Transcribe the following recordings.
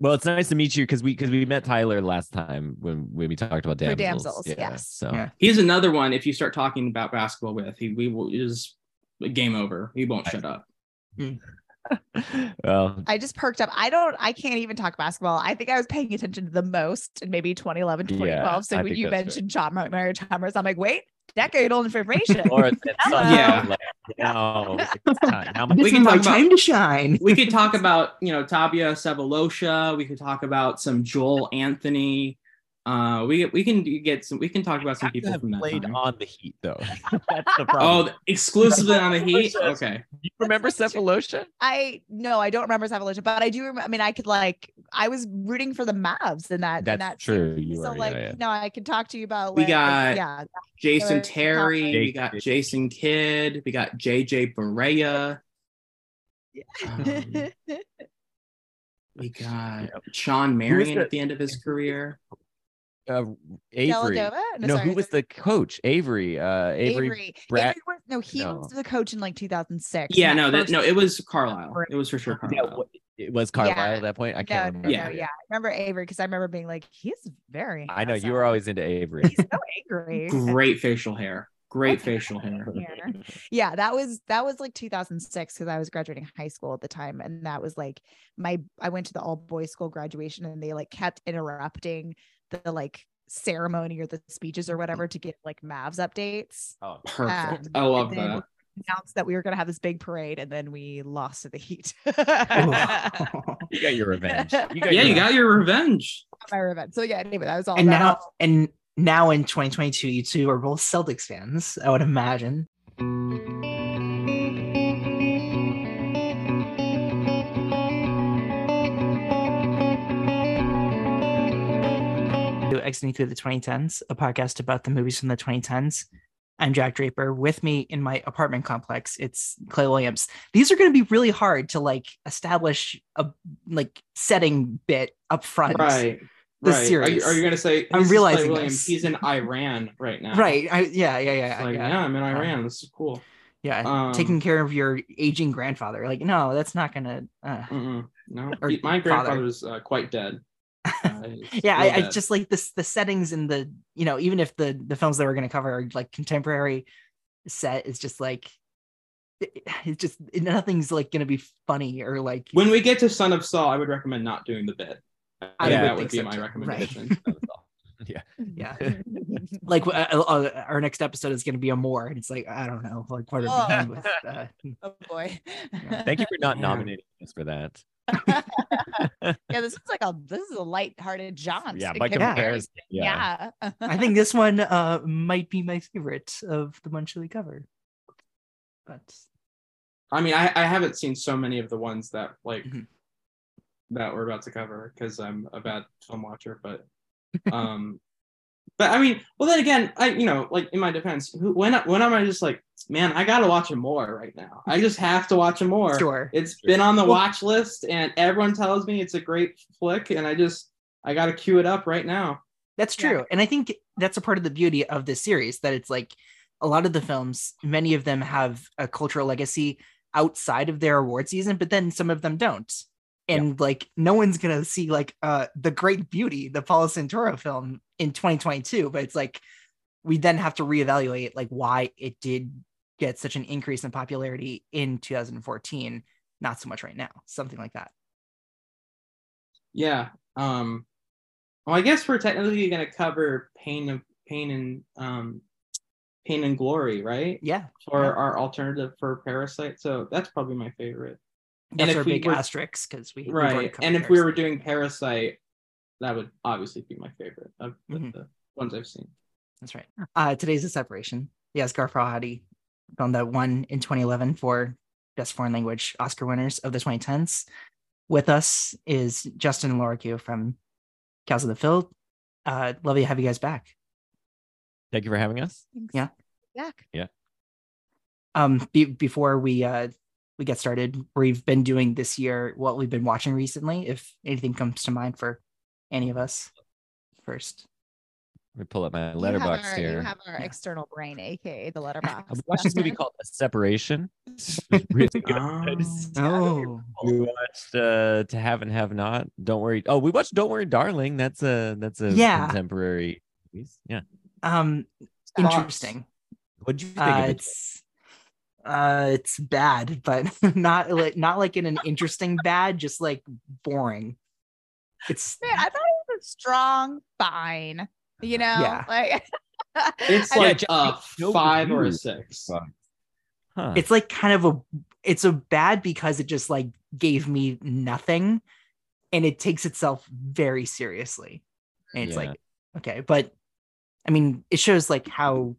Well, it's nice to meet you because we because we met Tyler last time when when we talked about For damsels. damsels, yes. So Yeah. He's another one. If you start talking about basketball with, he we will is game over. He won't shut up. Hmm. well, I just perked up. I don't, I can't even talk basketball. I think I was paying attention to the most in maybe 2011, Yeah, 2012. so when you that's mentioned John Montgomery Thomas, I'm like, wait, decade old information. Laura said Hello. Yeah. like, now it's time. How much This We is can my talk about- time to shine. We could talk about you know Thabo Sefolosha. We could talk about some Joel Anthony. Uh, we we can get some. We can talk about some people have from that played time. on the Heat though. That's the problem. Oh, exclusively on the Heat. Okay. you remember Sefolosha? I no, I don't remember Evolution, but I do remember. I mean, I could like, I was rooting for the Mavs in that. in That's that true. series. You so were, yeah, like, yeah. no, I can talk to you about. We like, got- yeah, Jason Terry. Thompson. We got Jason Kidd. We got JJ Barea. Um, we got Shawn Marion at the end of his career. Uh, Avery. Deladova? No, sorry, who was the coach? Avery. Uh, Avery. Avery? Brad- Avery was, no, he No. was the coach in like 2006. Yeah, no, that no, it was Carlisle. It was for sure Yeah, Carlisle. what- it was Carlisle Yeah. at that point. I can't no, remember. no, yeah. I remember Avery because I remember being like, he's very. I know you were always into Avery. He's so angry. Great facial hair. Great facial hair. Hair. yeah that was that was like 2006 because i was graduating high school at the time and that was like my i went to the all boys school graduation and they like kept interrupting the, like ceremony or the speeches or whatever to get like mavs updates Oh, Perfect. Um, I love that. announced that we were going to have this big parade and then we lost to the heat you got your revenge. You got Yeah, your you got your revenge. my revenge so yeah anyway that was all and about- now and now in 2022, you two are both Celtics fans. I would imagine. Exiting Through the 2010s, a podcast about the movies from the 2010s. I'm Jack Draper. With me in my apartment complex, it's Clay Williams. These are going to be really hard to like establish a like setting bit up front. Right. the right. Are you, series. are you gonna say I'm this is Clay realizing Williams, he's in Iran right now? Right. I, yeah, yeah, yeah, like, yeah. yeah. I'm in Iran. This is cool. Yeah, Um, taking care of your aging grandfather. Like, no, that's not gonna. Uh, No, Or my father. grandfather's uh, quite dead. Uh, yeah, I, I just like this. The settings and the you know, even if the the films that we're gonna cover are like contemporary set, is just like it- it's just nothing's like gonna be funny or like when we get to Son of Saul, I would recommend not doing the bit. I I think would that would be so my too. Right. recommendation. yeah. yeah. Like uh, uh, our next episode is gonna be a more, and it's like I don't know, like what are we doing with? Uh, oh boy Thank you for not Yeah. nominating us for that. yeah this is like a this is a light-hearted jaunt. Yeah, by Yeah. comparison. Yeah. yeah I think this one uh might be my favorite of the bunch that we covered. But I mean, I, I haven't seen so many of the ones that like Mhm. that we're about to cover because I'm a bad film watcher. But um, but I mean, well then again, I you know like in my defense, who, when when am I just like, man, I gotta watch him more right now. I just have to watch him more. sure. It's been on the watch list, and everyone tells me it's a great flick, and I just I gotta queue it up right now. That's Yeah. true. And I think that's a part of the beauty of this series that it's like a lot of the films, many of them have a cultural legacy outside of their award season, but then some of them don't. And like no one's gonna see like uh the great beauty, the Paolo Santoro film in 2022, but it's like we then have to reevaluate like why it did get such an increase in popularity in 2014, not so much right now, something like that. Yeah. Um. Well, I guess we're technically gonna cover pain of pain and um, pain and glory, right? Yeah. For Yeah. our alternative for Parasite, so that's probably my favorite. That's if our we big were- asterisk because we we've Right. And if we were doing Parasite, that would obviously be my favorite of the, Mhm. the ones I've seen. That's right. Uh, today's a separation. Yes, Asghar Farhadi film that one in 2011 for Best Foreign Language Oscar winners of the 2010s. With us is Justin and Laura Khoo from Cows of the Field. Uh, lovely to have you guys back. Thank you for having us. Thanks. Yeah. Back. Um, be- before we uh, we get started, we've been doing this year what we've been watching recently. If anything comes to mind for any of us, first. Let me pull up my You Letterboxd our- here. You have our external brain, aka the Letterboxd. I watched this movie called Separation. It's really good. Oh, We watched uh, To Have and Have Not. Don't worry. Oh, we watched Don't Worry, Darling. That's a that's a Yeah. contemporary. piece. Yeah. um, interesting. What do you think Uh, of it? it's uh, it's bad, but not like not like in an interesting bad, just like boring. It's Man, I thought it was a strong fine. You know, Yeah. like It's like a five or a six. Huh. it's like kind of a it's a bad because it just like gave me nothing, and it takes itself very seriously, and it's Yeah. like okay, but I mean, it shows like how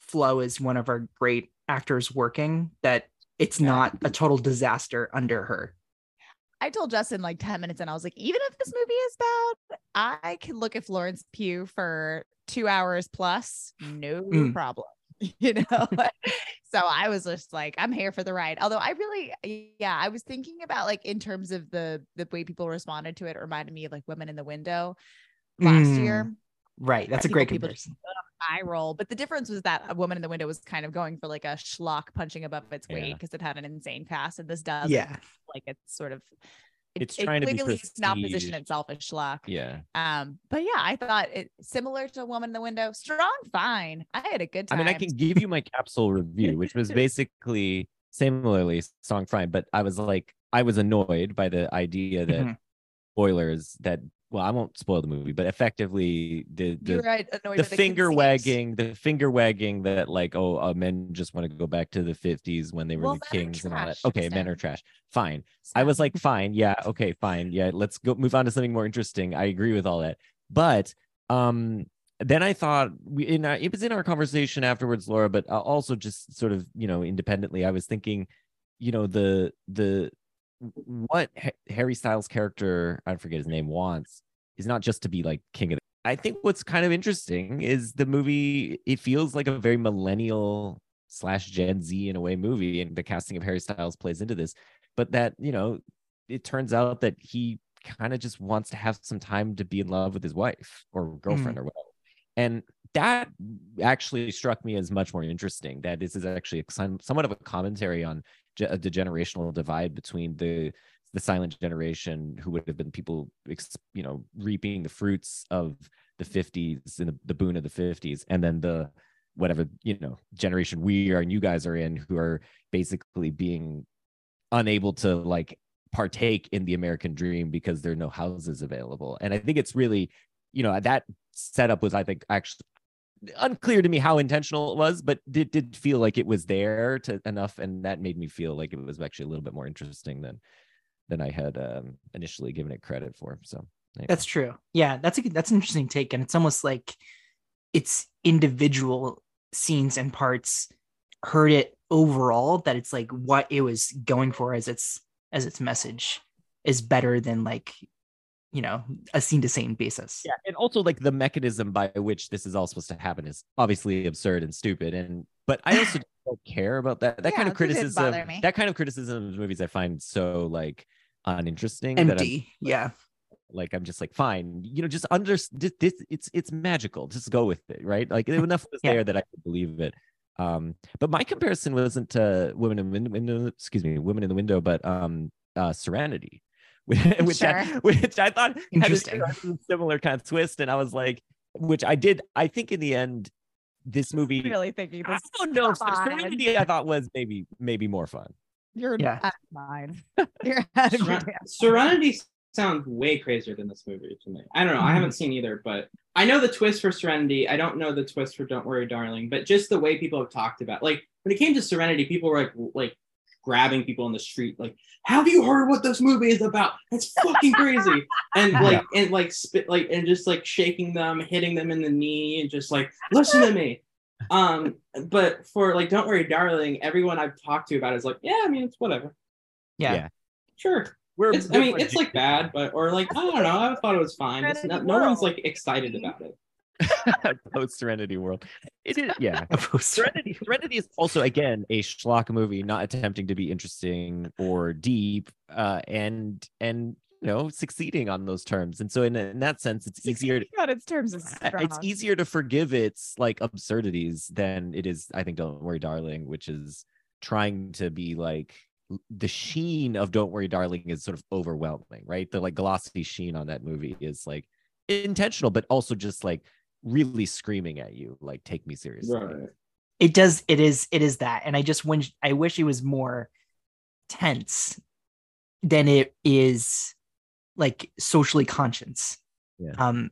flow is one of our great actors working that it's Yeah. not a total disaster under her. I told Justin like 10 minutes and I was like, even if this movie is bad, I can look at Florence Pugh for two hours plus, no Mm. problem. You know, so I was just like, I'm here for the ride. Although I really, yeah, I was thinking about like in terms of the the way people responded to it, it reminded me of like Women in the Window last Mm, year. Right. That's a great people comparison. eye roll. But the difference was that a woman in the window was kind of going for like a schlock punching above its weight Yeah. because it had an insane cast, and this does Yeah. like it's sort of it, It's it trying to be clearly not position itself as schlock. yeah. Um, but yeah, I thought it similar to a Woman in the Window, strong, fine. I had a good time. I mean, I can give you my capsule review, which was basically similarly strong, fine, but I was like, I was annoyed by the idea that Mhm. spoilers that well, I won't spoil the movie, but effectively the the right, the finger wagging, the finger wagging that like, oh, uh, men just want to go back to the 50s when they were Well, the kings and all that. Okay, men are trash. Fine. I was like, fine, yeah, okay, fine, yeah. Let's go move on to something more interesting. I agree with all that, but um, then I thought we in our, it was in our conversation afterwards, Laura, but uh, also just sort of you know independently, I was thinking, you know, the the what Harry Styles character, I forget his name, wants is not just to be like king of. The- I think what's kind of interesting is the movie. It feels like a very millennial slash Gen Z in a way movie, and the casting of Harry Styles plays into this. But that you know, it turns out that he kind of just wants to have some time to be in love with his wife or girlfriend mm. or whatever. And that actually struck me as much more interesting. That this is actually a, somewhat of a commentary on the generational divide between the the silent generation, who would have been people, you know, reaping the fruits of the 50s and the, the boon of the 50s, and then the whatever you know generation we are and you guys are in, who are basically being unable to like partake in the American dream because there are no houses available. And I think it's really, you know, that setup was, I think, actually unclear to me how intentional it was, but it did feel like it was there to enough, and that made me feel like it was actually a little bit more interesting than than I had um, initially given it credit for. So anyway. That's true. Yeah, that's a that's an interesting take, and it's almost like it's individual scenes and parts heard it overall that it's like what it was going for as its as its message is better than like you know a scene to scene basis. yeah, and also like the mechanism by which this is all supposed to happen is obviously absurd and stupid, and but I also don't care about that. That kind of criticism, me. that kind of criticism of movies, I find so like uninteresting. that Empty. Yeah. like i'm just like fine you know just under this, this it's it's magical just go with it right like enough was Yeah. there that i could believe it um but my comparison wasn't to women in window excuse me women in the window but um uh serenity which which, I, which i thought had a similar kind of twist and i was like which i did i think in the end this movie really thinking i don't know Come serenity i thought was maybe maybe more fun You're Yeah. out of mine. You're out of Seren- Serenity sounds way crazier than this movie to me. I don't know. I haven't mm-hmm. seen either, but I know the twist for Serenity. I don't know the twist for Don't Worry, Darling. But just the way people have talked about, like when it came to Serenity, people were like, like grabbing people in the street, like, "Have you heard what this movie is about? It's fucking crazy!" and like, and like spit, like, and just like shaking them, hitting them in the knee, and just like, "Listen to me." Um, but for like Don't Worry, Darling, everyone I've talked to about it is like, "Yeah, I mean, it's whatever." Yeah. Yeah. Sure. we're It's, I mean, it's like bad, but or like I don't know. I thought it was fine. It's not, no one's like excited about it. post serenity world. It is yeah. Serenity, Serenity is also again a schlock movie, not attempting to be interesting or deep, uh, and and you know succeeding on those terms. And so in, in that sense it's easier to, on its terms it's easier to forgive its like absurdities than it is i think don't worry darling which is trying to be like the sheen of don't worry darling is sort of overwhelming right? The like glossy sheen on that movie is like intentional but also just like really screaming at you like take me seriously Right. it does it is it is that and i just wish i wish it was more tense than it is like socially conscious Yeah. um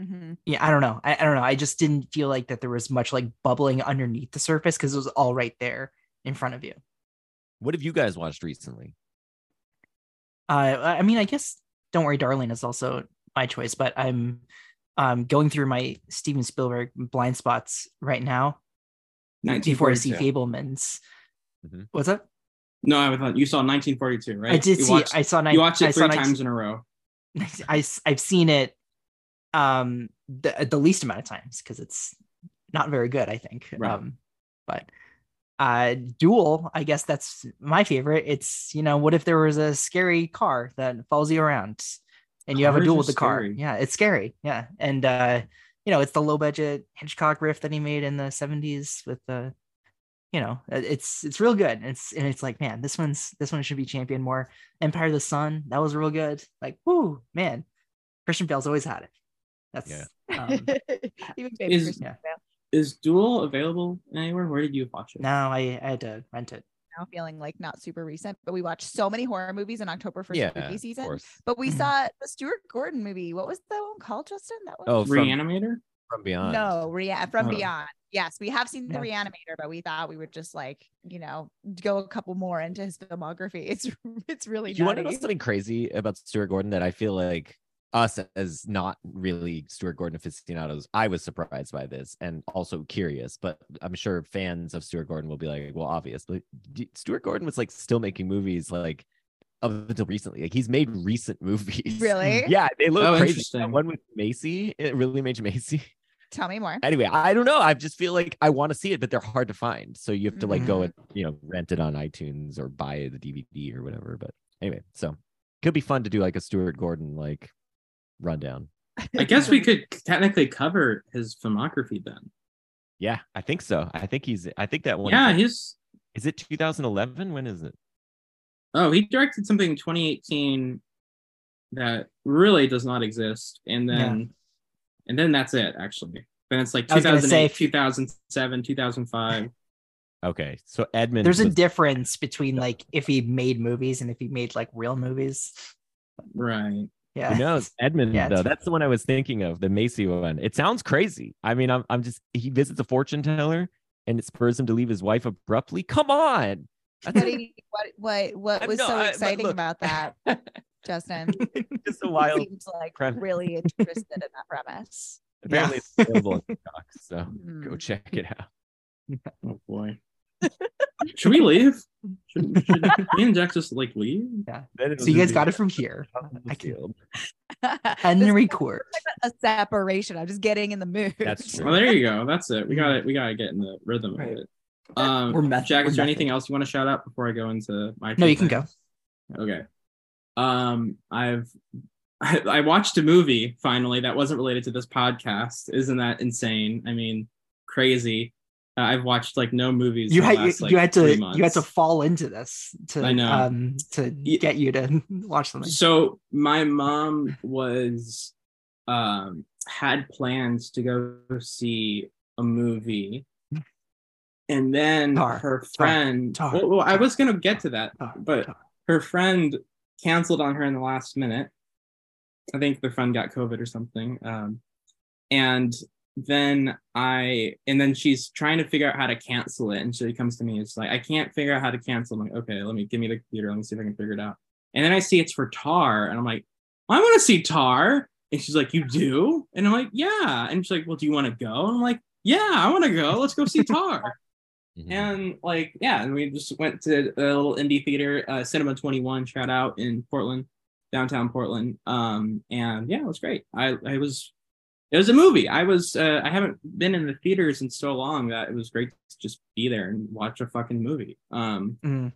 Mhm. yeah i don't know I, I don't know i just didn't feel like that there was much like bubbling underneath the surface because it was all right there in front of you what have you guys watched recently uh i mean i guess don't worry darling is also my choice but i'm um going through my steven spielberg blind spots right now before i see 1942. Fabelmans Mhm. what's up No, I thought you saw 1942, right? i did you see watched, i saw nine, you watched I it saw three 19 times in a row. I, have seen it um the, the least amount of times because it's not very good i think Right. um but uh duel i guess that's my favorite it's you know what if there was a scary car that follows you around and you have a duel with the car scary. yeah it's scary yeah and uh you know it's the low budget hitchcock riff that he made in the 70s with the you know uh, it's it's real good it's and it's like man this one's this one should be championed more empire of the sun that was real good like whoo man christian bale's always had it that's Yeah. um, Even baby is- Christian yeah. Bale Is Duel available anywhere? Where did you watch it? no I, I had to rent it now feeling like not super recent, but we watched so many horror movies in October for yeah spooky season. But we Mhm. saw the Stuart Gordon movie. What was that one called, Justin? That one? oh from, Reanimator? from beyond no, Rea- from Oh. Beyond. Yes, we have seen the Yeah. Reanimator, but we thought we would just like you know go a couple more into his filmography. It's it's really. you want to know something crazy about Stuart Gordon that I feel like us as not really Stuart Gordon aficionados, I was surprised by this and also curious, but I'm sure fans of Stuart Gordon will be like, well, obviously, D- Stuart Gordon was like still making movies like up until recently. Like he's made recent movies. Really? Yeah, they look Oh, crazy. interesting. That one with Macy, it really made Macy. Tell me more. Anyway, I don't know. I just feel like I want to see it, but they're hard to find. So you have to like go Mhm. and you know rent it on iTunes or buy the DVD or whatever. But anyway, so could be fun to do like a Stuart Gordon like rundown. I guess we could technically cover his filmography then. Yeah, I think so. I think he's. I think that one. Yeah, is, he's is it 2011? When is it? oh he directed something in 2018 that really does not exist, and then and then that's it actually. Then it's like I was gonna 2008, say- 2007, 2005. Okay, so Edmund. there's a difference between like if he made movies and if he made like real movies Right. Yeah Who knows? Edmund, Yeah, though. it's- That's the one I was thinking of, the Macy one. It sounds crazy. I mean, I'm, I'm just, he visits a fortune teller and it spurs him to leave his wife abruptly. Come on. What, That's do you- what what what was know, so I- exciting look- about that, Justin? just a wild. Seems like premise. really interested in that premise. Apparently, it's available on TikTok. So go Hmm. check it out. Oh boy. should we leave? Should, should me and Jack just like leave? Then it'll so you guys got it from here out in the I can- field. and This record a separation. I'm just getting in the mood. That's true. Well, there you go. That's it. We got it. We got to get in the rhythm Right. of it. Um, We're method- Jack, we're is there anything else you want to shout out before I go into my? No, you can go. Okay. Um, I've I, I watched a movie finally that wasn't related to this podcast. Isn't that insane? I mean, crazy. Uh, I've watched like no movies. you had last, you, like, you had to you had to fall into this to I know. um to get you to watch something So my mom was um had plans to go see a movie. And then Tar, her friend tar, well, well, I was gonna get to that, Tar, but tar. her friend canceled on her in the last minute. I think the friend got COVID or something. Um, and then I and then she's trying to figure out how to cancel it, and she comes to me. It's like I can't figure out how to cancel. I'm like, okay, let me give me the computer. Let me see if I can figure it out. And then I see it's for Tar, and I'm like, I want to see Tar. And she's like, you do? And I'm like, yeah. And she's like, well, do you want to go? And I'm like, yeah, I want to go. Let's go see Tar. Mhm. And like, yeah, and we just went to a little indie theater, uh, Cinema 21, shout out in Portland, downtown Portland. Um, and yeah, it was great. I, I was, it was a movie. I was, uh, I haven't been in the theaters in so long that it was great to just be there and watch a fucking movie. Um, Mm.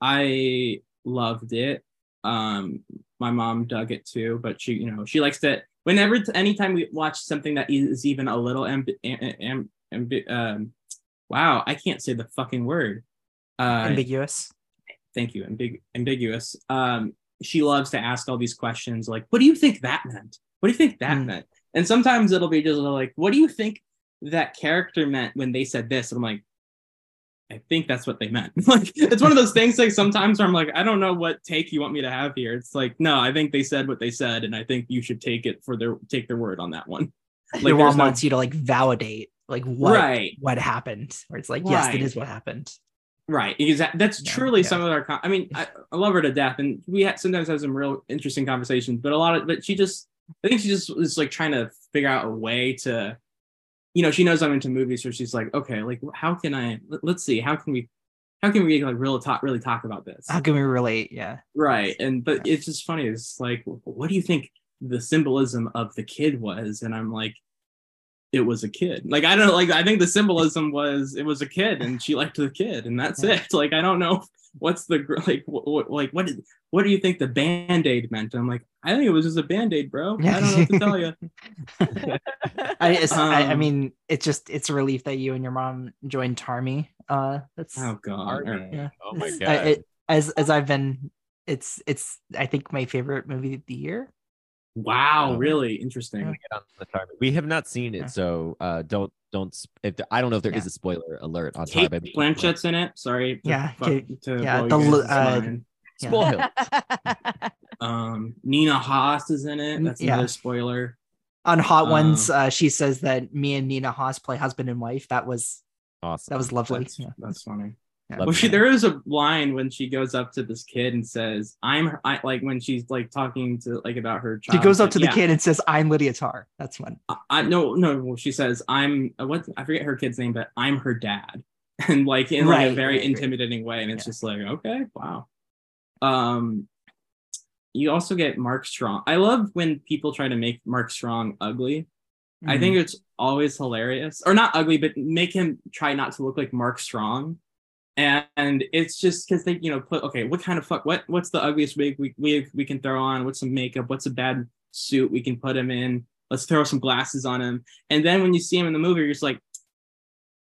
I loved it. Um, my mom dug it too, but she, you know, she likes to whenever anytime we watch something that is even a little amb- amb- amb- um wow, I can't say the fucking word. Uh Ambiguous. thank you, ambig- ambiguous. Um she loves to ask all these questions like, what do you think that meant? What do you think that Hmm. meant? And sometimes it'll be just like, what do you think that character meant when they said this? And I'm like, I think that's what they meant. like it's one of those things like sometimes where I'm like, I don't know what take you want me to have here. It's like, no, I think they said what they said, and I think you should take it for their take their word on that one. Like mom no- wants you to like validate like what right, what happened. Where it's like, yes, Right. it is what happened. right. Exactly. That's Yeah, truly yeah. some of our. Con- I mean, I, I love her to death, and we had, sometimes have some real interesting conversations. But a lot of, but she just, I think she just was like trying to figure out a way to, you know, she knows I'm into movies, so she's like, okay, like how can I? let- Let's see, how can we, how can we like really talk, really talk about this? How can we relate? Yeah. right and but it's just funny it's like what do you think the symbolism of the kid was and i'm like it was a kid like i don't like i think the symbolism was it was a kid and she liked the kid and that's Yeah. it like i don't know what's the gr- like what, what like what did what do you think the band-aid meant i'm like i think it was just a band-aid bro i don't know what to tell you I, it's, I, I Um, mean, it's just it's a relief that you and your mom joined Tarmy. Uh, that's oh god Army. Yeah. Oh my I- god. it- as as I've been. It's it's I think my favorite movie of the year. Wow Oh. really interesting Yeah. Get on the target. We have not seen it, so uh, don't don't. sp- If I don't know if there is Yeah. a spoiler alert on Kate time. Blanchett's in it. Sorry. Yeah, fuck- Kate- to yeah, the you uh. Yeah. Spoil. Um, Nina Hoss is in it. That's Yeah. another spoiler. On Hot Uh, Ones, uh, she says that me and Nina Hoss play husband and wife. That was Awesome. that was lovely. That's, Yeah. that's funny. Yeah. Well, she there is a line when she goes up to this kid and says, "I'm her," I, like when she's like talking to like about her child. She goes up like, to the yeah, kid and says, "I'm Lydia Tár." That's when. I, I no no. Well, she says, "I'm uh, what I forget her kid's name, but I'm her dad," and like in like a very right, right. intimidating way, and it's Yeah. just like, okay, wow. Um, you also get Mark Strong. I love when people try to make Mark Strong ugly. I Mm-hmm. think it's always hilarious, or not ugly, but make him try not to look like Mark Strong. And, and it's just because they, you know, put okay, what kind of fuck, what what's the ugliest wig we, we we can throw on? What's some makeup? What's a bad suit we can put him in? Let's throw some glasses on him. And then when you see him in the movie, you're just like,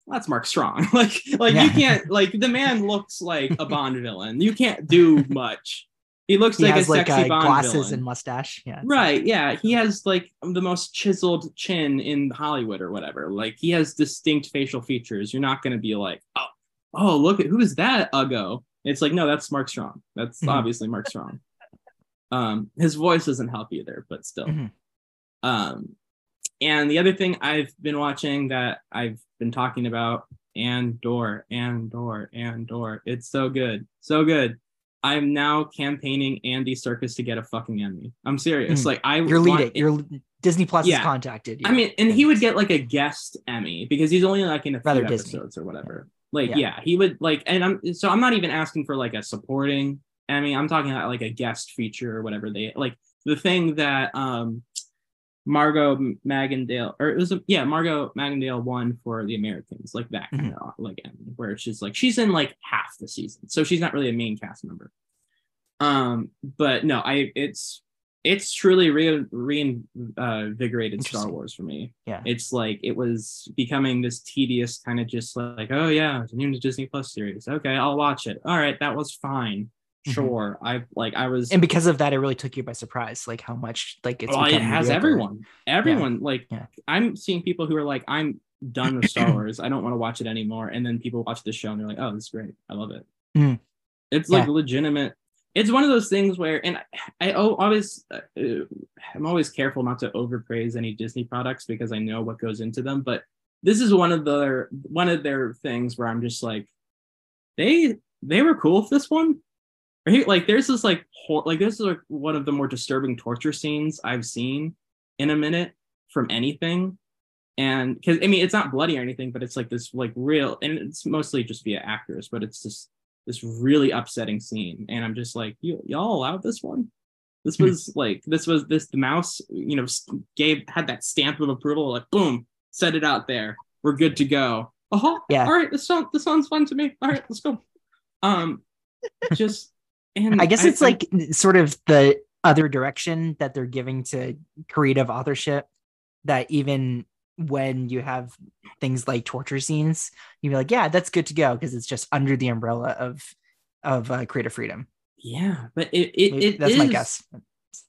that's Mark Strong. like, like Yeah. you can't like the man looks like a Bond villain. You can't do much. He looks he like has a like sexy uh, Bond glasses villain. and mustache. Yeah. Right. Yeah. He has like the most chiseled chin in Hollywood or whatever. Like he has distinct facial features. You're not going to be like, oh, oh, look at who is that Uggo? It's like, no, that's Mark Strong. That's Mhm. obviously Mark Strong. Um, his voice doesn't help either, but still. Mhm. Um, and the other thing I've been watching that I've been talking about, Andor, Andor, Andor. It's so good, so good. I'm now campaigning Andy Serkis to get a fucking Emmy. I'm serious. Mhm. Like I You're leading. You're Disney Plus Yeah. has contacted you. I mean, and he would get like a guest Emmy because he's only like in a few Rather Disney. episodes or whatever. Like, Yeah. yeah. he would like, and I'm so I'm not even asking for like a supporting I mean, I'm talking about like a guest feature or whatever they like. The thing that um Margo Martindale, or it was a, yeah, Margo Martindale won for the Americans, like that kind of like where she's like she's in like half the season, so she's not really a main cast member. Um, but no, I it's it's truly re reinvigorated Star Wars for me. Yeah. It's like it was becoming this tedious kind of just like, oh yeah, it's a new Disney Plus series. Okay, I'll watch it. All right, that was fine. Mhm. Sure. I like I was and because of that, it really took you by surprise, like how much like it's well, it has mediocre. everyone. Everyone like Yeah. I'm seeing people who are like, I'm done with Star Wars. I don't want to watch it anymore. And then people watch the show and they're like, oh, this is great. I love it. Mm. It's like Yeah. legitimate. It's one of those things where, and I, I always, uh, I'm always careful not to overpraise any Disney products because I know what goes into them. But this is one of the one of their things where I'm just like, they they were cool with this one. Right? Like there's this like hor- like this is like one of the more disturbing torture scenes I've seen in a minute from anything. And because I mean it's not bloody or anything, but it's like this like real and it's mostly just via actors, but it's just this really upsetting scene. And I'm just like, you y'all allowed this one? This Hmm. was like this was this the mouse, you know, gave had that stamp of approval, like boom, set it out there. We're good to go. Oh Yeah. all right, this sound this sounds fun to me. All right, let's go. Um just and I guess it's like sort of the other direction that they're giving to creative authorship that even when you have things like torture scenes, you'd be like, yeah, that's good to go because it's just under the umbrella of of uh, creative freedom. Yeah, but it it, it that's my guess.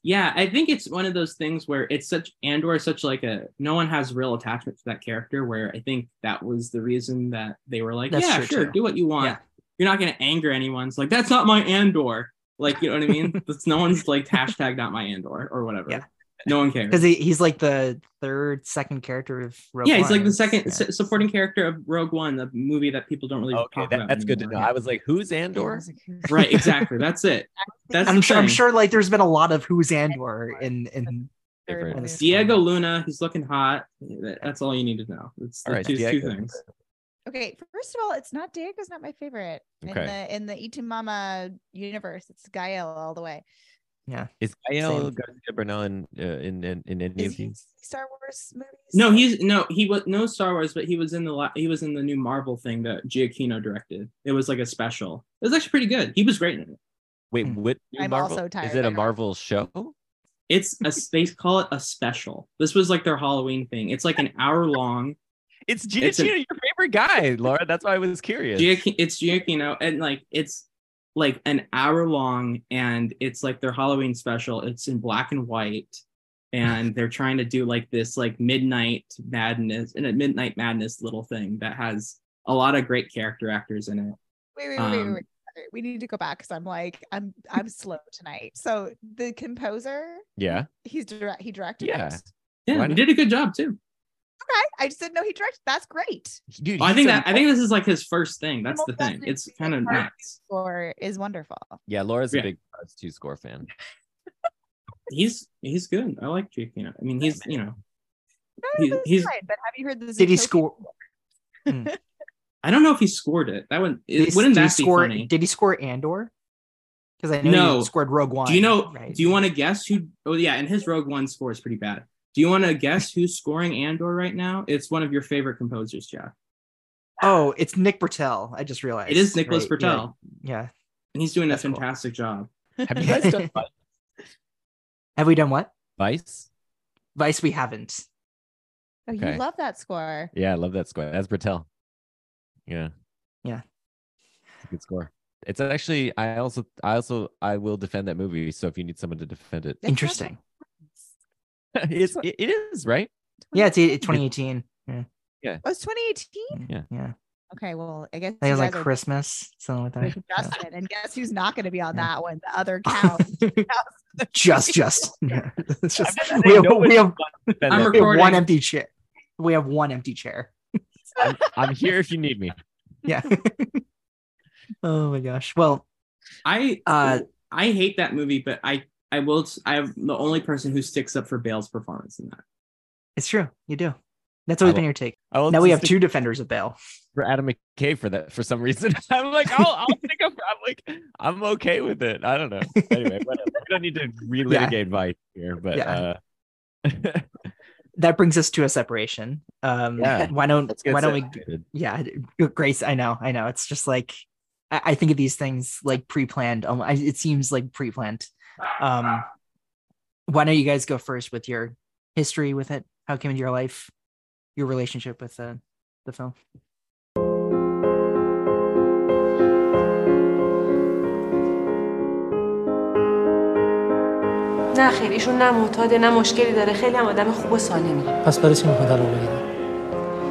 Yeah, I think it's one of those things where it's such Andor is such like a no one has real attachment to that character. Where I think that was the reason that they were like, That's yeah, sure, too. do what you want. Yeah. You're not gonna anger anyone. It's like that's not my Andor. Like you know what I mean? That's no one's like hashtag not my Andor or whatever. Yeah. No one cares. Because he, he's like the third, second character of Rogue yeah, he's like the second Yeah. su- supporting character of Rogue One, the movie that people don't really Okay, talk that- about. that's good to know. I was like, who's Andor? was like, who's- Right, exactly. That's it. That's I'm the sure. I'm sure. Like, there's been a lot of Who's Andor in in. Third Different. Diego Luna, he's looking hot. That's all you need to know. It's the All right, two, two things. Okay, first of all, it's not Diego's not my favorite in Okay. the in the Y Tu Mamá universe. It's Gael all the way. Is Gael Same. Garcia Bernal in, uh, in in in any Is of these? Star Wars movies? No, he's no, he was no Star Wars, but he was in the la- he was in the new Marvel thing that Giacchino directed. It was like a special. It was actually pretty good. He was great in it. Wait, Hmm. what? new I'm Marvel? also tired Is it a of. Marvel show? It's a they call it a special. This was like their Halloween thing. It's like an hour long. It's It's a- Giacchino, your favorite guy, Laura. That's why I was curious. Giacchino, it's Giacchino, and like it's like an hour long, and it's like their Halloween special. It's in black and white, and they're trying to do like this like midnight madness and a midnight madness little thing that has a lot of great character actors in it. Wait, wait, wait, wait, Um, wait. We need to go back because I'm like I'm I'm slow tonight. So the composer, yeah. he's direct. He directed Yeah. it. Yeah, he did a good job too. Okay, I just didn't know he directed. That's great. Dude, I think a- that I think this is like his first thing. That's the thing. It's kind of part. nuts. Score is wonderful. Yeah, Laura's Yeah. a big Cars 2 score fan. He's he's good. I like Giacchino. I mean, he's you know, No, He- he's- fine, but have you heard the Did he Zootopia score? Hmm. I don't know if he scored it. That would Did he- wouldn't did he that be score? funny? Did he score Andor? Because I know No. he scored Rogue One. Do you know? Right? Do you want to guess who? Oh yeah, and his Rogue One score is pretty bad. Do you want to guess who's scoring Andor right now? It's one of your favorite composers, Jeff. Oh, it's Nick Britell. I just realized It is Nicholas Right, yeah, Britell, Yeah. and he's doing a That's cool. fantastic job. Have you guys done Vi- Have we done what? Vice? Vice? We haven't. Oh, Okay. you love that score. Yeah, I love that score. That's Britell. Yeah. Yeah. It's a good score. It's actually I also I also I will defend that movie. So if you need someone to defend it, Interesting. it's it, it is right. Yeah, it's it's 2018. Oh, it's 2018. Yeah. Yeah. Okay, well, I guess it was like Christmas, something like with that. Justin, and guess who's not going to be on Yeah. that one? The other cow. Just, just. Yeah. It's just we have, one we have, I'm we have one empty chair. We have one empty chair. I'm, I'm here if you need me. Yeah. oh my gosh. Well, I Uh, I hate that movie, but I I will. I am the only person who sticks up for Bale's performance in that. it's true. You do. That's always I been your take. I Now we have two defenders of Bale. for Adam McKay for that for some reason. I'm like, I'll I'll stick up. I'm like, I'm okay with it. I don't know. Anyway, whatever. we don't need to relitigate Vice here, but Yeah. uh That brings us to a separation. Um, Yeah. Why don't Why don't we? Yeah, Grace. I know. I know. It's just like I, I think of these things like pre-planned. I, it seems like pre-planned. Um, why don't you guys go first with your history with it? How it came into your life, your relationship with the the film. نه خیر ایشون نه معتاده نه مشکلی داره خیلی هم آدم خوب و سالمی پس برای چی می‌خواد بگیره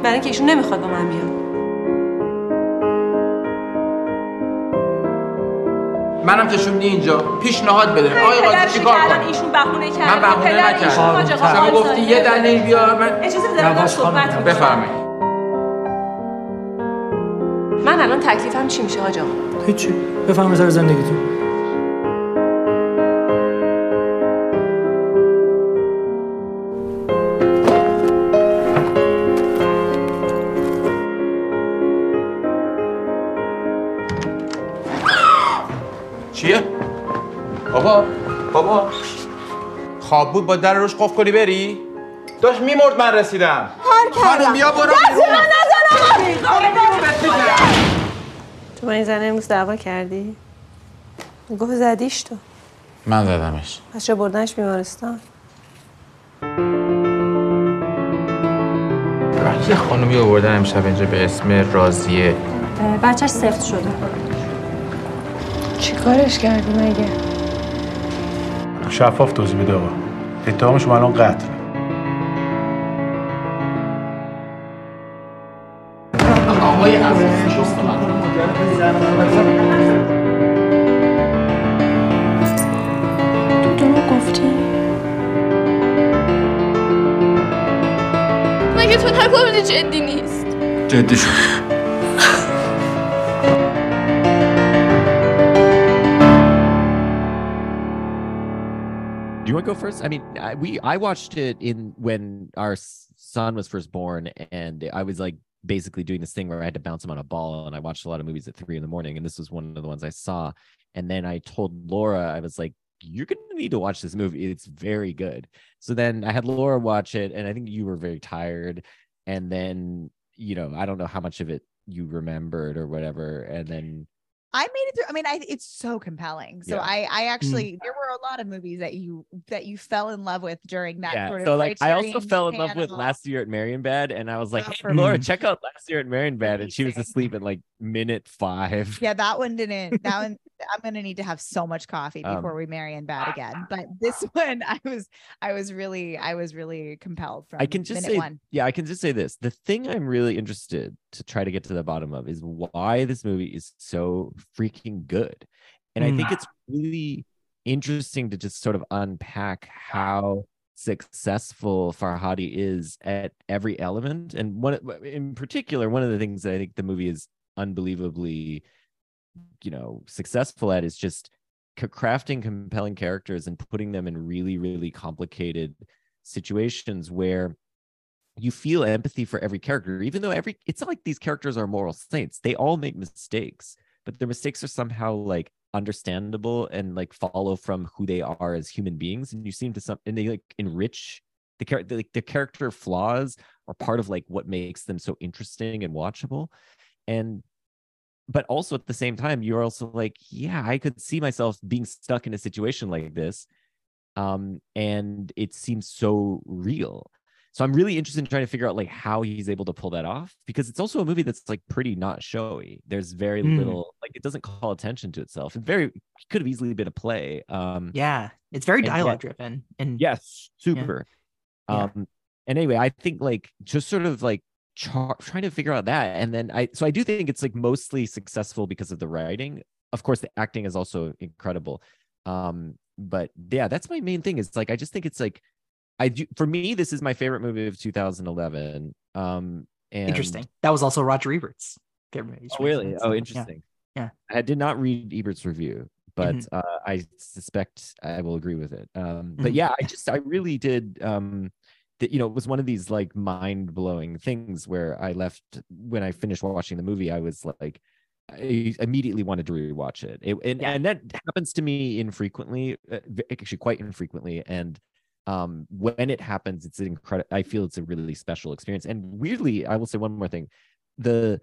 برای اینکه ایشون نمی‌خواد با من بیاد منم کشوندی اینجا. پیشنهاد بده. آقای قاضی چیکار کنم ایشون بهونه کرده. من بهونه نکردم. شما گفتی یه. دلیل بیار من اجازه بده صحبت. بفرمایید. من الان تکلیفم چی میشه آقا هیچی. بفهم سر زندگیتون. بابا. بابا. خواب بود با در روش قفل کنی بری؟ داشت میمرد من رسیدم. خانم بیا برو تو با این زن امروز دعوا کردی؟ گفت زدیش تو. من زدمش. پس چه بردنش بیمارستان؟ یه خانومی آوردن امشب اینجا به اسم راضیه بچهش سفت شده. چی کارش کردی مگه؟ شفاف توضیح بده آقا. اتهامش الان قتل آقای عزیزی دروغ گفتی؟ مگه تو نگفتی جدی نیست؟ جدی شد. Go first? I mean, I, we I watched it in when our son was first born, and I was like basically doing this thing where I had to bounce him on a ball, and I watched a lot of movies at three in the morning, and this was one of the ones I saw. And then I told Laura, I was like, "You're gonna need to watch this movie. It's very good." So then I had Laura watch it, and I think you were very tired, and then you know I don't know how much of it you remembered or whatever, and then I made it through. I mean, I it's so compelling. So Yeah. I I mm. actually there were a lot of movies that you that you fell in love with during that yeah. sort of So like I also Criterion fell in love with last year at Marienbad, and I was like, Oh, hey, Laura, me. check out last year at Marienbad, and she was asleep at like minute five. Yeah, that one didn't. That one, I'm gonna need to have so much coffee Um, before we Marienbad again. But this one, I was, I was really, I was really compelled from. I can just say, one. yeah, I can just say this. The thing I'm really interested to try to get to the bottom of is why this movie is so freaking good. And I think Mm. it's really interesting to just sort of unpack how successful Farhadi is at every element. And one in particular, one of the things that I think the movie is unbelievably, you know, successful at is just crafting compelling characters and putting them in really, really complicated situations where you feel empathy for every character, even though every it's not like these characters are moral saints. They all make mistakes, but their mistakes are somehow like understandable and like follow from who they are as human beings. And you seem to some and they like enrich the character like the character flaws are part of like what makes them so interesting and watchable. And but also at the same time, you're also like, yeah, I could see myself being stuck in a situation like this. Um, and it seems so real. So I'm really interested in trying to figure out like how he's able to pull that off because it's also a movie that's like pretty not showy. There's very Mm. little like it doesn't call attention to itself. It very could have easily been a play. Um Yeah, it's very dialogue driven, and yes, super. Yeah. Um and anyway, I think like just sort of like char- trying to figure out that and then I so I do think it's like mostly successful because of the writing. Of course, the acting is also incredible. Um but yeah, that's my main thing is like I just think it's like I do for me this is my favorite movie of 2011. Um and interesting. That was also Roger Ebert's favorite movie. Oh, really? Oh, interesting. Yeah. I did not read Ebert's review, but Mhm. uh, I suspect I will agree with it. Um, but Mhm. yeah, I just I really did. Um, you know, it was one of these like mind blowing things where I left when I finished watching the movie. I was like, I immediately wanted to rewatch it, it and Yeah. and that happens to me infrequently, uh, actually quite infrequently, and um when it happens it's incredible i feel it's a really special experience and weirdly i will say one more thing the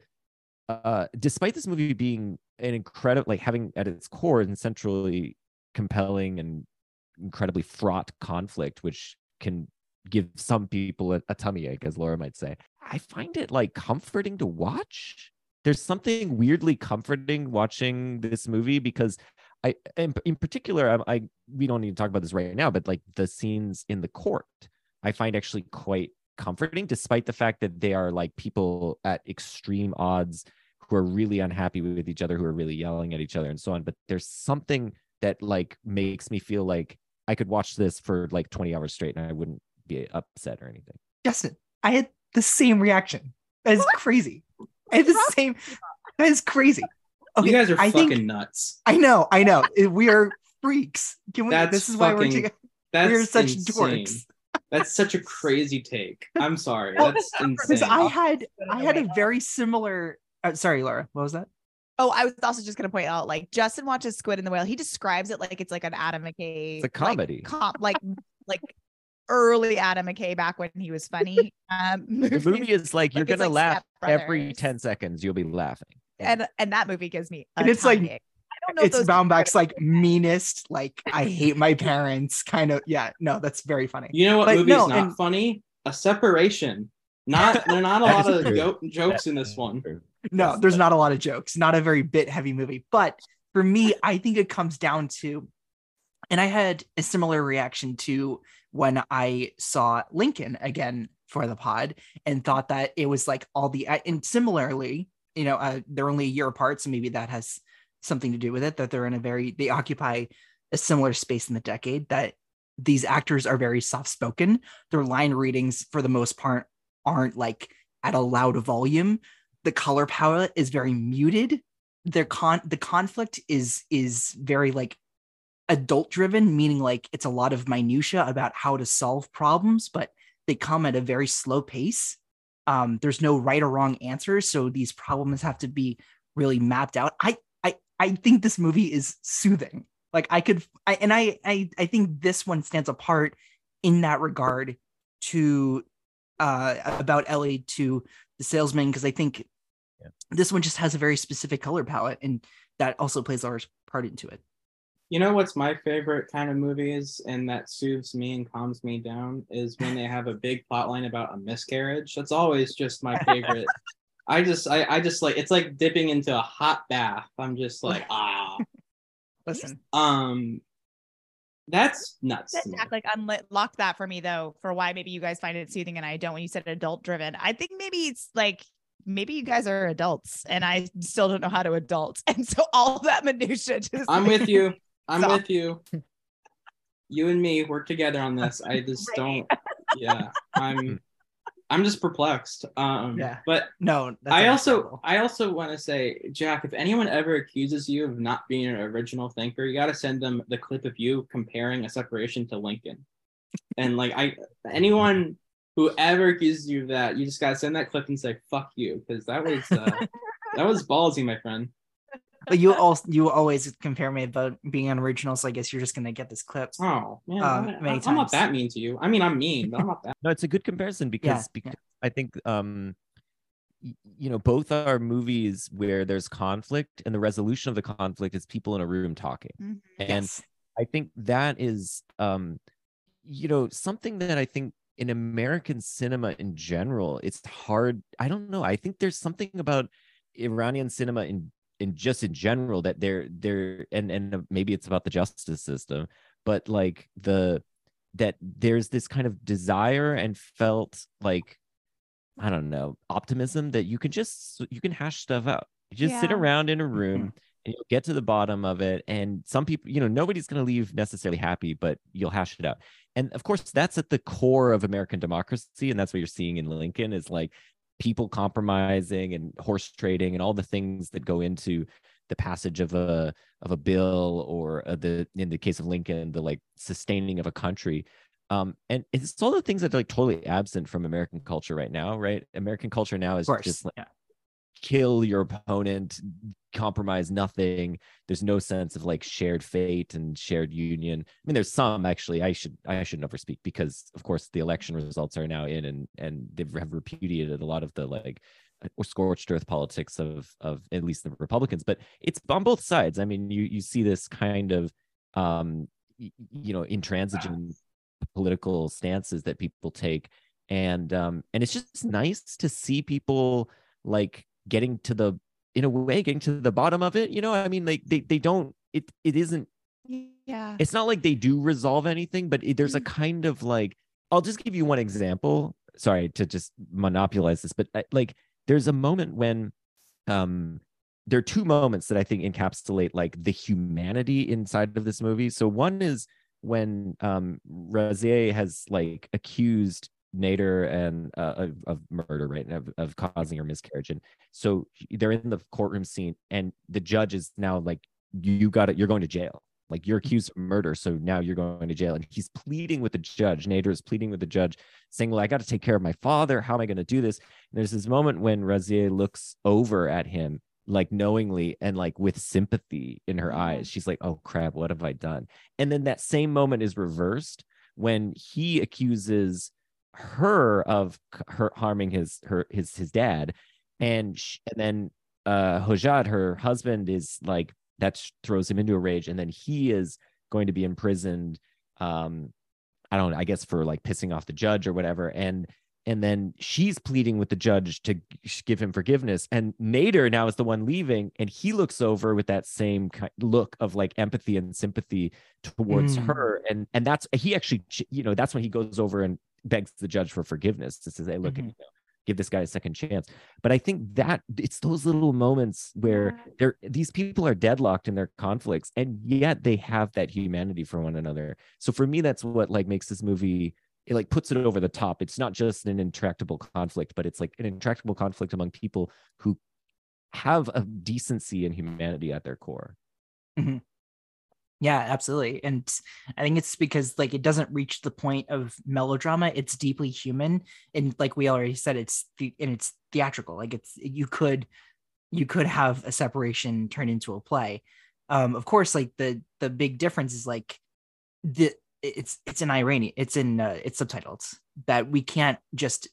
uh despite this movie being an incredible like having at its core and centrally compelling and incredibly fraught conflict which can give some people a, a tummy ache as laura might say i find it like comforting to watch there's something weirdly comforting watching this movie because I, in, in particular, I, I, we don't need to talk about this right now, but like the scenes in the court, I find actually quite comforting, despite the fact that they are like people at extreme odds who are really unhappy with each other, who are really yelling at each other and so on. But there's something that like makes me feel like I could watch this for like 20 hours straight and I wouldn't be upset or anything. Justin, I had the same reaction. That is crazy. I had the same. That is crazy. you guys are I fucking think- nuts. I know, I know. We are freaks. Can we? That's this is why we're together. That's We're such insane. dorks. That's such a crazy take. I'm sorry. That's Because insane. I had, I had a very similar. Uh, sorry, Laura. What was that? Oh, I was also just gonna point out, like Justin watches Squid and the Whale. He describes it like it's like an Adam McKay. It's a comedy. Like, com- like, like early Adam McKay back when he was funny. Um, The movie is like, you're going to like laugh every 10 seconds, you'll be laughing. and and that movie gives me. A And it's like- tummy ache. don't know it's those Baumbach's like meanest, like I hate my parents kind of. Yeah, no, that's very funny. You know what But movie's no, not and- funny? A separation. Not there are not a lot of go- jokes in this one. No, there's not a lot of jokes. Not a very bit heavy movie. But for me, I think it comes down to, and I had a similar reaction to when I saw Lincoln again for the pod and thought that it was like all the, and similarly, you know, uh, they're only a year apart. So maybe that has something to do with it that they're in a very, they occupy a similar space in the decade that these actors are very soft spoken. Their line readings, for the most part, aren't like at a loud volume the color palette is very muted their con the conflict is is very like adult driven meaning like it's a lot of minutia about how to solve problems but they come at a very slow pace. Um there's no right or wrong answers so these problems have to be really mapped out. I i i think this movie is soothing. Like i could i and i i, I think this one stands apart in that regard to uh about la to the salesman because i think this one just has a very specific color palette and that also plays a large part into it You know what's my favorite kind of movies and that soothes me and calms me down is when they have a big plot line about a miscarriage. That's always just my favorite. I just I, I just like it's like dipping into a hot bath. I'm just like ah listen um that's nuts. That to. Jack like unlock that for me though for why maybe you guys find it soothing and I don't when you said adult driven. I think maybe it's like maybe you guys are adults and I still don't know how to adult. And so all that minutia just I'm with you. I'm So- with you. You and me work together on this. I just Right. don't yeah. I'm I'm just perplexed. Um Yeah. but no that's I also understandable. I also want to say, Jack, if anyone ever accuses you of not being an original thinker, you got to send them the clip of you comparing a separation to Lincoln. And like I, anyone who ever accuses you of that, you just got to send that clip and say "fuck you" because that was uh, that was ballsy, my friend. But you also you always compare me about being an original so i guess you're just gonna get this clip Oh man, Um, I, many I'm times. not that mean to you. I mean, I'm mean, but I'm not that. No, it's a good comparison because, yeah. because I think um you know both are movies where there's conflict and the resolution of the conflict is people in a room talking. Mhm. And Yes. I think that is um you know something that I think in American cinema in general it's hard I don't know I think there's something about Iranian cinema in in just in general that they're they're and and uh, maybe it's about the justice system but like the that there's this kind of desire and felt like I don't know optimism that you can just you can hash stuff out. You just sit around in a mm-hmm. room and you'll get to the bottom of it. And some people, you know, nobody's going to leave necessarily happy, but you'll hash it out. And of course, that's at the core of American democracy, and that's what you're seeing in Lincoln is like people compromising and horse trading and all the things that go into the passage of a of a bill or uh, the in the case of Lincoln the like sustaining of a country um and it's all the things that are like totally absent from American culture right now right American culture now is just like yeah. Kill your opponent compromise nothing. There's no sense of like shared fate and shared union. I mean there's some actually. I should i shouldn't overspeak because of course the election results are now in and and they've have repudiated a lot of the like or scorched earth politics of of at least the republicans. But it's on both sides. I mean you you see this kind of um you know intransigent political stances that people take. And um and it's just nice to see people like getting to the in a way getting to the bottom of it you know? I mean like they they don't it it isn't Yeah. it's not like they do resolve anything but it, there's a kind of like i'll just give you one example. Sorry to just monopolize this but uh, like there's a moment when um there are two moments that i think encapsulate like the humanity inside of this movie. So one is when um Razieh has like accused Nader and uh, of, of murder, right, and of, of causing her miscarriage, and so they're in the courtroom scene, and the judge is now like, "You got it. You're going to jail. Like you're accused of murder, so now you're going to jail." And he's pleading with the judge. Nader is pleading with the judge, saying, "Well, I got to take care of my father. How am I going to do this?" And there's this moment when Razieh looks over at him, like knowingly and like with sympathy in her eyes. She's like, "Oh crap, what have I done?" And then that same moment is reversed when he accuses her of her harming his her his his dad. And sh- and then uh Hodjat her husband is like that throws him into a rage. And then he is going to be imprisoned um i don't i guess for like pissing off the judge or whatever. And and then she's pleading with the judge to give him forgiveness. And nader now is the one leaving. And he looks over with that same ki- look of like empathy and sympathy towards Mm. her. And and that's he actually you know that's when he goes over and begs the judge for forgiveness to say look Mhm. you know, give this guy a second chance. But i think that it's those little moments where they're these people are deadlocked in their conflicts and yet they have that humanity for one another. So for me that's what like makes this movie it like puts it over the top. It's not just an intractable conflict but it's like an intractable conflict among people who have a decency and humanity at their core Yeah, absolutely. And I think it's because like it doesn't reach the point of melodrama. It's deeply human. And like we already said, it's the and it's theatrical. Like it's you could you could have a separation turn into a play. Um, of course, like the the big difference is like the it's it's in Iranian, it's in uh, it's subtitled that we can't just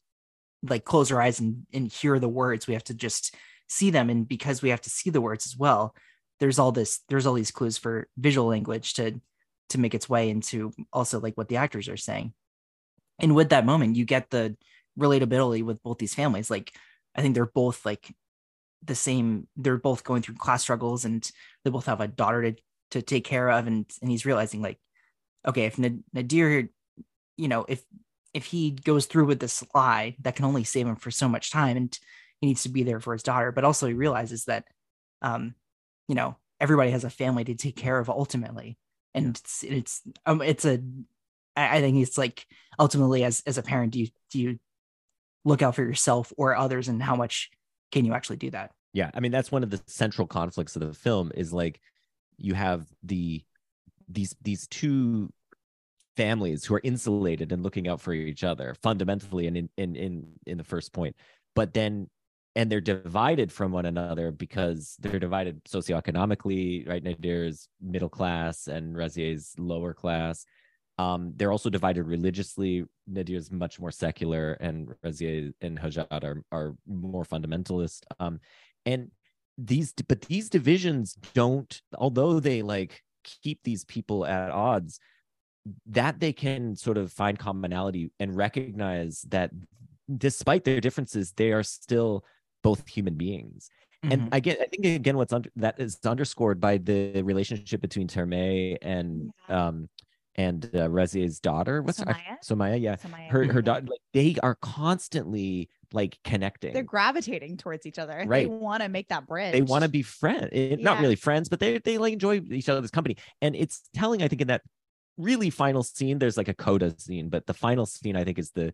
like close our eyes and, and hear the words. We have to just see them. And because we have to see the words as well, there's all this there's all these clues for visual language to to make its way into also like what the actors are saying. And with that moment you get the relatability with both these families. Like i think they're both like the same they're both going through class struggles and they both have a daughter to to take care of. And and he's realizing like okay if Nad- nadir you know if if he goes through with this lie that can only save him for so much time and he needs to be there for his daughter but also he realizes that um you know everybody has a family to take care of ultimately. And it's it's um it's a I, I think it's like ultimately as as a parent do you do you look out for yourself or others and how much can you actually do that? Yeah. I mean that's one of the central conflicts of the film is like you have the these these two families who are insulated and looking out for each other fundamentally and in in in, in the first point. But then and they're divided from one another because they're divided socioeconomically right nadir is middle class and Razieh's lower class um, they're also divided religiously. Nadir is much more secular, and Razieh and Hodjat are are more fundamentalist. Um, and these, but these divisions don't, although they like keep these people at odds, that they can sort of find commonality and recognize that despite their differences, they are still both human beings. And I get, I think again, what's under that is underscored by the relationship between Termeh and um and uh, Razier's daughter. What's her- I- Somayeh? Yeah, Somayeh. her her daughter. Like they are constantly like connecting. They're gravitating towards each other. Right. They want to make that bridge. they want to be friends not really friends but they they like enjoy each other's company and it's telling i think in that really final scene there's like a coda scene but the final scene i think is the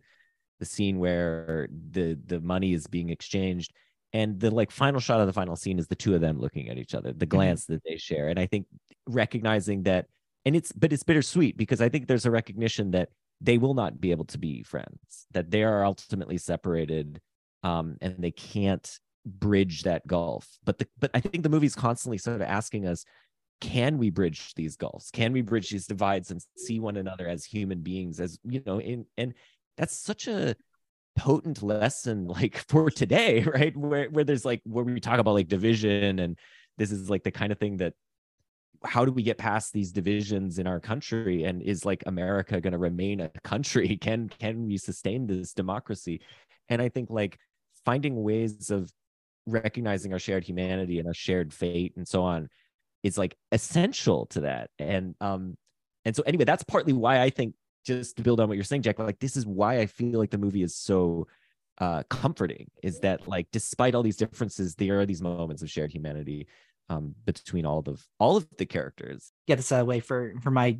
the scene where the the money is being exchanged. And the like final shot of the final scene is the two of them looking at each other the glance that they share. And i think recognizing that and it's but it's bittersweet because i think there's a recognition that they will not be able to be friends that they are ultimately separated um and they can't bridge that gulf. But the but i think the movie's constantly sort of asking us can we bridge these gulfs? Can we bridge these divides and see one another as human beings as you know in and that's such a potent lesson like for today right? Where where there's like where we talk about like division and this is like the kind of thing that how do we get past these divisions in our country? And is like america going to remain a country? Can can we sustain this democracy? And i think like finding ways of recognizing our shared humanity and our shared fate and so on is like essential to that. And um and so anyway that's partly why i think just to build on what you're saying jack like this is why i feel like the movie is so uh comforting is that like despite all these differences there are these moments of shared humanity um between all of all of the characters get this the way for for my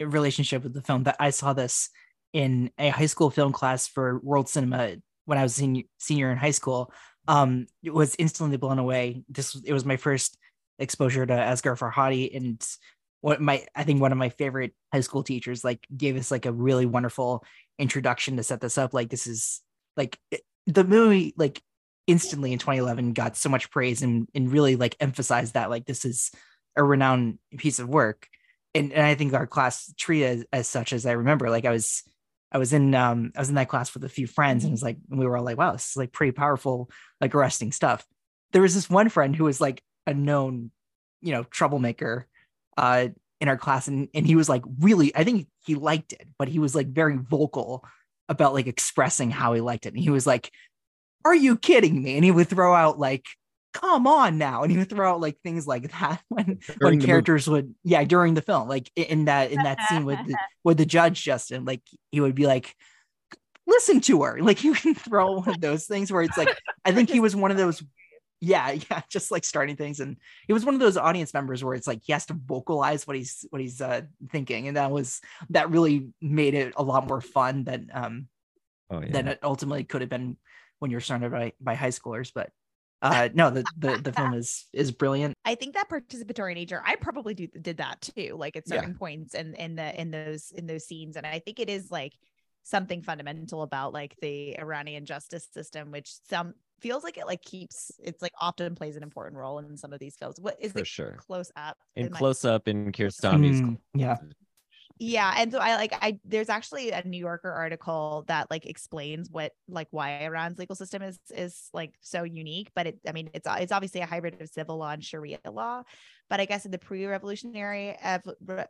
relationship with the film that I saw this in a high school film class for world cinema when I was senior senior in high school. Um, it was instantly blown away. This it was my first exposure to Asghar Farhadi and what my I think one of my favorite high school teachers like gave us like a really wonderful introduction to set this up. Like this is like it- the movie like instantly in 2011 got so much praise and and really like emphasized that like this is a renowned piece of work and, and I think our class treated as, as such as I remember. Like I was, I was in, um, I was in that class with a few friends, and it was like we were all like, "Wow, this is like pretty powerful, like arresting stuff." There was this one friend who was like a known you know troublemaker uh in our class and and he was like really i think he liked it but he was like very vocal about like expressing how he liked it. And he was like are you kidding me? And he would throw out like come on now. And he would throw out like things like that when During when characters would yeah during the film like in that in that scene with the, with the judge justin like he would be like listen to her. Like you can throw one of those things where it's like i think he was one of those yeah yeah just like starting things and he was one of those audience members where it's like he has to vocalize what he's what he's uh thinking and that was that really made it a lot more fun than um Oh yeah. than it ultimately could have been when you're surrounded by by high schoolers but uh no the the, the film is is brilliant I think that participatory nature, I probably do, did that too, like at Yeah. certain points in in the in those in those scenes, and I think it is like something fundamental about like the Iranian justice system, which some feels like it like keeps it's like often plays an important role in some of these films. What is For it sure. close up? In in my- close up in Kiarostami's Mm, yeah yeah and so i like i there's actually a new yorker article that like explains what like why iran's legal system is is like so unique but it i mean it's it's obviously a hybrid of civil law and sharia law but i guess in the pre-revolutionary uh,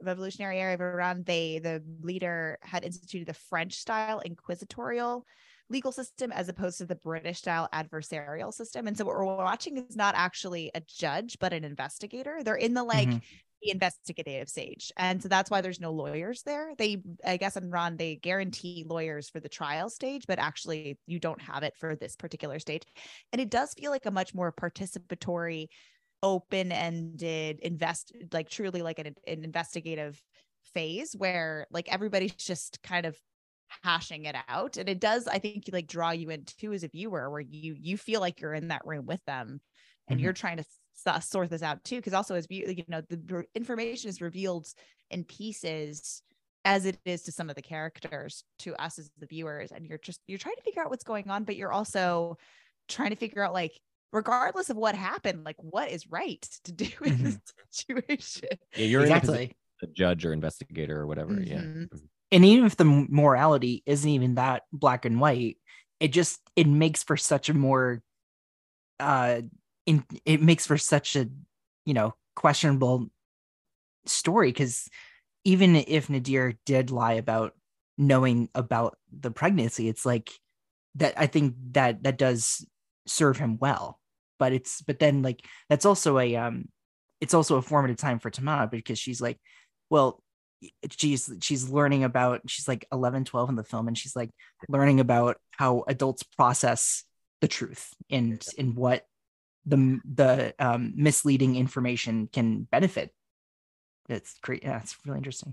revolutionary era of iran they the leader had instituted the french style inquisitorial legal system as opposed to the british style adversarial system and so what we're watching is not actually a judge but an investigator they're in the like Mhm. the investigative stage. And so that's why there's no lawyers there. They, I guess, in Iran, they guarantee lawyers for the trial stage, but actually you don't have it for this particular stage. And it does feel like a much more participatory, open ended, invest, like truly like an, an investigative phase where like everybody's just kind of hashing it out and it does i think like draw you in too as a viewer where you you feel like you're in that room with them and Mhm. you're mm-hmm. trying to s- sort this out too because also as you know the information is revealed in pieces as it is to some of the characters to us as the viewers and you're just you're trying to figure out what's going on but you're also trying to figure out like regardless of what happened like what is right to do in this mm-hmm. situation Yeah, you're in a position exactly a judge or investigator or whatever. Yeah. Mm-hmm. And even if the morality isn't even that black and white it just it makes for such a more uh in it makes for such a you know questionable story because even if nadir did lie about knowing about the pregnancy it's like that i think that that does serve him well. But it's but then like that's also a um it's also a formative time for tamara because she's like well she's she's learning about she's like 11 12 in the film and she's like learning about how adults process the truth and and what the the um, misleading information can benefit it's great yeah it's really interesting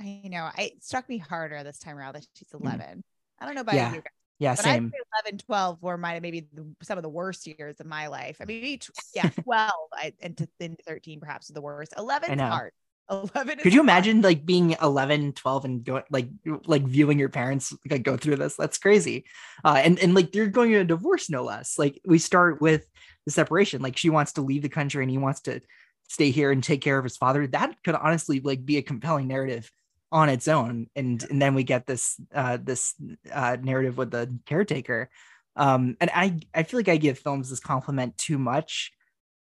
i know I, it struck me harder this time around that she's 11 i don't know about Mm. Yeah. you guys yeah but same I'd say 11, 12 were my maybe the, some of the worst years of my life. I mean, maybe tw- yeah, 12 I, and to then 13 perhaps the worst. 11 is hard. 11 could you imagine like being 11 12 and go like like viewing your parents like go through this? That's crazy. Uh and and like you're going to a divorce no less. Like we start with the separation. Like she wants to leave the country and he wants to stay here and take care of his father. That could honestly like be a compelling narrative on its own. And and then we get this uh this uh narrative with the caretaker. Um and i i feel like i give films this compliment too much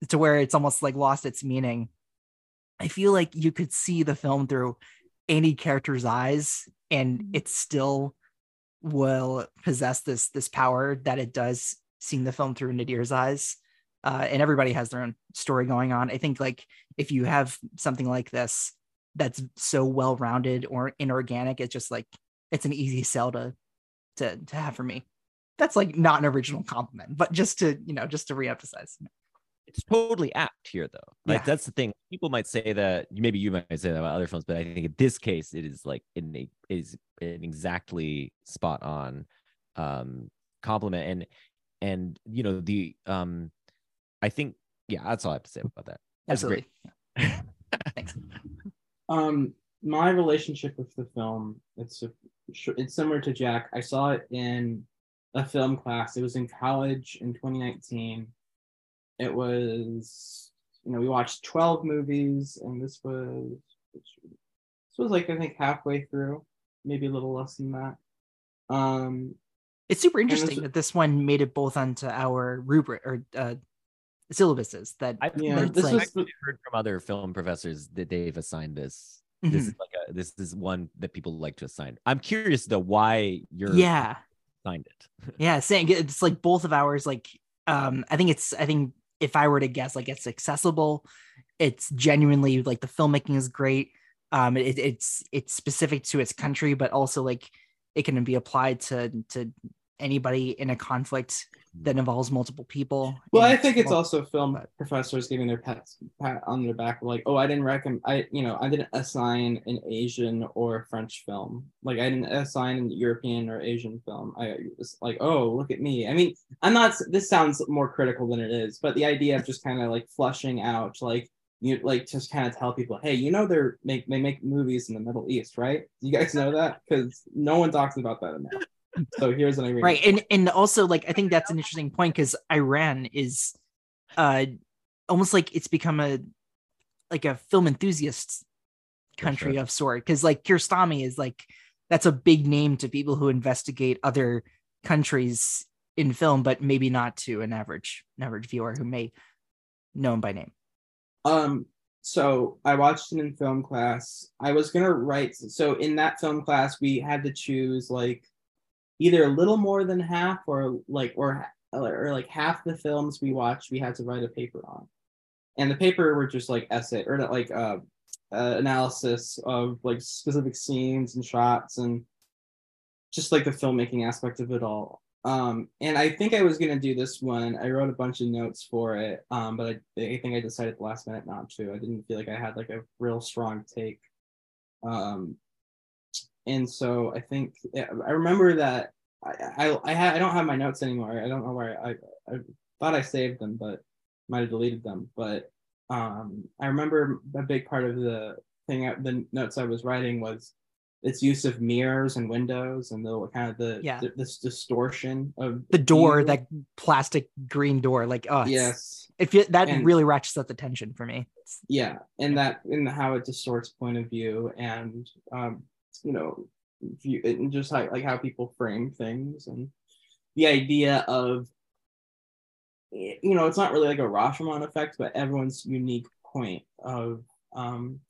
to where it's almost like lost its meaning I feel like you could see the film through any character's eyes and Mhm. it still will possess this this power that it does seeing the film through Nadir's eyes. Uh, and everybody has their own story going on. I think like if you have something like this that's so well rounded or inorganic, it's just like it's an easy sell to to to have for me. That's like not an original compliment, but just to you know just to reemphasize. It's totally apt here though like Yeah. that's the thing people might say that maybe you might say that about other films but i think in this case it is like in a is an exactly spot on um compliment and and you know the um i think yeah that's all i have to say about that That's great. Absolutely. Thanks. Um, my relationship with the film, it's a, it's similar to Jack. I saw it in a film class. It was in college in 2019. It was, you know, we watched 12 movies, and this was this was like I think halfway through, maybe a little less than that. Um, It's super this- interesting that this one made it both onto our rubric or uh, syllabuses that I've Yeah, heard, this I've heard from other film professors that they've assigned this. Mhm. This is like a this is one that people like to assign. I'm curious though why you're yeah assigned it. yeah saying it's like both of ours like um i think it's i think if i were to guess like it's accessible it's genuinely like the filmmaking is great um it, it's it's specific to its country but also like it can be applied to to anybody in a conflict that involves multiple people Well, I think it's also film professors giving their pets pat on their back, like, oh, I didn't recommend, I, you know, I didn't assign an Asian or French film. Like, I didn't assign an European or Asian film. I was like, oh, look at me. I mean, I'm not. This sounds more critical than it is, but the idea of just kind of like flushing out, like, you like just kind of tell people, hey, you know, they're make they make movies in the Middle East, right? You guys know that because no one talks about that enough. So here's an agreement. right and and also like i think that's an interesting point because iran is uh almost like it's become a like a film enthusiast country sure. of sort because like Kiarostami is like that's a big name to people who investigate other countries in film but maybe not to an average an average viewer who may know him by name Um, so I watched it in film class. I was gonna write. So in that film class, we had to choose like either a little more than half, or like or or like half the films we watched. We had to write a paper on, and the paper were just like essay or like uh, uh analysis of like specific scenes and shots and just like the filmmaking aspect of it all. Um, and I think I was gonna do this one. I wrote a bunch of notes for it, um, but I, I think I decided the last minute not to. I didn't feel like I had like a real strong take. Um, and so I think yeah, I remember that I I I, ha- I don't have my notes anymore. I don't know where I I thought I saved them, but might have deleted them. But um, I remember a big part of the thing, I- the notes I was writing was its use of mirrors and windows and the kind of the Yeah. th- this distortion of the door view. that plastic green door like oh yes if you, that And- really ratchets up the tension for me It's- yeah and that and how it distorts point of view and um you know view and just how like how people frame things and the idea of you know it's not really like a Rashomon effect but everyone's unique point of um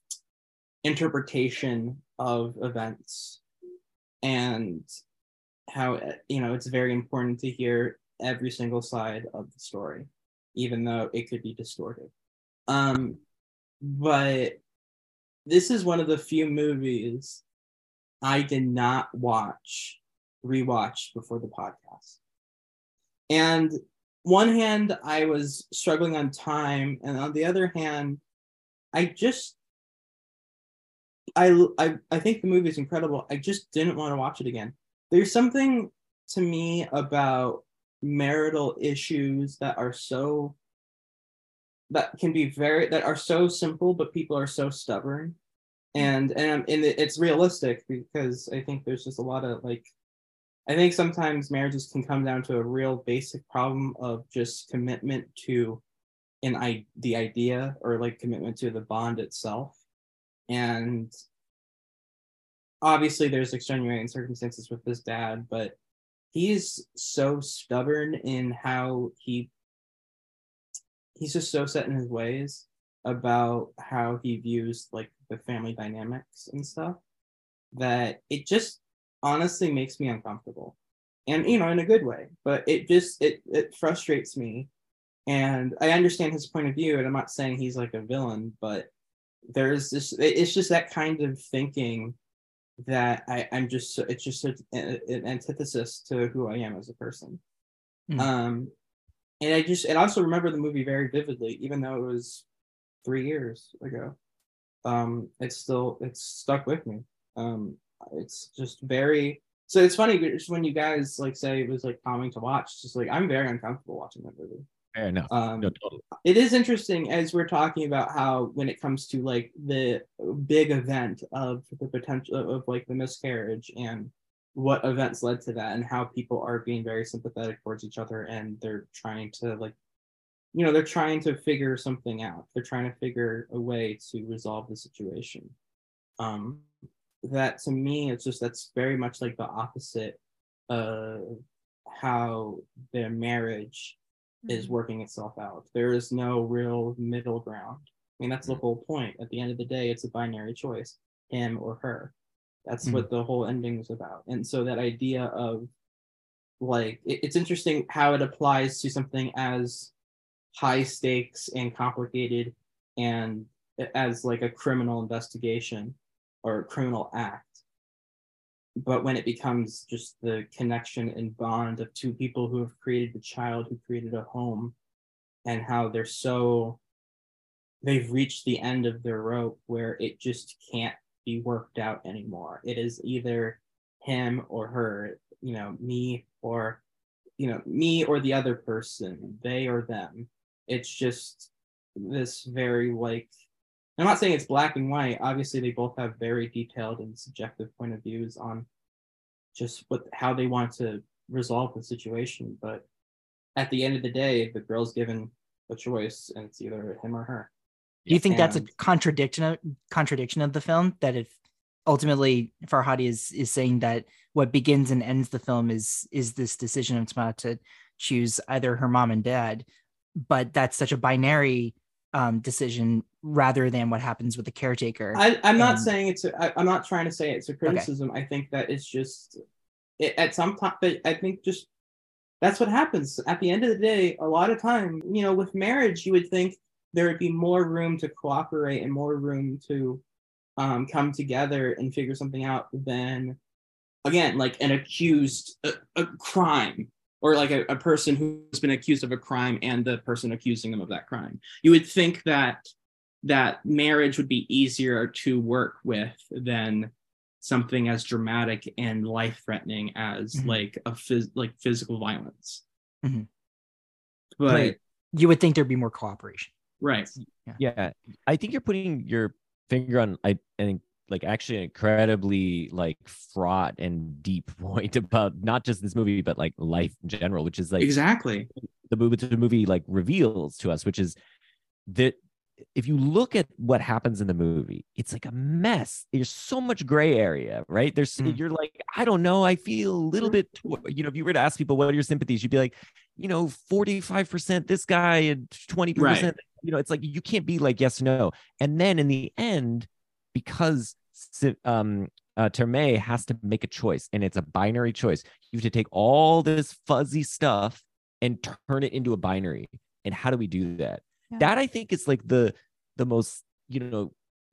interpretation of events and how you know it's very important to hear every single side of the story even though it could be distorted. Um but this is one of the few movies I did not watch, rewatch before the podcast. And one hand, I was struggling on time, and on the other hand, I just I I, I think the movie is incredible. I just didn't want to watch it again. There's something to me about marital issues that are so that can be very that are so simple but people are so stubborn and um, and and it's realistic because i think there's just a lot of like i think sometimes marriages can come down to a real basic problem of just commitment to an i the idea or like commitment to the bond itself. And obviously there's extenuating circumstances with this dad but he's so stubborn in how he he's just so set in his ways about how he views like the family dynamics and stuff that it just honestly makes me uncomfortable and you know in a good way but it just it it frustrates me and i understand his point of view and i'm not saying he's like a villain but there's this it's just that kind of thinking that i i'm just so- it's just a, an antithesis to who i am as a person Hmm. um and I just and I also remember the movie very vividly, even though it was three years ago. Um, it's still it's stuck with me. Um, it's just very so it's funny when you guys like say it was like calming to watch. Just like I'm very uncomfortable watching that movie. Fair enough. Um, no, totally. it is interesting as we're talking about how when it comes to like the big event of the potential of, of, like the miscarriage and what events led to that and how people are being very sympathetic towards each other and they're trying to like you know they're trying to figure something out they're trying to figure a way to resolve the situation um that to me it's just that's very much like the opposite of how their marriage is Mhm. working itself out. There is no real middle ground. I mean, that's the whole point. At the end of the day, it's a binary choice, him or her. That's what the whole ending was about. And so that idea of like it- it's interesting how it applies to something as high stakes and complicated and as like a criminal investigation or a criminal act. But when it becomes just the connection and bond of two people who have created a child who created a home and how they're so they've reached the end of their rope where it just can't be worked out anymore. It is either him or her you know me or you know me or the other person they or them it's just this very like i'm not saying it's black and white obviously they both have very detailed and subjective point of views on just what how they want to resolve the situation but at the end of the day the girl's given a choice and it's either him or her Do you think that's a contradiction of, contradiction of the film? That if ultimately Farhadi is is saying that what begins and ends the film is is this decision of Tama to choose either her mom and dad, but that's such a binary um, decision rather than what happens with the caretaker. I, I'm not saying it's. I, I'm not trying to say it's a criticism. I think that it's just it, at some time. But I think just that's what happens at the end of the day. A lot of time, you know, with marriage, you would think there would be more room to cooperate and more room to um, come together and figure something out than again like an accused a, a crime or like a, a person who's been accused of a crime and the person accusing them of that crime you would think that that marriage would be easier to work with than something as dramatic and life threatening as Mhm. like a phys- like physical violence Mhm. but Right. you would think there'd be more cooperation. right yeah i think you're putting your finger on i think like actually an incredibly like fraught and deep point about not just this movie but like life in general which is like exactly. the movie the movie like reveals to us which is that if you look at what happens in the movie it's like a mess. There's so much gray area right? There's Mm. you're like i don't know. I feel a little bit you know if you were to ask people what are your sympathies? you'd be like you know 45% this guy and 20% Right. you know it's like you can't be like yes no. And then in the end because um uh, Termeh has to make a choice and it's a binary choice. You have to take all this fuzzy stuff and turn it into a binary. And how do we do that? Yeah. That I think is like the the most, you know,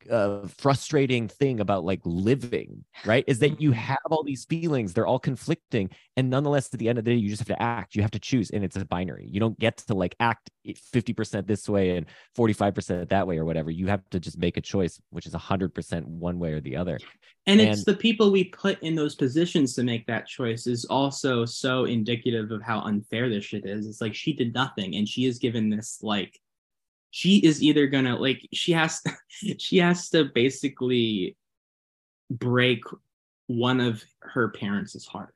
uh, frustrating thing about like living, right? Is that you have all these feelings, they're all conflicting, and nonetheless, at the end of the day, you just have to act. You have to choose, and it's a binary. You don't get to like act 50% this way and 45% that way or whatever. You have to just make a choice, which is 100% one way or the other. and it's the people we put in those positions to make that choice is also so indicative of how unfair this shit is it's like she did nothing and she is given this like she is either gonna like she has she has to basically break one of her parents' heart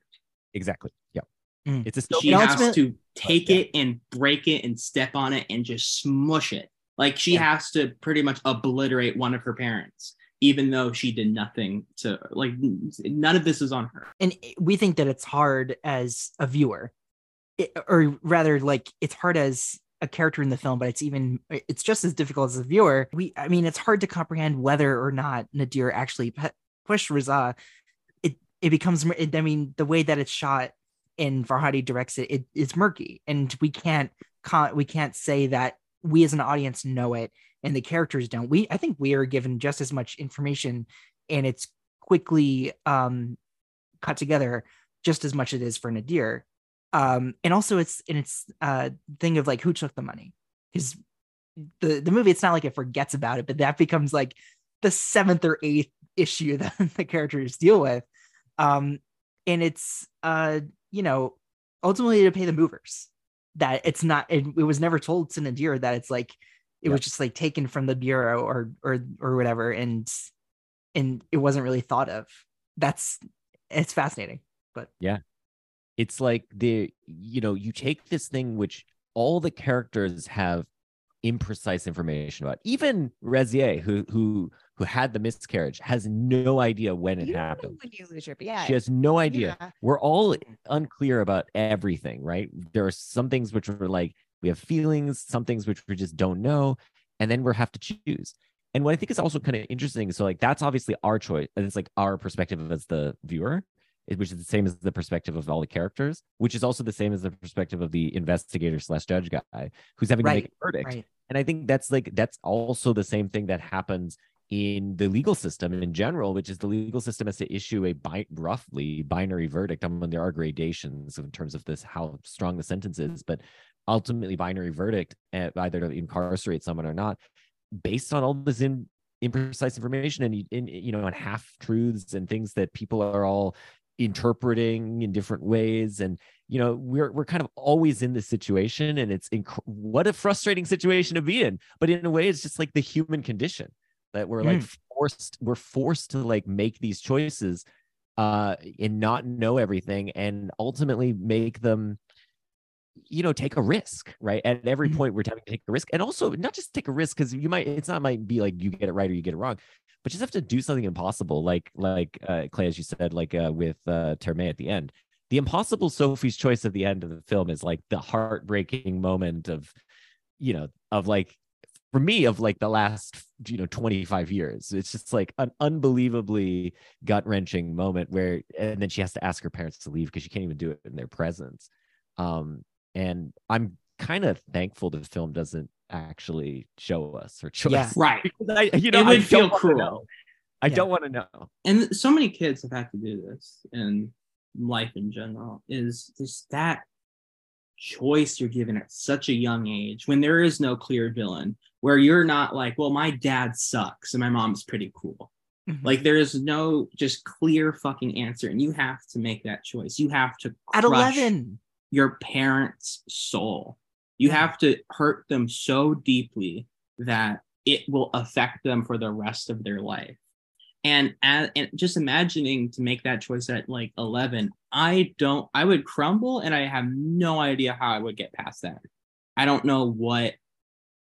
Exactly. Yeah. Mm. It's a she And has ultimate- to take yeah. it and break it and step on it and just smush it like she Yeah. has to pretty much obliterate one of her parents even though she did nothing to like none of this is on her and we think that it's hard as a viewer It- or rather like it's hard as a character in the film but it's even it's just as difficult as a viewer we i mean it's hard to comprehend whether or not nadir actually pu- pushed Raza. it it becomes it, i mean the way that it's shot and farhadi directs it, it it's murky and we can't we can't say that we as an audience know it and the characters don't we i think we are given just as much information and it's quickly um cut together just as much as it is for Nadir. Um, and also it's and it's uh thing of like who took the money? Because the the movie it's not like it forgets about it, but that becomes like the seventh or eighth issue that the characters deal with. Um, and it's uh you know ultimately to pay the movers that it's not it, it was never told to Nadir that it's like it was just like taken from the bureau or or or whatever and and it wasn't really thought of. That's it's fascinating but it's like the you know you take this thing which all the characters have imprecise information about. Even Razieh who who who had the miscarriage has no idea when it You happened. when you lose your yeah. She has no idea. Yeah. we're all unclear about everything right? There are some things which are like we have feelings, some things which we just don't know, and then we have to choose. And what I think is also kind of interesting, so like that's obviously our choice, and it's like our perspective as the viewer, which is the same as the perspective of all the characters, which is also the same as the perspective of the investigator slash judge guy who's having to make a verdict. Right. And I think that's like that's also the same thing that happens in the legal system in general, which is the legal system has to issue a bi- roughly binary verdict. I mean, there are gradations in terms of this how strong the sentence is, but ultimately binary verdict, uh, either to incarcerate someone or not, based on all this in imprecise information and in you know and half truths and things that people are all interpreting in different ways. And you know we're we're kind of always in this situation and it's inc- what a frustrating situation to be in. But in a way it's just like the human condition that we're like forced we're forced to like make these choices uh and not know everything and ultimately make them you know take a risk right? At every Mhm. point we're having to take a risk. And also not just take a risk because you might it's not might be like you get it right or you get it wrong but just have to do something impossible like like uh clay as you said like uh with uh Termeh at the end. The impossible sophie's choice at the end of the film is like the heartbreaking moment of you know of like for me of like the last you know 25 years. It's just like an unbelievably gut-wrenching moment where and then she has to ask her parents to leave because she can't even do it in their presence. Um and i'm kind of thankful the film doesn't actually show us or choice Yeah. Right. because I, you know, it would I feel cruel. know. I Yeah. don't want to know. and so many kids have had to do this in life in general is just that choice you're given at such a young age when there is no clear villain where you're not like well my dad sucks and my mom's pretty cool Mhm. like there is no just clear fucking answer and you have to make that choice you have to At 11. your parents soul you have to hurt them so deeply that it will affect them for the rest of their life. And and, and just imagining to make that choice at like 11 i don't i would crumble and i have no idea how i would get past that. I don't know what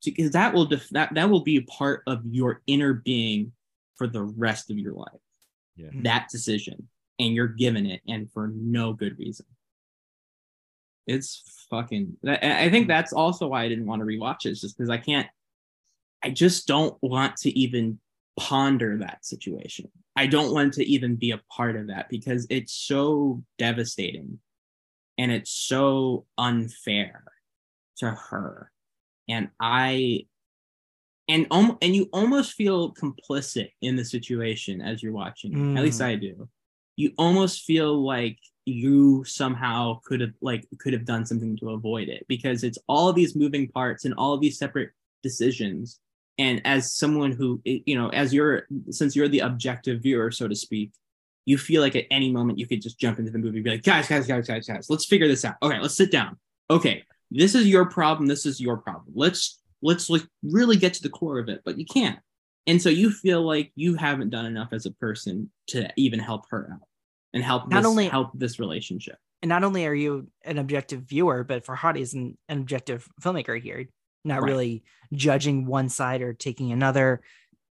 because that will def- that that will be a part of your inner being for the rest of your life. Yeah. that decision and you're given it and for no good reason it's fucking i I think that's also why i didn't want to rewatch it is just because i can't i just don't want to even ponder that situation. I don't want to even be a part of that because it's so devastating and it's so unfair to her. And i and um, and you almost feel complicit in the situation as you're watching at least Mm. i do. You almost feel like you somehow could have like could have done something to avoid it because it's all these moving parts and all these separate decisions. And as someone who you know as you're since you're the objective viewer so to speak you feel like at any moment you could just jump into the movie and be like guys guys guys guys guys let's figure this out. Okay let's sit down. Okay this is your problem this is your problem. Let's let's like really get to the core of it but you can't. And so you feel like you haven't done enough as a person to even help her out and help Not this, only- help this relationship And not only are you an objective viewer, but Farhad is an, an objective filmmaker here, not Right. really judging one side or taking another.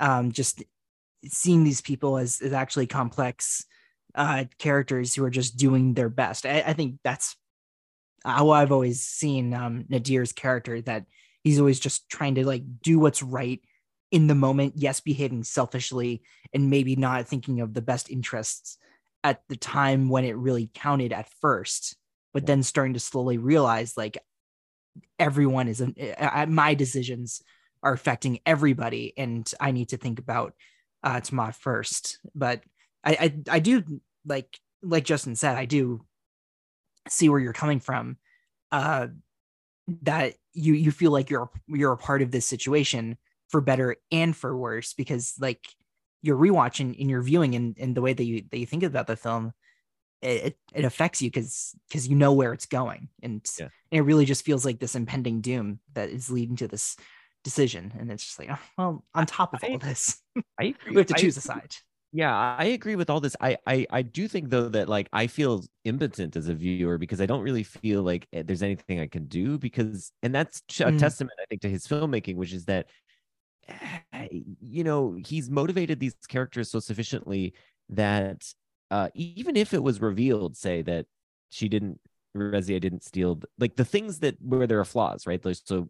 Um, just seeing these people as, as actually complex uh, characters who are just doing their best. I, I think that's how I've always seen um, Nadir's character that he's always just trying to like do what's right in the moment. Yes, behaving selfishly and maybe not thinking of the best interests at the time when it really counted at first, but then starting to slowly realize like everyone is uh, my decisions are affecting everybody, and I need to think about uh, Tama first. But I, I I do like like Justin said, I do see where you're coming from. Uh, that you you feel like you're you're a part of this situation for better and for worse because like you're rewatching and you're viewing and, and the way that you that you think about the film it, it affects you because because you know where it's going and, Yeah. and it really just feels like this impending doom that is leading to this decision and it's just like oh, well on top of I- all this I agree. we have to choose a side Yeah, I agree with all this. I, I I do think though that like I feel impotent as a viewer because I don't really feel like eh, there's anything I can do because and that's a Mm. testament I think to his filmmaking, which is that you know he's motivated these characters so sufficiently that uh even if it was revealed, say that she didn't Razieh didn't steal like the things that where there are flaws, right? Like, so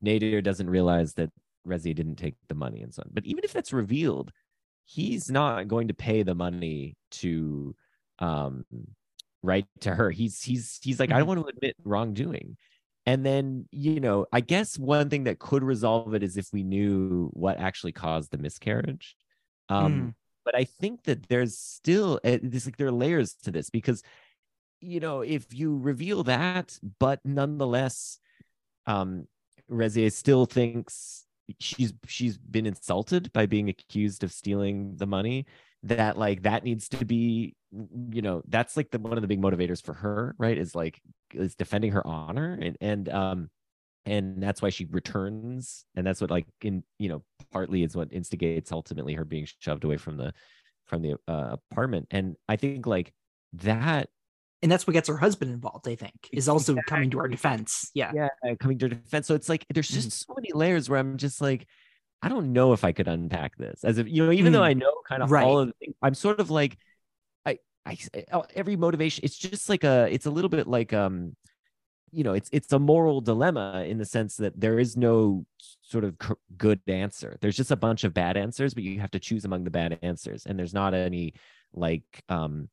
Nadir doesn't realize that Razieh didn't take the money and so on. But even if that's revealed, he's not going to pay the money to um right to her. He's he's he's like, I don't want to admit wrongdoing. And then, you know, I guess one thing that could resolve it is if we knew what actually caused the miscarriage. Um, Mm. but I think that there's still uh, this like there are layers to this because you know, if you reveal that, but nonetheless, um, Razieh still thinks she's she's been insulted by being accused of stealing the money. That like that needs to be, you know, that's like the one of the big motivators for her, right? Is like is defending her honor and and um and that's why she returns and that's what like in you know partly is what instigates ultimately her being shoved away from the from the uh, apartment and i think like that and that's what gets her husband involved i think is also coming to our defense yeah yeah coming to her defense so it's like there's just so many layers where i'm just like i don't know if i could unpack this as if you know even though Mm. i know kind of Right. all of the things i'm sort of like i i uh, every motivation it's just like a it's a little bit like um you know it's it's a moral dilemma in the sense that there is no sort of good answer there's just a bunch of bad answers but you have to choose among the bad answers and there's not any like um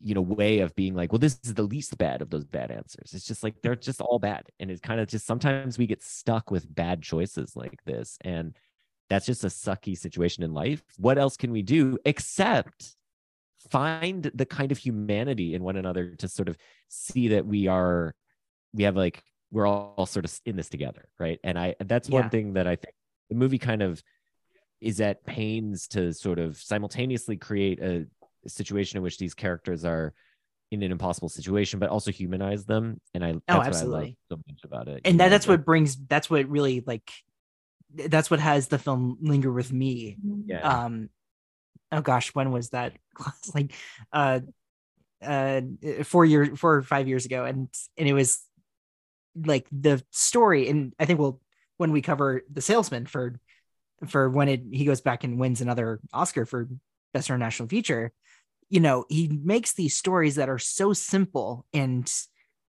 you know way of being like well this is the least bad of those bad answers. It's just like they're mm-hmm. just all bad and it's kind of just sometimes we get stuck with bad choices like this and that's just a sucky situation in life. What else can we do except find the kind of humanity in one another to sort of see that we are we have like we're all, all sort of in this together right? And i that's one Yeah. thing that i think the movie kind of is at pains to sort of simultaneously create a situation in which these characters are in an impossible situation but also humanize them. And i that's what i love Oh, absolutely. so much about it. And that, that's what brings that's what really like that's what has the film linger with me. Yeah. Um oh gosh when was that? It's like uh uh four years four or five years ago. And and it was like the story and i think we'll when we cover the salesman for for when it he goes back and wins another oscar for best international feature you know he makes these stories that are so simple and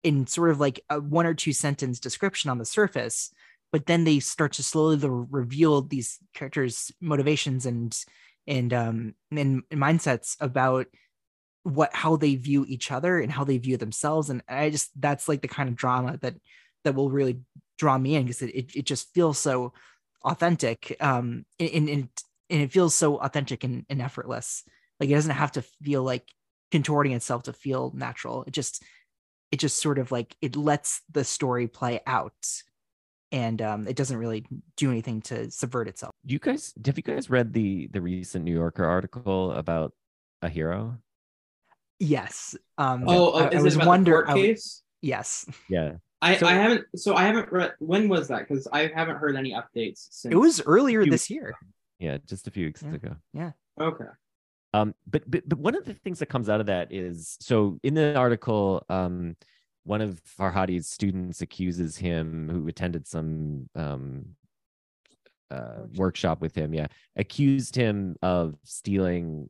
in sort of like a one or two sentence description on the surface but then they start to slowly reveal these characters motivations and and um and mindsets about what how they view each other and how they view themselves. And i just that's like the kind of drama that that will really draw me in because it, it, it just feels so authentic um and, and and it feels so authentic and, and effortless like it doesn't have to feel like contorting itself to feel natural. It just it just sort of like it lets the story play out. And um it doesn't really do anything to subvert itself. You guys have you guys read the the recent new yorker article about a hero? Yes um Oh, I, uh, I is was it about wonder the court I w- case? yes. Yeah. I, So- I haven't so I haven't read when was that? Because I haven't heard any updates since it was earlier this year. yeah just a few weeks Yeah. ago. Yeah. okay um but, but but one of the things that comes out of that is so in the article um one of farhadi's students accuses him who attended some um uh workshop. with him yeah accused him of stealing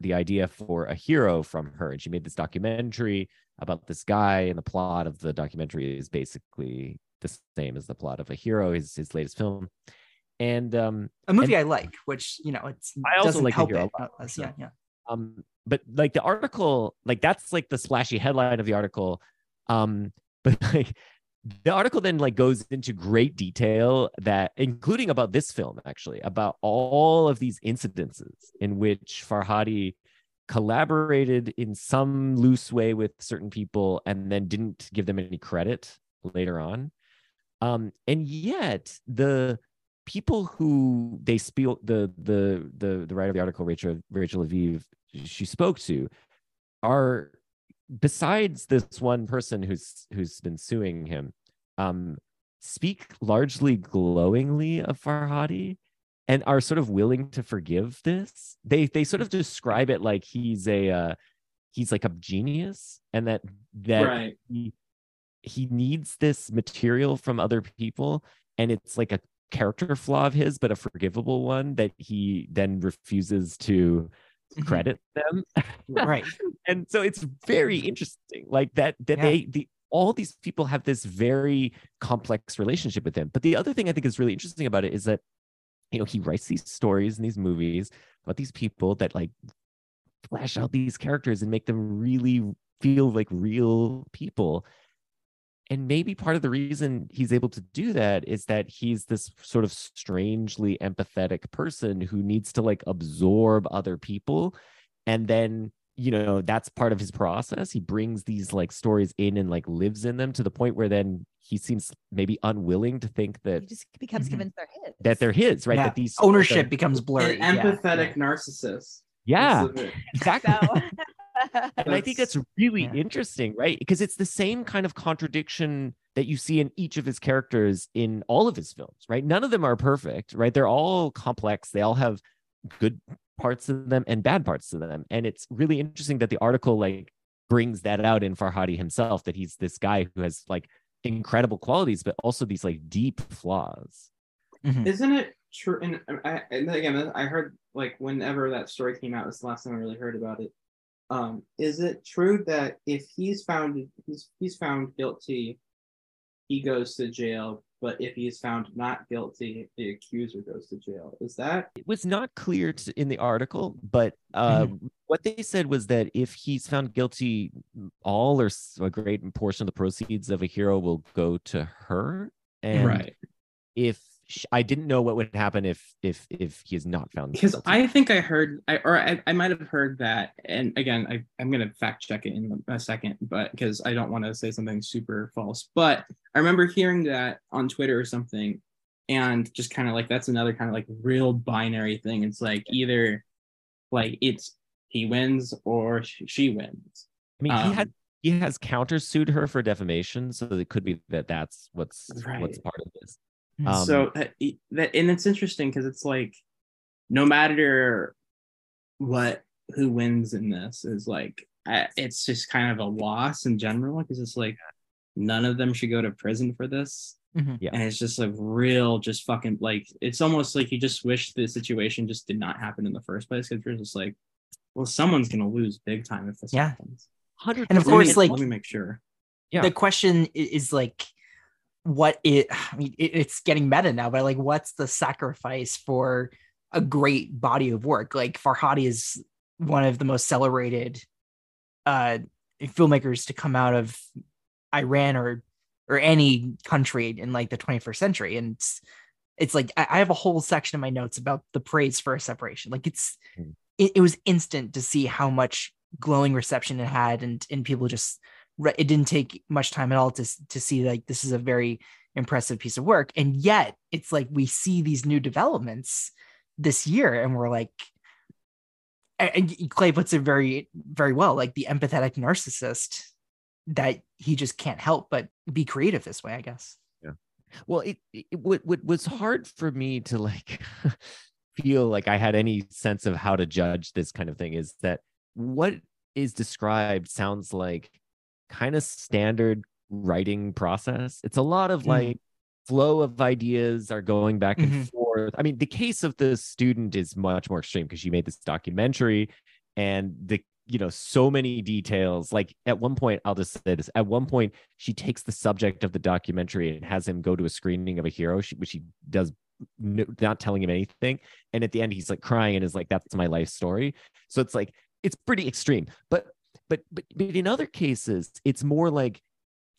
the idea for a hero from her. And she made this documentary about this guy and the plot of the documentary is basically the same as the plot of a hero his his latest film and um a movie i like which you know it's I also like help it. A lot, uh, for yeah. yeah. Um but like the article like that's like the splashy headline of the article. Um but like the article then like goes into great detail that including about this film actually about all of these incidences in which farhadi collaborated in some loose way with certain people and then didn't give them any credit later on. Um and yet the people who they spiel the the the the writer of the article rachel rachel aviv she spoke to are besides this one person who's who's been suing him um speak largely glowingly of farhadi and are sort of willing to forgive this they they sort of describe it like he's a uh he's like a genius and that that Right. he, he needs this material from other people and it's like a character flaw of his but a forgivable one that he then refuses to Mhm. credit them right. and so it's very interesting like that that Yeah. they the all these people have this very complex relationship with him but the other thing i think is really interesting about it is that you know he writes these stories and these movies about these people that like flesh out these characters and make them really feel like real people and maybe part of the reason he's able to do that is that he's this sort of strangely empathetic person who needs to like absorb other people and then you know that's part of his process he brings these like stories in and like lives in them to the point where then he seems maybe unwilling to think that He just becomes Mhm. convinced they're his. that they're his right Yeah. that these Ownership are- becomes blurry. An empathetic yeah. narcissist. yeah This is it. exactly So and I think That's- that's really yeah. interesting, right? Because it's the same kind of contradiction that you see in each of his characters in all of his films, right? None of them are perfect, right? They're all complex. They all have good parts of them and bad parts to them. And it's really interesting that the article like brings that out in Farhadi himself that he's this guy who has like incredible qualities, but also these like deep flaws. Mhm. Isn't it true? And I, and again, I heard like whenever that story came out, it's the last time I really heard about it. Um, is it true that if he's found he's he's found guilty, he goes to jail, but if he's found not guilty, the accuser goes to jail? Is that it was not clear to, in the article, but uh, what they said was that if he's found guilty, all or a great portion of the proceeds of a hero will go to her. And if sh- I didn't know what would happen if if if he is not found because. I think I heard, I, or I, I might have heard that, and again, I, I'm gonna fact check it in a second, but because I don't want to say something super false, but I remember hearing that on Twitter or something, and just kind of like that's another kind of like real binary thing. It's like either like it's he wins or she wins. I mean, he had um, he has countersued her for defamation, so it could be that that's what's what's part of this. Um, so that, that and it's interesting because it's like no matter what who wins in this is like I, it's just kind of a loss in general because it's like none of them should go to prison for this Mhm. Yeah. and it's just a real just fucking like it's almost like you just wish the situation just did not happen in the first place because you're just like well someone's gonna lose big time if this Yeah. happens hundred And of Let me- course, like- let me make sure Yeah. the question is like what it i mean it, it's getting meta now but like what's the sacrifice for a great body of work? Like farhadi is one of the most celebrated uh filmmakers to come out of iran or or any country in like the 21st century. And it's, it's like I, I have a whole section in my notes about the praise for a separation. Like it's Hmm. it, it was instant to see how much glowing reception it had and and people just it didn't take much time at all to to see like this is a very impressive piece of work and yet it's like we see these new developments this year and we're like and clay puts it very very well like the empathetic narcissist that he just can't help but be creative this way i guess Yeah. well it, it what, what was hard for me to like feel like i had any sense of how to judge this kind of thing is that what is described sounds like kind of standard writing process. It's a lot of Mhm. like flow of ideas are going back and Mhm. forth. I mean the case of the student is much more extreme because she made this documentary and the you know so many details. Like at one point i'll just say this at one point she takes the subject of the documentary and has him go to a screening of a hero. She, which he does no, not telling him anything. And at the end he's like crying and is like that's my life story. So it's like it's pretty extreme. But but but, but in other cases it's more like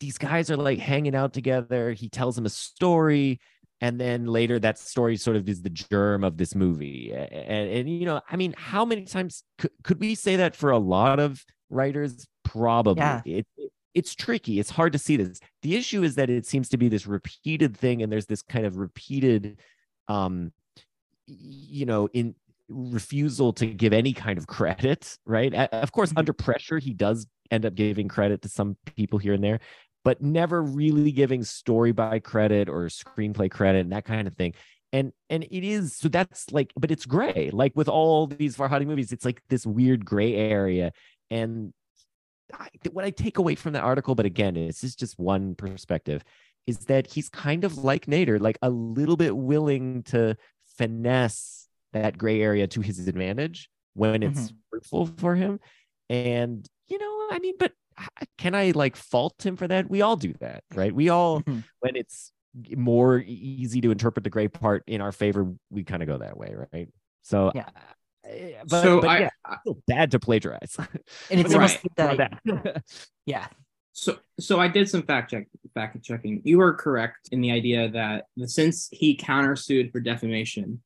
these guys are like hanging out together he tells him a story and then later that story sort of is the germ of this movie. A- and, and you know i mean how many times could, could we say that for a lot of writers? Probably. Yeah. it, it- it's tricky. It's hard to see this. The issue is that it seems to be this repeated thing and there's this kind of repeated um you know in refusal to give any kind of credit right? Of course Mhm. under pressure he does end up giving credit to some people here and there but never really giving story by credit or screenplay credit and that kind of thing. And and it is so that's like but it's gray. Like with all these farhadi movies it's like this weird gray area. And I, what i take away from that article but again this is just one perspective is that he's kind of like nader like a little bit willing to finesse that gray area to his advantage when it's fruitful for him. And you know, I mean, but can I like fault him for that? We all do that, right? We all Mhm. when it's more easy to interpret the gray part in our favor, we kind of go that way, right? So Yeah. uh, but, so but I, yeah, I I feel bad to plagiarize. And it's But almost Right. like that. that. Yeah. So, so I did some fact check, fact checking. You were correct in the idea that since he countersued for defamation,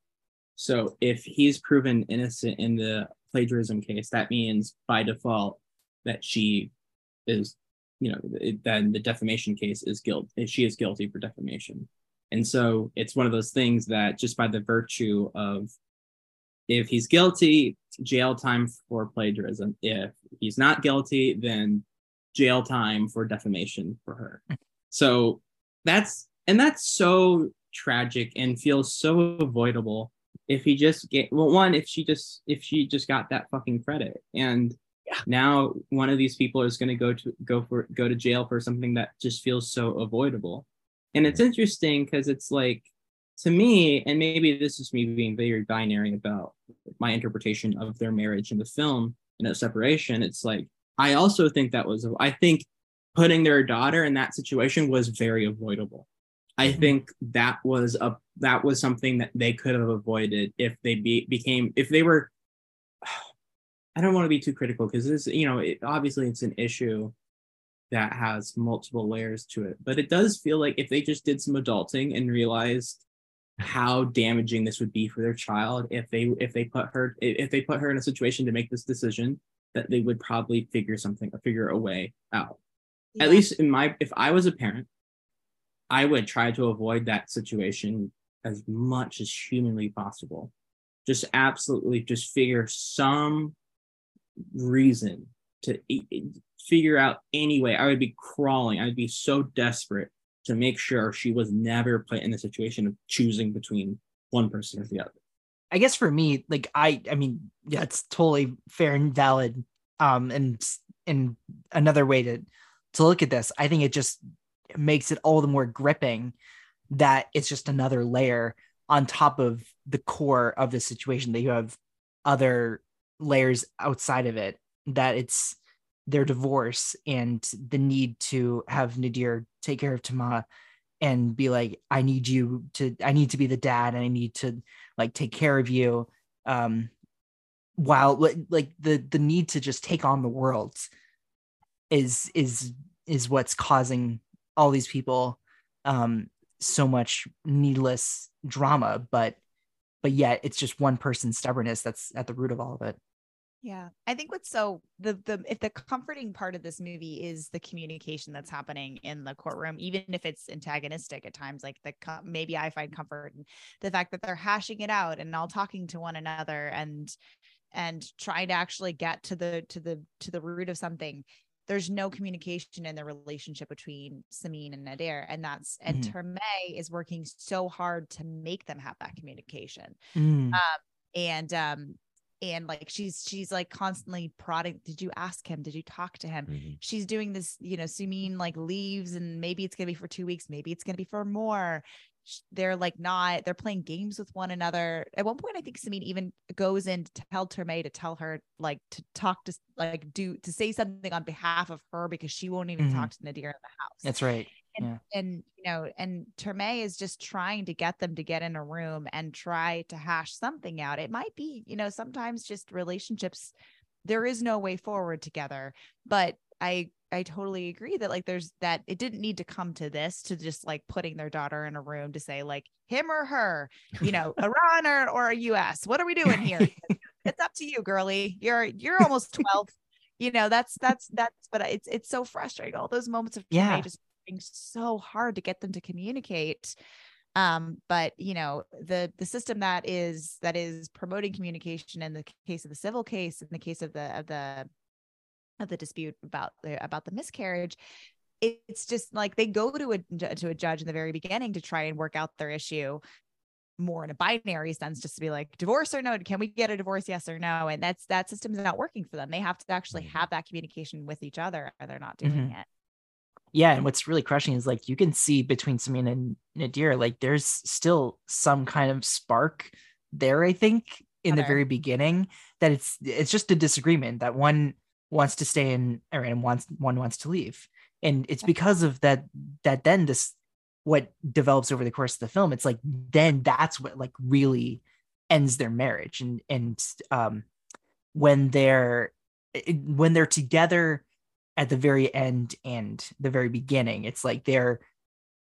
so if he's proven innocent in the plagiarism case, that means by default that she is, you know, it, then the defamation case is guilt. Eh, she is guilty for defamation, and so it's one of those things that just by the virtue of if he's guilty, jail time for plagiarism. If he's not guilty, then jail time for defamation for her. So that's and that's so tragic and feels so avoidable if he just get well one if she just if she just got that fucking credit and now one of these people is going to go to go for go to jail for something that just feels so avoidable. And it's interesting because it's like to me and maybe this is me being very binary about my interpretation of their marriage in the film and a separation it's like i also think that was i think putting their daughter in that situation was very avoidable i mm-hmm. think that was a that was something that they could have avoided if they be, became if they were i don't want to be too critical because this you know it, obviously it's an issue that has multiple layers to it but it does feel like if they just did some adulting and realized how damaging this would be for their child if they if they put her if they put her in a situation to make this decision that they would probably figure something figure a way out Yeah. at least in my if i was a parent i would try to avoid that situation as much as humanly possible. Just absolutely just figure some reason to figure out any way. I would be crawling. I'd be so desperate to make sure she was never put in the situation of choosing between one person or the other. I guess for me, like I, I mean, yeah, it's totally fair and valid. Um, and and another way to to look at this, I think it just makes it all the more gripping that it's just another layer on top of the core of the situation that you have other layers outside of it. That it's their divorce and the need to have Nader take care of Termeh and be like, I need you to, I need to be the dad and I need to like take care of you um while like the the need to just take on the world is is is what's causing all these people um so much needless drama but but yet it's just one person's stubbornness that's at the root of all of it Yeah. I think what's so the the if the comforting part of this movie is the communication that's happening in the courtroom, even if it's antagonistic at times, like the maybe I find comfort in the fact that they're hashing it out and all talking to one another and and trying to actually get to the to the to the root of something. There's no communication in the relationship between Simin and Nader. And that's and Mhm. Termeh is working so hard to make them have that communication Mm. um and um and like she's she's like constantly prodding did you ask him did you talk to him Mhm. she's doing this you know Simin like leaves and maybe it's gonna be for two weeks maybe it's gonna be for more they're like not they're playing games with one another at one point i think Simin even goes in to tell Termeh to tell her like to talk to like do to say something on behalf of her because she won't even Mhm. talk to Nader in the house that's right and, Yeah. and you know and Termeh is just trying to get them to get in a room and try to hash something out it might be you know sometimes just relationships there is no way forward together but i i totally agree that like there's that it didn't need to come to this to just like putting their daughter in a room to say like him or her you know iran or or us what are we doing here? It's up to you girly you're you're almost 12 you know that's that's that's but it's it's so frustrating. All those moments of Yeah. just being so hard to get them to communicate um but you know the the system that is that is promoting communication in the case of the civil case in the case of the of the the dispute about the about the miscarriage it's just like they go to a to a judge in the very beginning to try and work out their issue more in a binary sense just to be like divorce or no? Can we get a divorce? Yes or no? And that's that system's not working for them. They have to actually Mhm. have that communication with each other or they're not doing it. Yeah and what's really crushing is like you can see between Simin and Nader like there's still some kind of spark there I think in the very beginning that it's it's just a disagreement that one wants to stay in and wants one wants to leave. And it's because of that that then this what develops over the course of the film, it's like then that's what like really ends their marriage. And and um when they're when they're together at the very end and the very beginning, it's like they're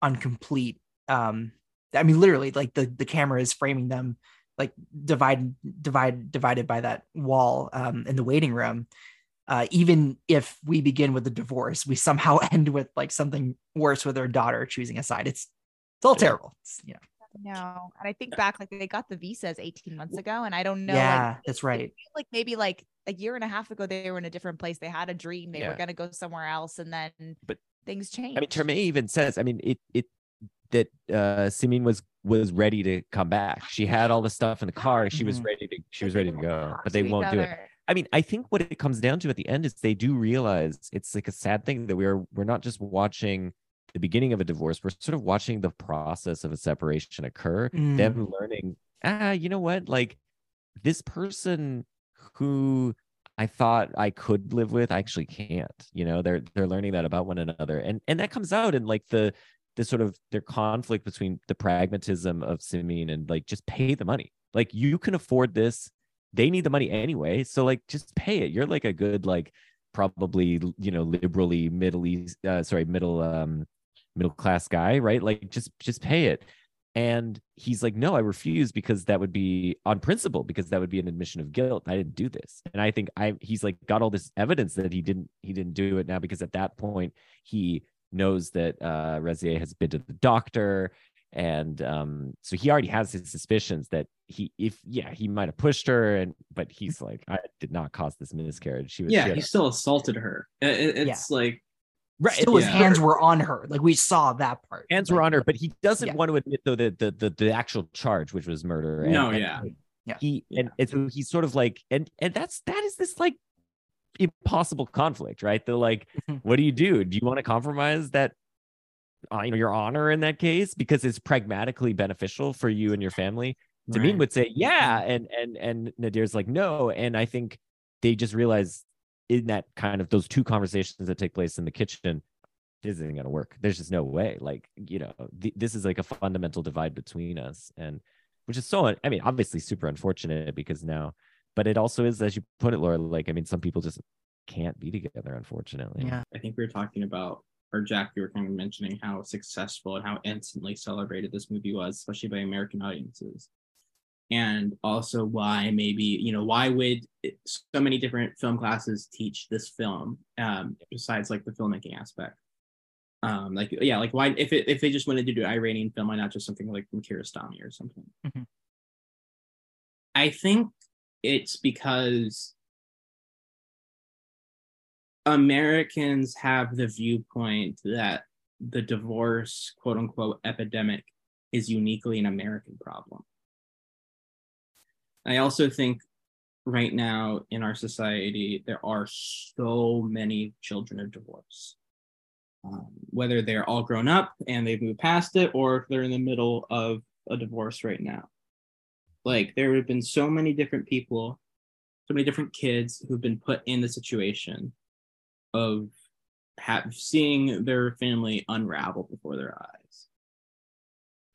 on complete um I mean literally like the the camera is framing them like divided divide divided by that wall um in the waiting room uh even if we begin with a divorce we somehow end with like something worse with their daughter choosing a side it's it's all Yeah. terrible It's, you know No, and I think back like they got the visas 18 months ago, and I don't know. yeah like, that's right like maybe like a year and a half ago they were in a different place. They had a dream. They Yeah. were gonna go somewhere else, and then But- things changed. I mean, Termeh even says, I mean, it it that uh Simin was was ready to come back. She had all the stuff in the car. She was Mhm. ready to she was ready to go, but they won't do it. I mean, I think what it comes down to at the end is they do realize it's like a sad thing that we are we're not just watching the beginning of a divorce, we're sort of watching the process of a separation occur, Mm. them learning, ah, you know what? Like this person who I thought I could live with, I actually can't. You know, they're they're learning that about one another. And and that comes out in like the the sort of their conflict between the pragmatism of Simin and like just pay the money. Like you can afford this they need the money anyway so like just pay it. You're like a good like probably you know liberally middle east uh, sorry middle um middle class guy right? Like just just pay it. And he's like no i refuse because that would be on principle because that would be an admission of guilt. I didn't do this. And i think i he's like got all this evidence that he didn't he didn't do it now because at that point he knows that uh Razieh has been to the doctor. And um so he already has his suspicions that he if yeah he might have pushed her and but he's like i did not cause this miscarriage she was Yeah, she he still assaulted her. It- it- it's like right still his yeah. hands were on her like we saw that part hands were on her but he doesn't Yeah. want to admit though the, the the the actual charge which was murder and- No, and yeah. Yeah. he and, and so he's sort of like and and that's that is this like impossible conflict right the like Mhm. what do you do do you want to compromise that uh, you know your honor in that case because it's pragmatically beneficial for you and your family Tamim Right. would say, yeah, mm-hmm. and and and Nader's like, no, and I think they just realize in that kind of those two conversations that take place in the kitchen, this isn't gonna work. There's just no way. Like you know, th- this is like a fundamental divide between us, and which is so. I mean, obviously super unfortunate because now, but it also is, as you put it, Laura. Like I mean, some people just can't be together, unfortunately. yeah I think we were talking about, or Jack, you were kind of mentioning how successful and how instantly celebrated this movie was, especially by American audiences. And also why maybe, you know, why would it- so many different film classes teach this film, um, besides like the filmmaking aspect? Um, like yeah, like why if it if they just wanted to do an Iranian film, why not just something like from Kiarostami or something? Mhm. I think it's because Americans have the viewpoint that the divorce, quote unquote, epidemic is uniquely an American problem. I also think right now in our society, there are so many children of divorce. Um, whether they're all grown up and they've moved past it, or if they're in the middle of a divorce right now. Like, there have been so many different people, so many different kids who've been put in the situation of have seeing their family unravel before their eyes.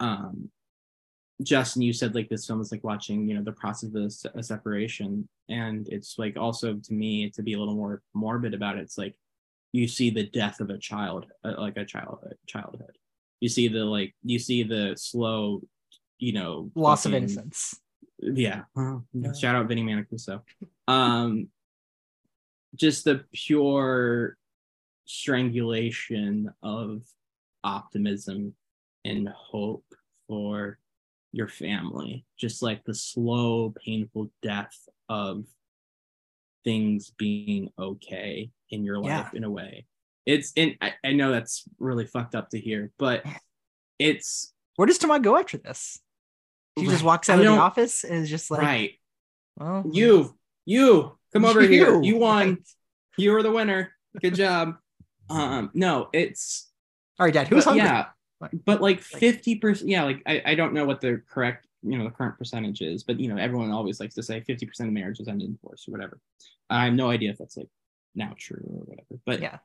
Um, Justin, you said like this film is like watching, you know, the process of a, a separation, and it's like also to me to be a little more morbid about it. It's like you see the death of a child, uh, like a child childhood. You see the like you see the slow, you know, loss of innocence yeah. Yeah. Shout out Vinny Mancuso. Um, just the pure strangulation of optimism and hope for your family. Just like the slow, painful death of things being okay in your life Yeah. in a way. It's and I, I know that's really fucked up to hear, but it's where does Termeh go after this she just walks I out of the office and is just like right. well You, you, come over here. you, You won. right. You were the winner. Good job. Um, no, it's all right dad who's hungry yeah, but like like- fifty percent. Yeah, like I, I don't know what the correct you know the current percentage is, but you know everyone always likes to say 50% of marriages end in divorce or whatever. I have no idea if that's like now true or whatever. But Yeah.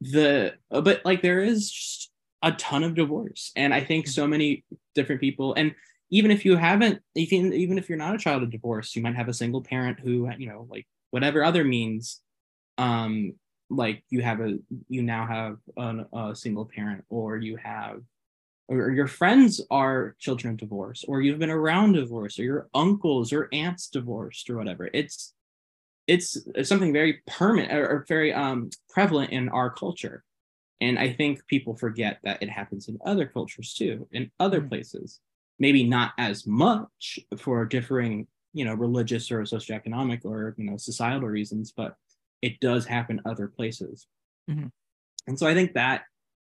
the uh, but like there is just a ton of divorce, and I think so many different people, and even if you haven't, even even if you're not a child of divorce, you might have a single parent who you know like whatever other means, um, like you have a you now have an, a single parent, or you have or your friends are children of divorce, or you've been around divorce, or your uncles or aunts divorced, or whatever. It's it's something very permanent or, or very um, prevalent in our culture, and I think people forget that it happens in other cultures too, in other places. Maybe not as much for differing, you know, religious or socioeconomic or you know societal reasons, but it does happen other places. Mhm. And so I think that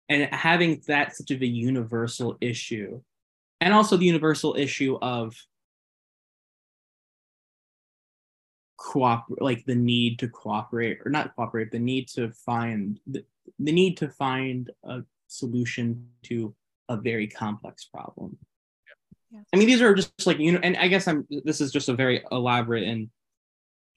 and having that such of a universal issue and also the universal issue of cooperate like the need to cooperate or not cooperate the need to find the, the need to find a solution to a very complex problem Yeah. i mean these are just like you know and i guess i'm this is just a very elaborate and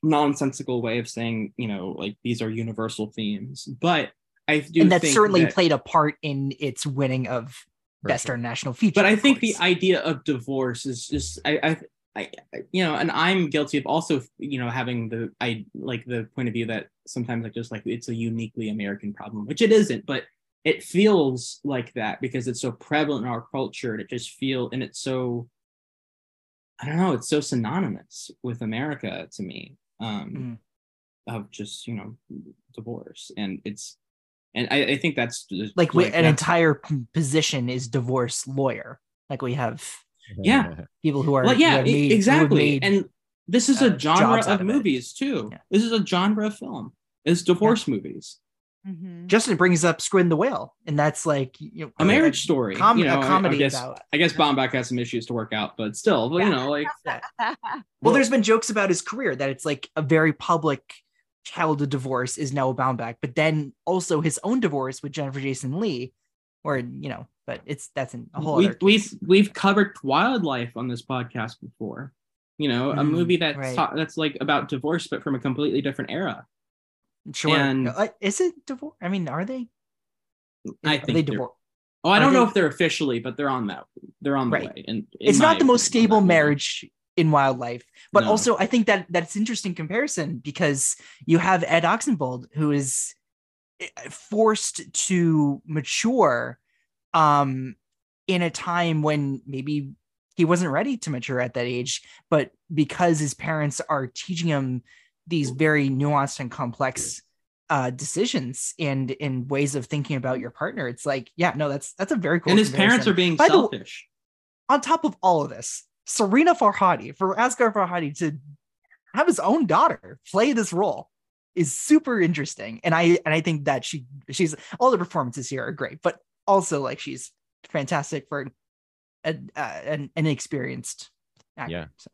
nonsensical way of saying you know like these are universal themes but i do and that certainly that- played a part in its winning of best international feature. but I think the idea of divorce is just I, I I I- you know, and I'm guilty of also you know having the I like the point of view that sometimes like just like it's a uniquely American problem, which it isn't, but it feels like that because it's so prevalent in our culture and it just feel and it's so I don't know, it's so synonymous with America to me. Um of just, you know, divorce. And it's and I, I think that's like, we, an that's- entire position is divorce lawyer. Like we have Yeah. people who are well, yeah, made- exactly. and this is uh, a genre of of it. movies too. This is a genre of film. It's divorce movies. Justin brings up Squid the Whale, and that's like you know, A marriage story. com- you know, a I- comedy I, guess, about. I guess Baumbach has some issues to work out, but still, but, you know, like Well, there's been jokes about his career that it's like a very public childhood divorce is Noah Baumbach, but then also his own divorce with Jennifer Jason Leigh, or you know, but it's that's an- a whole we, other. we've we've covered wildlife on this podcast before. You know, a Mm, movie that's right. ta- that's like about divorce, but from a completely different era. Sure. and- Uh, is it divorce? I mean, are they? I Are think they they're- divorce? Oh, I Are don't know if they're officially, but they're on that. They're on the Right. way. And It's not the most stable on that, yeah. marriage in wildlife, but No. also I think that that's interesting comparison because you have Ed Oxenbould who is eh, forced to mature um in a time when maybe he wasn't ready to mature at that age but because his parents are teaching him these very nuanced and complex uh decisions and in ways of thinking about your partner it's like yeah no that's that's a very cool And his parents are being By the w- selfish. on top of all of this Sarina Farhadi for Asghar Farhadi to have his own daughter play this role is super interesting and i and i think that she she's all the performances here are great but also like she's fantastic for a, uh, an, an experienced actor Yeah. so.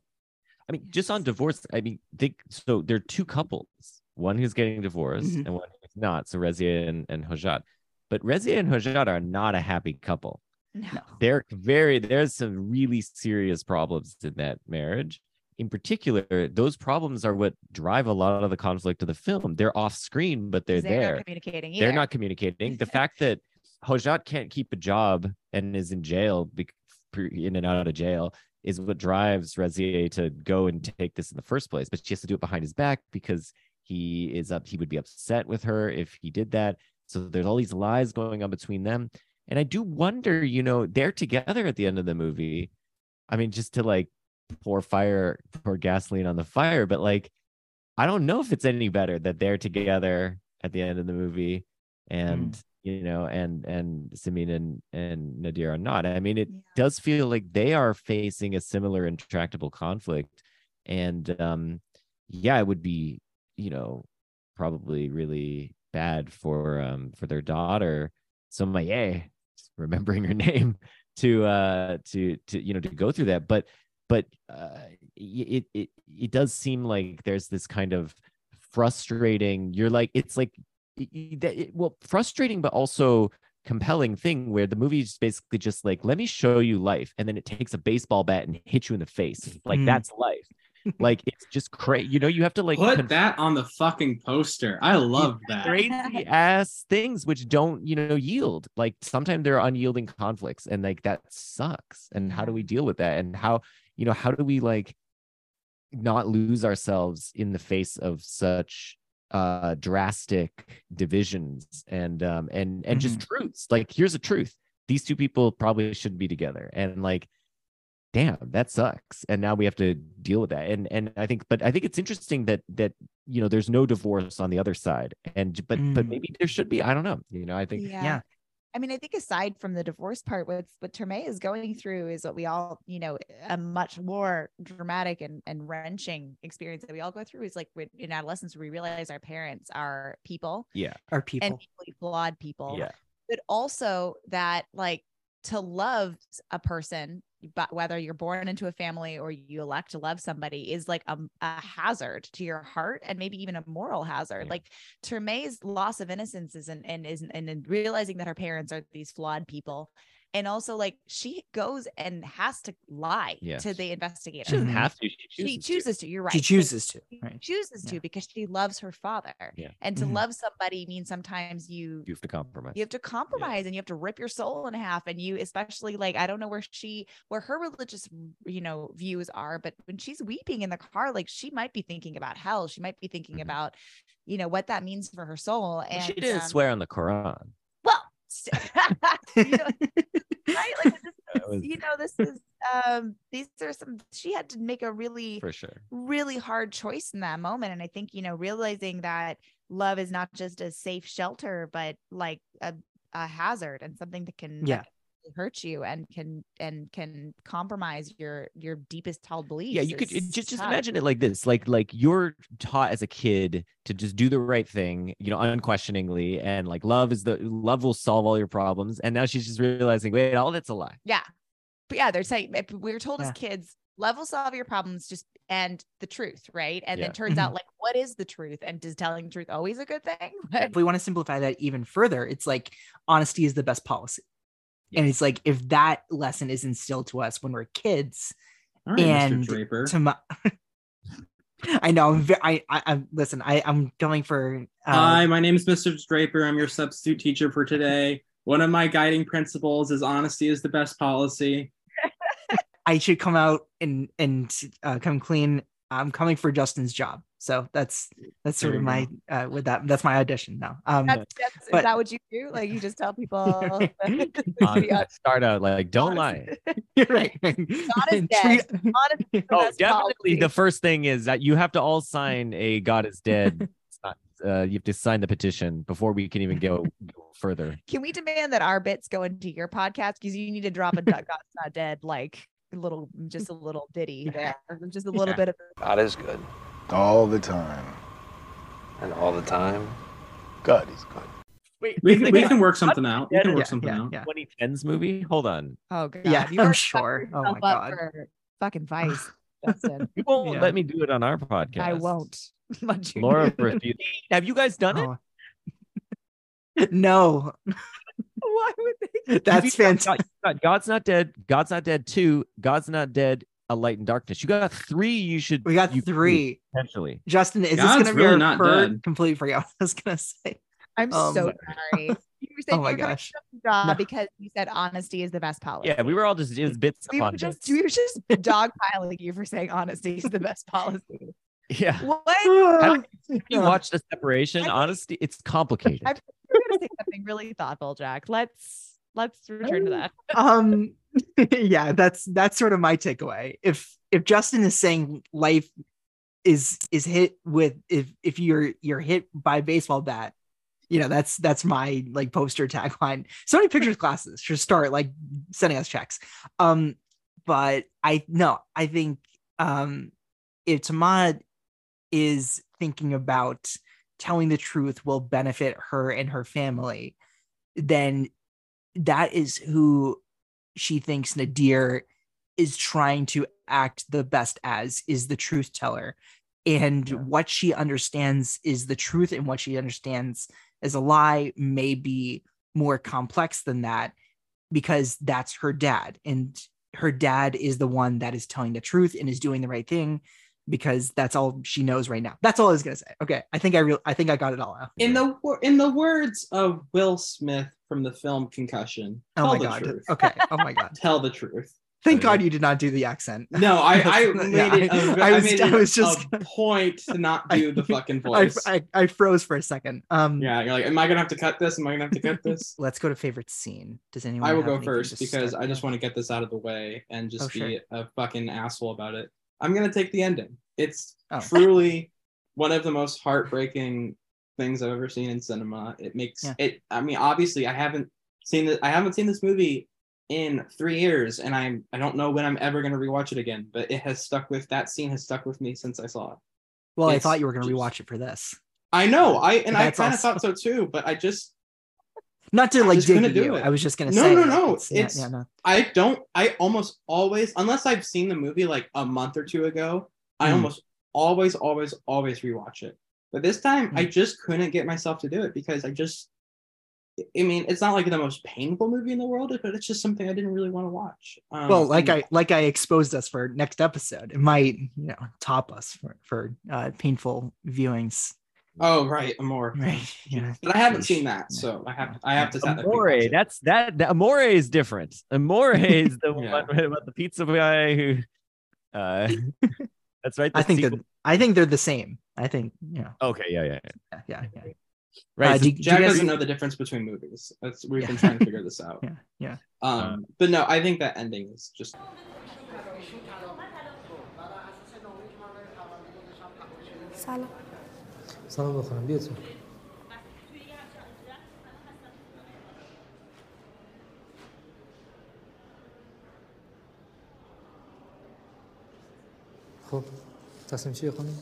I mean, just on divorce, I mean, think so. There are two couples, one who's getting divorced Mhm. and one who's not. So Razieh and, and Hodjat. But Razieh and Hodjat are not a happy couple. No. They're very, there's some really serious problems in that marriage. In particular, those problems are what drive a lot of the conflict of the film. They're off screen, but they're, They're there. not communicating They're not communicating. The fact that Hodjat can't keep a job and is in jail, bec- in and out of jail, is what drives Razieh to go and take this in the first place. But she has to do it behind his back because he is up. He would be upset with her if he did that. So there's all these lies going on between them. And I do wonder, you know, they're together at the end of the movie. I mean, just to like pour fire, pour gasoline on the fire, but like, I don't know if it's any better that they're together at the end of the movie and hmm. You know and and Simin and and Nader are not. I mean it does feel like they are facing a similar intractable conflict. And um yeah it would be you know probably really bad for um for their daughter Somayeh remembering her name to uh to to you know to go through that. But but uh it it it does seem like there's this kind of frustrating you're like it's like that it- well frustrating but also compelling thing where the movie is basically just like, let me show you life, and then it takes a baseball bat and hits you in the face. Like Mm. that's life. like it's just crazy. You know, you have to like Put con- that on the fucking poster. I love that. crazy ass things which don't you know yield like sometimes there are unyielding conflicts and like that sucks and how do we deal with that and how you know how do we like not lose ourselves in the face of such uh drastic divisions and um and and just truths. Like here's a truth. These two people probably shouldn't be together. And like damn that sucks. And now we have to deal with that. And and i think but i think it's interesting that that you know there's no divorce on the other side. And but but Mm. maybe there should be. I don't know. You know i think yeah. Yeah. I mean, I think aside from the divorce part, what what Termeh is going through is what we all, you know, a much more dramatic and, and wrenching experience that we all go through is like when, in adolescence, we realize our parents are people yeah Are people. and deeply flawed people. yeah But also that like to love a person, but whether you're born into a family or you elect to love somebody is like a, a hazard to your heart and maybe even a moral hazard. Yeah. Like Termeh's loss of innocence is and is and in realizing that her parents are these flawed people. And also like she goes and has to lie Yes. to the investigator. she doesn't Mhm. have to she chooses, She to. chooses to. You're right. She Like, chooses to. she Right. chooses to because she loves her father. Yeah. And to Mhm. love somebody means sometimes you you have to compromise you have to compromise and you have to rip your soul in half and you especially like i don't know where she where her religious you know views are but when she's weeping in the car like she might be thinking about hell she might be thinking Mhm. about you know what that means for her soul Well, and she didn't um, swear on the quran you know, right like this was- you know this is um these are some she had to make a really for sure really hard choice in that moment and i think you know realizing that love is not just a safe shelter but like a, a hazard and something that can Yeah. Can hurt you and can and can compromise your your deepest held beliefs yeah you could is just just tough. imagine it like this like like you're taught as a kid to just do the right thing you know unquestioningly and like love is the love will solve all your problems and now she's just realizing wait all that's a lie yeah but yeah they're saying if we were told Yeah. as kids love will solve your problems just and the truth right and Yeah. then turns out like what is the truth and is telling the truth always a good thing if we want to simplify that even further, it's like honesty is the best policy. And it's like if that lesson is instilled to us when we're kids, All right, and Mr. Draper. to my I know I'm ve- I, I listen, I, I'm going for uh, Hi, my name is Mr. Draper. I'm your substitute teacher for today. One of my guiding principles is honesty is the best policy. I should come out and and uh, come clean. I'm coming for Justin's job. So that's that's sort of my uh, with that that's my audition now. Um that's, that's, but- is that what you do like you just tell people Uh, start out like don't lie You're right. God is dead. Honestly, the oh definitely policy. the first thing is that you have to all sign a god is dead not, uh, you have to sign the petition before we can even go, go further Can we demand that our bits go into your podcast? Because you need to drop a duck God's not dead, like a little, just a little ditty there, just a little Yeah. bit of. God is good. All the time. And all the time. God is good. wait We can, we can work something out. We can work yeah, something yeah, out. yeah. 2010s movie hold on Oh god, Yeah, you I'm sure. Oh my up God. for fucking vice, Justin. you won't Yeah. let me do it on our podcast I won't. But you- laura refused have you guys done it Oh. no, Why would they? that's fantastic. God- God's not dead. God's not dead. Two. God's not dead. A light in darkness. You got three. You should. We got you three. potentially. Justin, is God's this gonna be really our not third dead. complete for you? I was gonna say. I'm Um, so sorry. You were saying Oh my you were doing gosh. a good job No. because you said honesty is the best policy. Yeah, we were all just it was bits we were upon just bits. we were just dogpiling you for saying honesty is the best policy. Yeah. What? Have you watched the separation? I think- Honestly, it's complicated. I'm gonna say something really thoughtful, Jack. Let's let's return to that. um yeah that's that's sort of my takeaway if if justin is saying life is is hit with if if you're you're hit by a baseball bat you know that's that's my like poster tagline so many pictures classes should start like sending us checks um but i no i think um if Termeh is thinking about telling the truth will benefit her and her family then that is who she thinks Nader is trying to act the best as is the truth teller. And what she understands is the truth, and what she understands as a lie may be more complex than that because that's her dad. And her dad is the one that is telling the truth and is doing the right thing because that's all she knows right now. That's all I was gonna say. Okay, I think I real I think I got it all out. In the in the words of Will Smith from the film Concussion, Oh tell my the god. truth. Okay. Oh my god. Tell the truth. Thank God you did not do the accent. No, I I made Yeah, it. a- I I was- made I it was just- a point to not do the fucking voice. I, I froze for a second. Um yeah, you're like, am I gonna have to cut this? Am I gonna have to cut this? let's go to favorite scene. Does anyone I will have go first because I just want to get this out of the way and just Oh, sure. be a fucking asshole about it. I'm gonna take the ending. It's Oh. truly one of the most heartbreaking things I've ever seen in cinema. It makes Yeah. it. I mean, obviously, I haven't seen it. I haven't seen this movie in three years, and I'm I don't know when I'm ever gonna rewatch it again. But it has stuck with that scene has stuck with me since I saw it. Well, I thought you were gonna just- rewatch it for this. I know. I and I kind of thought so too. But I just Not to like dig at you. it. I was just gonna No, say. no, no, yeah, it's- yeah, no. I don't. I almost always, unless I've seen the movie like a month or two ago, I Mm. almost always, always, always rewatch it. But this time, Hmm. I just couldn't get myself to do it because I just. I mean, it's not like the most painful movie in the world, but it's just something I didn't really want to watch. Um, well like and- i like i exposed us for next episode it might you know top us for for uh painful viewings Oh right, Amore. Right. Yeah. But I haven't seen that, so I have I have to. Amore, that that's that, that. Amore is different. Amore is the yeah. one about the pizza guy who. Uh, that's right. I think that I think they're the same. I think yeah. Okay. Yeah. Yeah. Yeah. Yeah. yeah. Right. Uh, so do, Jack do guys... doesn't know the difference between movies. That's we've yeah. been trying to figure this out. Yeah. Yeah. Um. Uh, but no, I think that ending is just. Salah. سلام بخورم بیا تو. خب تصمیم چیه خانم؟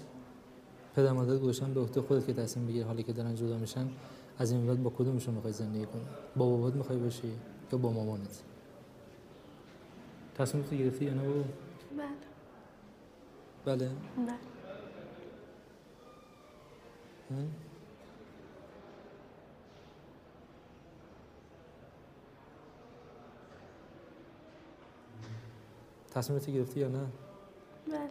پدر مادر گوشن به عهده خودت که تصمیم بگیر حالی که دارن جدا میشن از این بعد با کدومشون می‌خوای زندگی کنی؟ با بابات می‌خوای باشی یا با مامانت؟ تصمیم تو گرفتی یا نه بابا؟ بله. بله؟ نه تصمیم تو گرفتی یا نه؟ بله.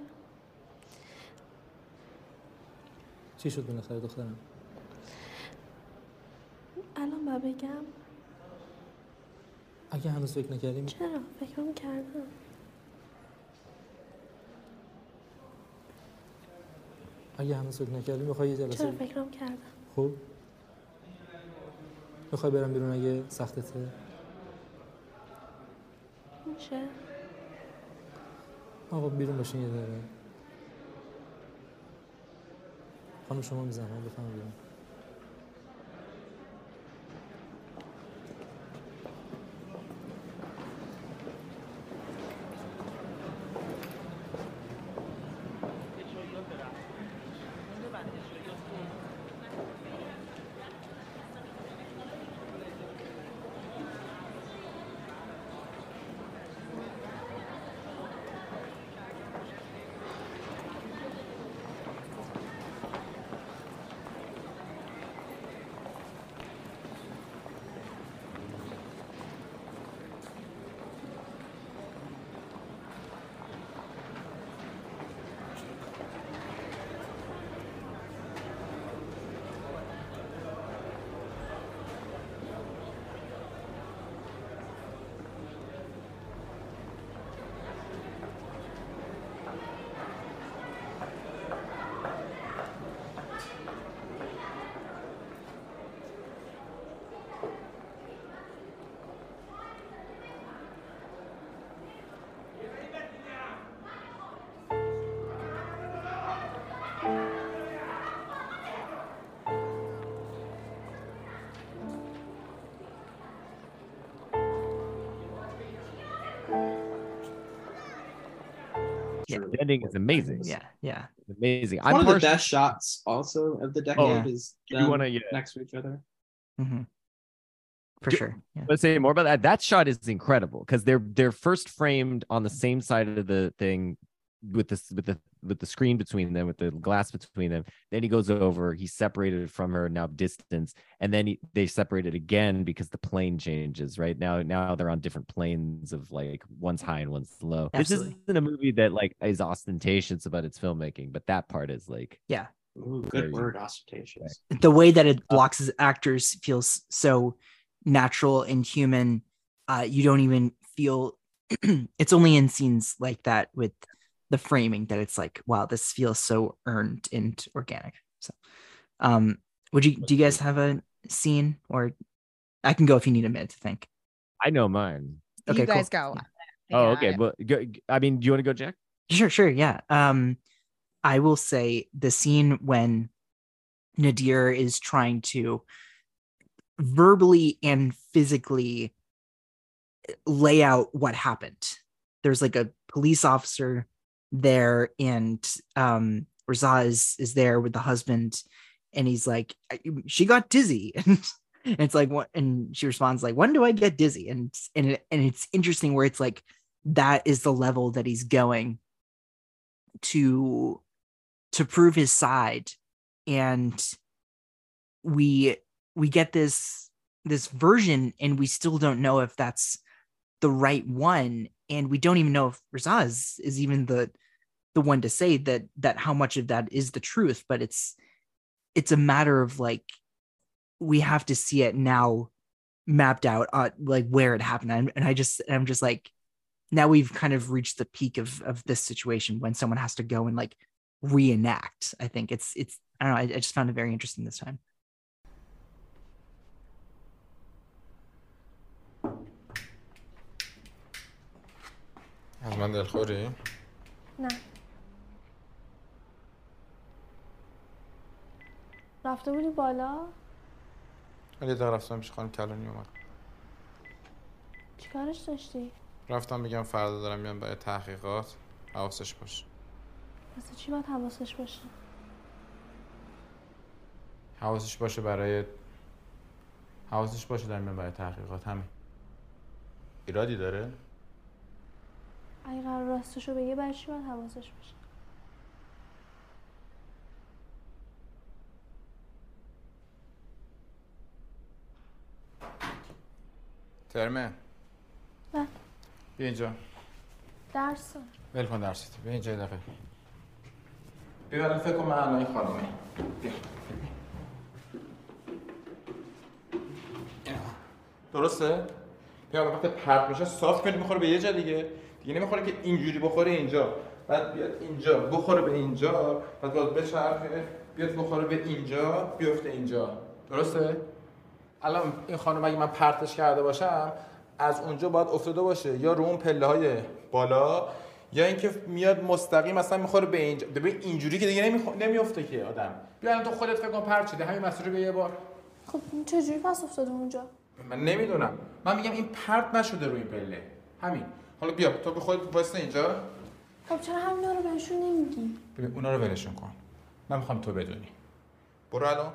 چی شد بالاخره دخترم؟ الان با بگم. اگه هنوز فکر نکردیم چرا؟ فکرم کردم. اگه هنوز فکر نکردیم می‌خوای یه چرا جلسه فکرم کردم؟ خب. می‌خوای برم بیرون اگه سختته؟ میشه. آقا بیرون باشین یه دقیقه. خانم شما می‌زنم بفهم بیرون. Yeah. The ending is amazing. yeah yeah It's amazing. one of the best shots also of the decade is You them wanna- yeah. next to each other. hmm for Do- sure yeah. Let's say more about that. That shot is incredible because they're they're first framed on the same side of the thing, with this with the with the screen between them with the glass between them then he goes over he's separated from her now distance and then he, they separated again because the plane changes right now now they're on different planes of like one's high and one's low Absolutely. this isn't a movie that like is ostentatious about its filmmaking but that part is like Yeah. Ooh, Very- good word, ostentatious. the way that it blocks his actors feels so natural and human uh you don't even feel it's only in scenes like that with the framing that it's like wow this feels so earned and organic so um would you do you guys have a scene or i can go if you need a minute to think i know mine Okay, you guys cool. go. oh okay I- but go, i mean do you want to go jack Sure, sure, yeah. Um, I will say the scene when Nader is trying to verbally and physically lay out what happened. There's like a police officer there, and um, Razieh is is there with the husband, and he's like, "She got dizzy," and it's like, "What?" And she responds like, "When do I get dizzy?" And and it, and it's interesting where it's like that is the level that he's going to to prove his side and we we get this this version and we still don't know if that's the right one and we don't even know if Razaz is even the the one to say that that how much of that is the truth but it's it's a matter of like we have to see it now mapped out uh, like where it happened and, and I just I'm just like now we've kind of reached the peak of of this situation when someone has to go and like reenact i think it's it's i don't know i, I just found it very interesting this time از من دلخوری؟ نه رفته بودی بالا؟ ولی دقیقه رفتم پیش خانم کلانی اومد. چیکارش داشتی؟ رفتم میگم فردا دارم میام برای تحقیقات. حواسش باشه واسه چی باید حواسش باشه؟ حواسش باشه برای حواسش باشه دارم میام برای تحقیقات همین. ایرادی داره؟ اگه قرار راستشو بگه برای چی باید حواسش باشه؟ ترمه؟ نه. بیا اینجا. درس ول کن درست بیا اینجا دقیقه. بیا فکر کن من الان این خانومه. بیا. درسته؟ بیا وقتی پرت میشه صاف کنی می‌خوره به یه جا دیگه. دیگه نمی‌خوره که اینجوری بخوره اینجا. بعد بیاد اینجا. بخوره به اینجا. بعد باز بچرخه. بیاد بخوره به اینجا. بیفته اینجا. درسته؟ الان این خانم اگه من پرتش کرده باشم از اونجا باید افتاده باشه. یا رو اون پله های بالا یا اینکه میاد مستقیم مثلا می‌خوره به اینجا. ببین اینجوری که دیگه نمیخ... نمیفته که آدم. بیا الان تو خودت فکر کن پرت شده. همین مسیر رو به یه بار. خب این چجوری پس افتاده اونجا؟ من نمی‌دونم. من میگم این پرت نشده روی پله. همین. حالا بیا تو به خودت واسه اینجا. خب چرا همینا رو بهشون نمیگی؟ ببین اونا رو ولشون کن. من می‌خوام تو بدونی. برو الان.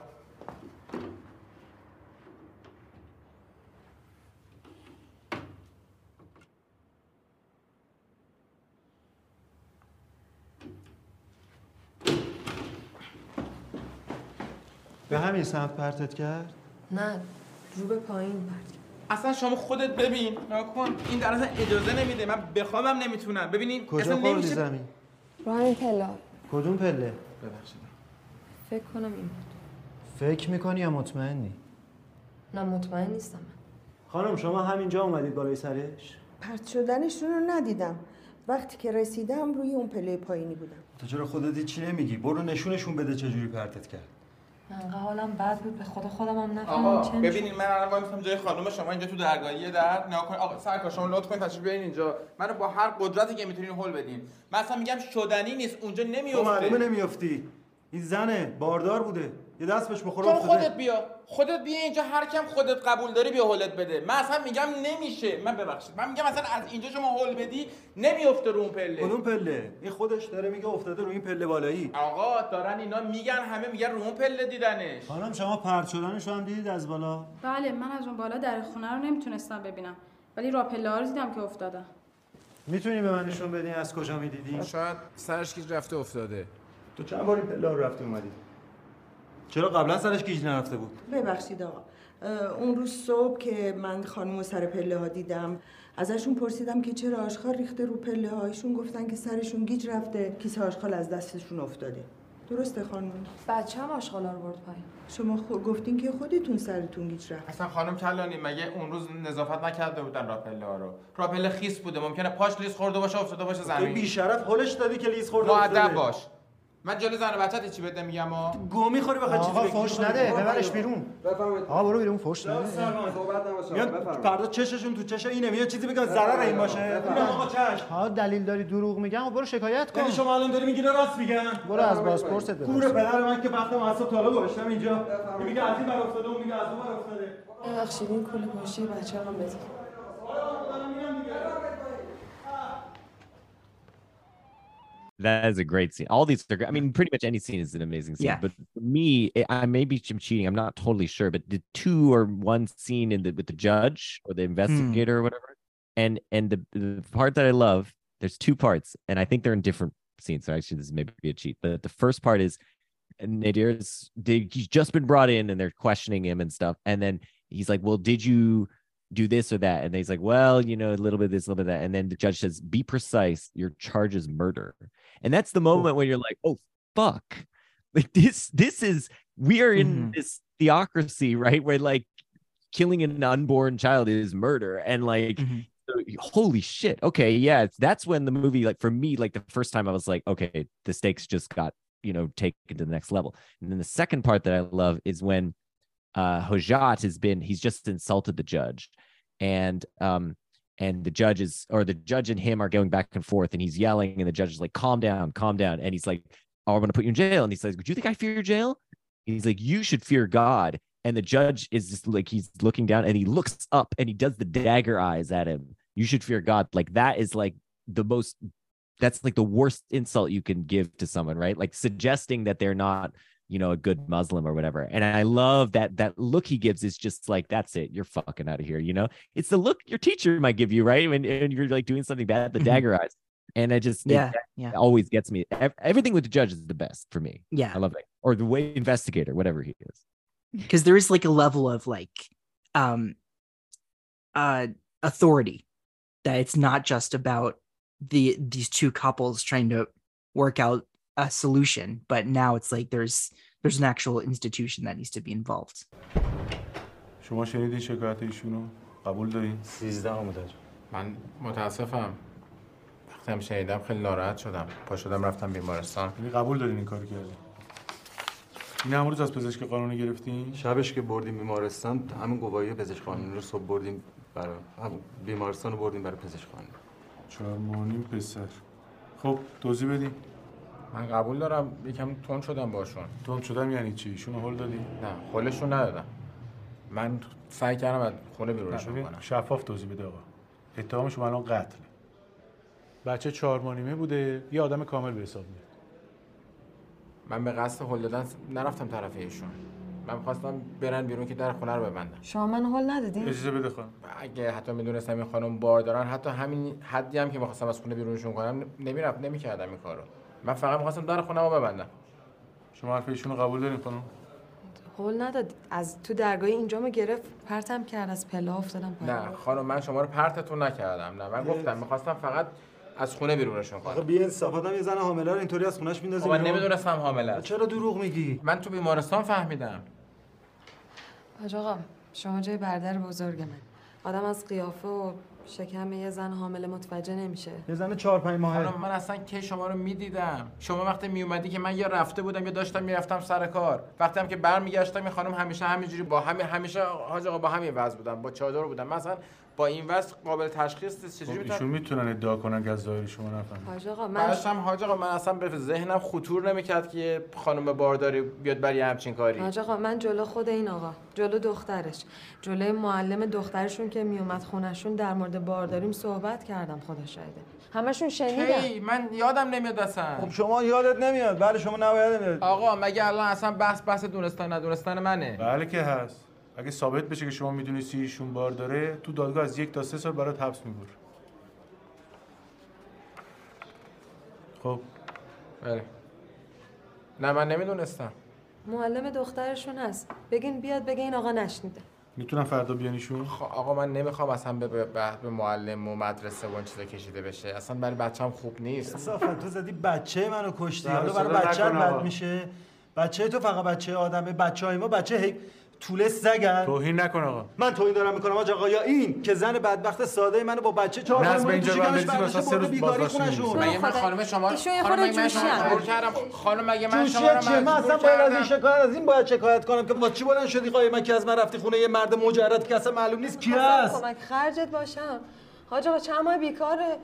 به همین سمت پرتت کرد؟ نه رو به پایین برد اصلا شما خودت ببین نگاه کن این در اصلا اجازه نمیده من بخوامم نمی‌تونم ببینین کجا اصلا خوردی نمیشه زمین؟ رو همین پلا کدوم پله؟ ببخشید فکر کنم این بود فکر می‌کنی یا مطمئنی؟ نه مطمئن نیستم من خانم شما همینجا اومدید بالای سرش؟ پرت شدنشون رو ندیدم وقتی که رسیدم روی اون پله پایینی بودم تو چرا خودت چی نمیگی؟ برو نشونشون بده چجوری پرتت کرد انقدر حالم بد بود به خدا خودم هم میشه. ببینین من الان وای میستم جای خانم شما اینجا تو درگاهی در نگاه کن آقا سرکار شما لطف کنید تشریف بیارین اینجا. منو با هر قدرتی که می‌تونین هول بدین. من اصلا میگم شدنی نیست اونجا تو نمیفته معلومه نمیافتی. این زنه باردار بوده. یه دست بهش بخوره تو. خودت بیا. خودت بیا اینجا هر کم خودت قبول داری بیا هولت بده. من اصلا میگم نمیشه. من ببخشید. من میگم اصلا از اینجا شما هول بدی نمیفته رو اون پله. کدوم پله؟ این خودش داره میگه افتاده روی این پله بالایی. آقا دارن اینا میگن همه میگن رو اون پله دیدنش. خانم شما پرت شدنش رو هم دیدید از بالا؟ بله من از اون بالا در خونه رو نمی‌تونستم ببینم. ولی راپله ها رو دیدم که افتادن می‌تونی به من نشون بدین از کجا می‌دیدی؟ شاید سرش رفته افتاده. تو چند بار این پله رو رفتی اومدی؟ چرا قبلا سرش گیج نرفته بود؟ ببخشید آقا. اون روز صبح که من خانم سر پله ها دیدم ازشون پرسیدم که چرا آشغال ریخته رو پله هایشون گفتن که سرشون گیج رفته کیسه آشغال از دستشون افتاده. درسته خانم؟ بچه هم آشغالا رو برد پایین. شما خو... گفتین که خودتون سرتون گیج رفت. اصلا خانم کلانی مگه اون روز نظافت نکرده بودن راپله ها رو؟ راپله خیس بوده ممکنه پاش لیز خورده باشه افتاده باشه تو زمین. بیشرف هلش دادی که لیز خورده افتاده. باش. من جلو زن و بچت چی بده میگم ها گو می‌خوری بخوای چیزی آقا بگی. فوش نده ببرش بیرون. آقا برو بیرون فوش نده. میاد فردا چششون تو چش اینه میاد چیزی بگه ضرر این باشه. نه آقا چش ها دلیل داری دروغ میگن؟ خب برو شکایت کن. یعنی شما الان داری میگی راست میگن. برو از بازپرست بپرس کور پدر من که وقت معصب طالب گذاشتم اینجا. این میگه از این بر افتاده اون میگه از اون بر افتاده. ببخشید این کوله پشتی بچه هم بده That is a great scene. All these are great. I mean, pretty much any scene is an amazing scene. Yeah. But for me, I- may be cheating. I'm not totally sure, but the two or one scene in the with the judge or the hmm. investigator or whatever, and and the the part that I love, there's two parts, and I think they're in different scenes. So actually, this may be a cheat. But the first part is Nader's they, he's just been brought in and they're questioning him and stuff, and then he's like, "Well, did you?" do this or that and he's like well you know a little bit of this a little bit of that and then the judge says be precise your charge is murder and that's the moment when you're like oh fuck. Like this this is we are in Mhm. this theocracy right? Where like killing an unborn child is murder. And like so- holy shit. Okay yeah that's when the movie like for me like the first time i was like okay the stakes just got you know taken to the next level. And then the second part that i love is when uh Hodjat has been he's just insulted the judge. And um and the judge is or the judge and him are going back and forth and he's yelling and the judge is like calm down calm down and he's like oh i'm gonna put you in jail and he says do you think i fear jail? And he's like you should fear god and the judge is just like he's looking down and he looks up and he does the dagger eyes at him. You should fear god like that is like the most that's like the worst insult you can give to someone right? Like suggesting that they're not you know a good muslim or whatever. And i love that that look he gives is just like that's it. You're fucking out of here you know? It's the look your teacher might give you right? When, when you're like doing something bad the Mhm. dagger eyes. And i just Yeah, that yeah. always gets me. Everything with the judge is the best for me. Yeah. i love it. Or the way investigator whatever he is. Because there is like a level of like um uh authority that it's not just about the these two couples trying to work out a solution but now it's like there's there's an actual institution that needs to be involved. شما شنیدین شکایت ایشونو؟ قبول دارین 13 آمده من متاسفم. وقتی هم شنیدم خیلی ناراحت شدم. پا شدم رفتم بیمارستان. یعنی قبول دارین این کار کردین این همون روز از پزشک قانونی گرفتین شبش که بردیم بیمارستان همین گواهی پزشک قانونی رو صبح بردیم برای همون بیمارستان رو بردیم برای پزشک قانونی. چهار مانیم پسر. خب توضیح بدین. من قبول دارم یکم تون شدم باشون. تون شدم یعنی چی؟ ایشون هول دادی؟ نه خلشون ندادم. من سعی کردم از خونه بیرونشون کنم. شفاف توضیح بده آقا. اتهام شما الان قتل. بچه چهار مانیمه بوده یه آدم کامل به حساب میاد. من به قصد هل دادن نرفتم طرف ایشون. من خواستم برن بیرون که در خونه رو ببندن. شما من حال ندادین؟ اجازه بده خانم. اگه حتی می‌دونستم این خانم بار دارن حتی همین حدی هم که می‌خواستم از خونه بیرونشون کنم نمی‌رفت نمی‌کردم این کارو. من فقط می‌خواستم در خونه رو ببندم. شما حرف ایشونو قبول دارین خانم؟ حال نداد. از تو درگاه اینجامو گرفت پرتم کرد از پله افتادم پایین. نه خانم من شما رو پرتتون نکردم. نه من گفتم می‌خواستم فقط از خونه بیرونشون آخه کنم بی انصاف آدم یه زن حامله رو اینطوری از خونش میندازه خب من. نمی‌دونستم حامله است. چرا دروغ میگی؟ من تو بیمارستان فهمیدم. حاج آقا شما جای برادر بزرگ من. آدم از قیافه و شکم یه زن حامله متوجه نمیشه. یه زن چهار پنج ماهه. خانم من اصلا کی شما رو می‌دیدم؟ شما وقتی میومدی که من یا رفته بودم یا داشتم می‌رفتم سر کار. وقتی هم که برمیگشتم این خانم همیشه همینجوری با همین همیشه حاج آقا با همین وضع بودم با چادر بودم مثلا با این وضع قابل تشخیص نیست خب چجوری ایشون می‌تونن ادعا کنن که از ظاهر شما نفهمید. حاج آقا من هم حاج آقا من اصلا به ذهنم خطور نمی‌کرد که یه خانم بارداری بیاد برای همچین کاری. حاج آقا من جلو خود این آقا جلو دخترش جلوی معلم دخترشون که میومد خونشون در مورد بارداریم صحبت کردم خدا شاهده. همشون شنیدن. کی من یادم نمیاد اصلا. خب شما یادت نمیاد؟ بله شما نباید نمیاد. آقا مگه الان اصلا بحث بحث دونستان ندونستان منه؟ بله که هست. اگه ثابت بشه که شما می‌دونستی ایشون بار داره تو دادگاه از یک تا سه سال برات حبس می‌بره خب. بله. نه من نمی‌دونستم. معلم دخترشون هست. بگین بیاد بگه این آقا نشنیده می‌تونم فردا بیانیشون خب آقا من نمی‌خوام اصلا به, به, به معلم و مدرسه و این چیزا کشیده بشه. اصلا برای بچه‌م خوب نیست. صافت تو زدی بچه منو کشتی. حالا برای بچه نکن آقا. بد میشه. بچه تو فقط بچه آدمه. بچه های ما بچه هی طوله سگن توهین نکن آقا. من توهین دارم می‌کنم آقا یا این که زن بدبخت ساده منو با بچه چهار نظم خانم اینجا بندازی واسه سه روز بیگاری بازداشت. مگه من خانم شما ایشون یه خانم مگه من شما رو کردم. خانم مگه من شما رو من اصلا باید از این شکایت از این باید شکایت کنم که با چی بلند شدی؟ قای من که از من رفتی خونه یه مرد مجرد که اصلا معلوم نیست کی هست کمک خرجت باشم. حاج آقا چند ماه بیکاره؟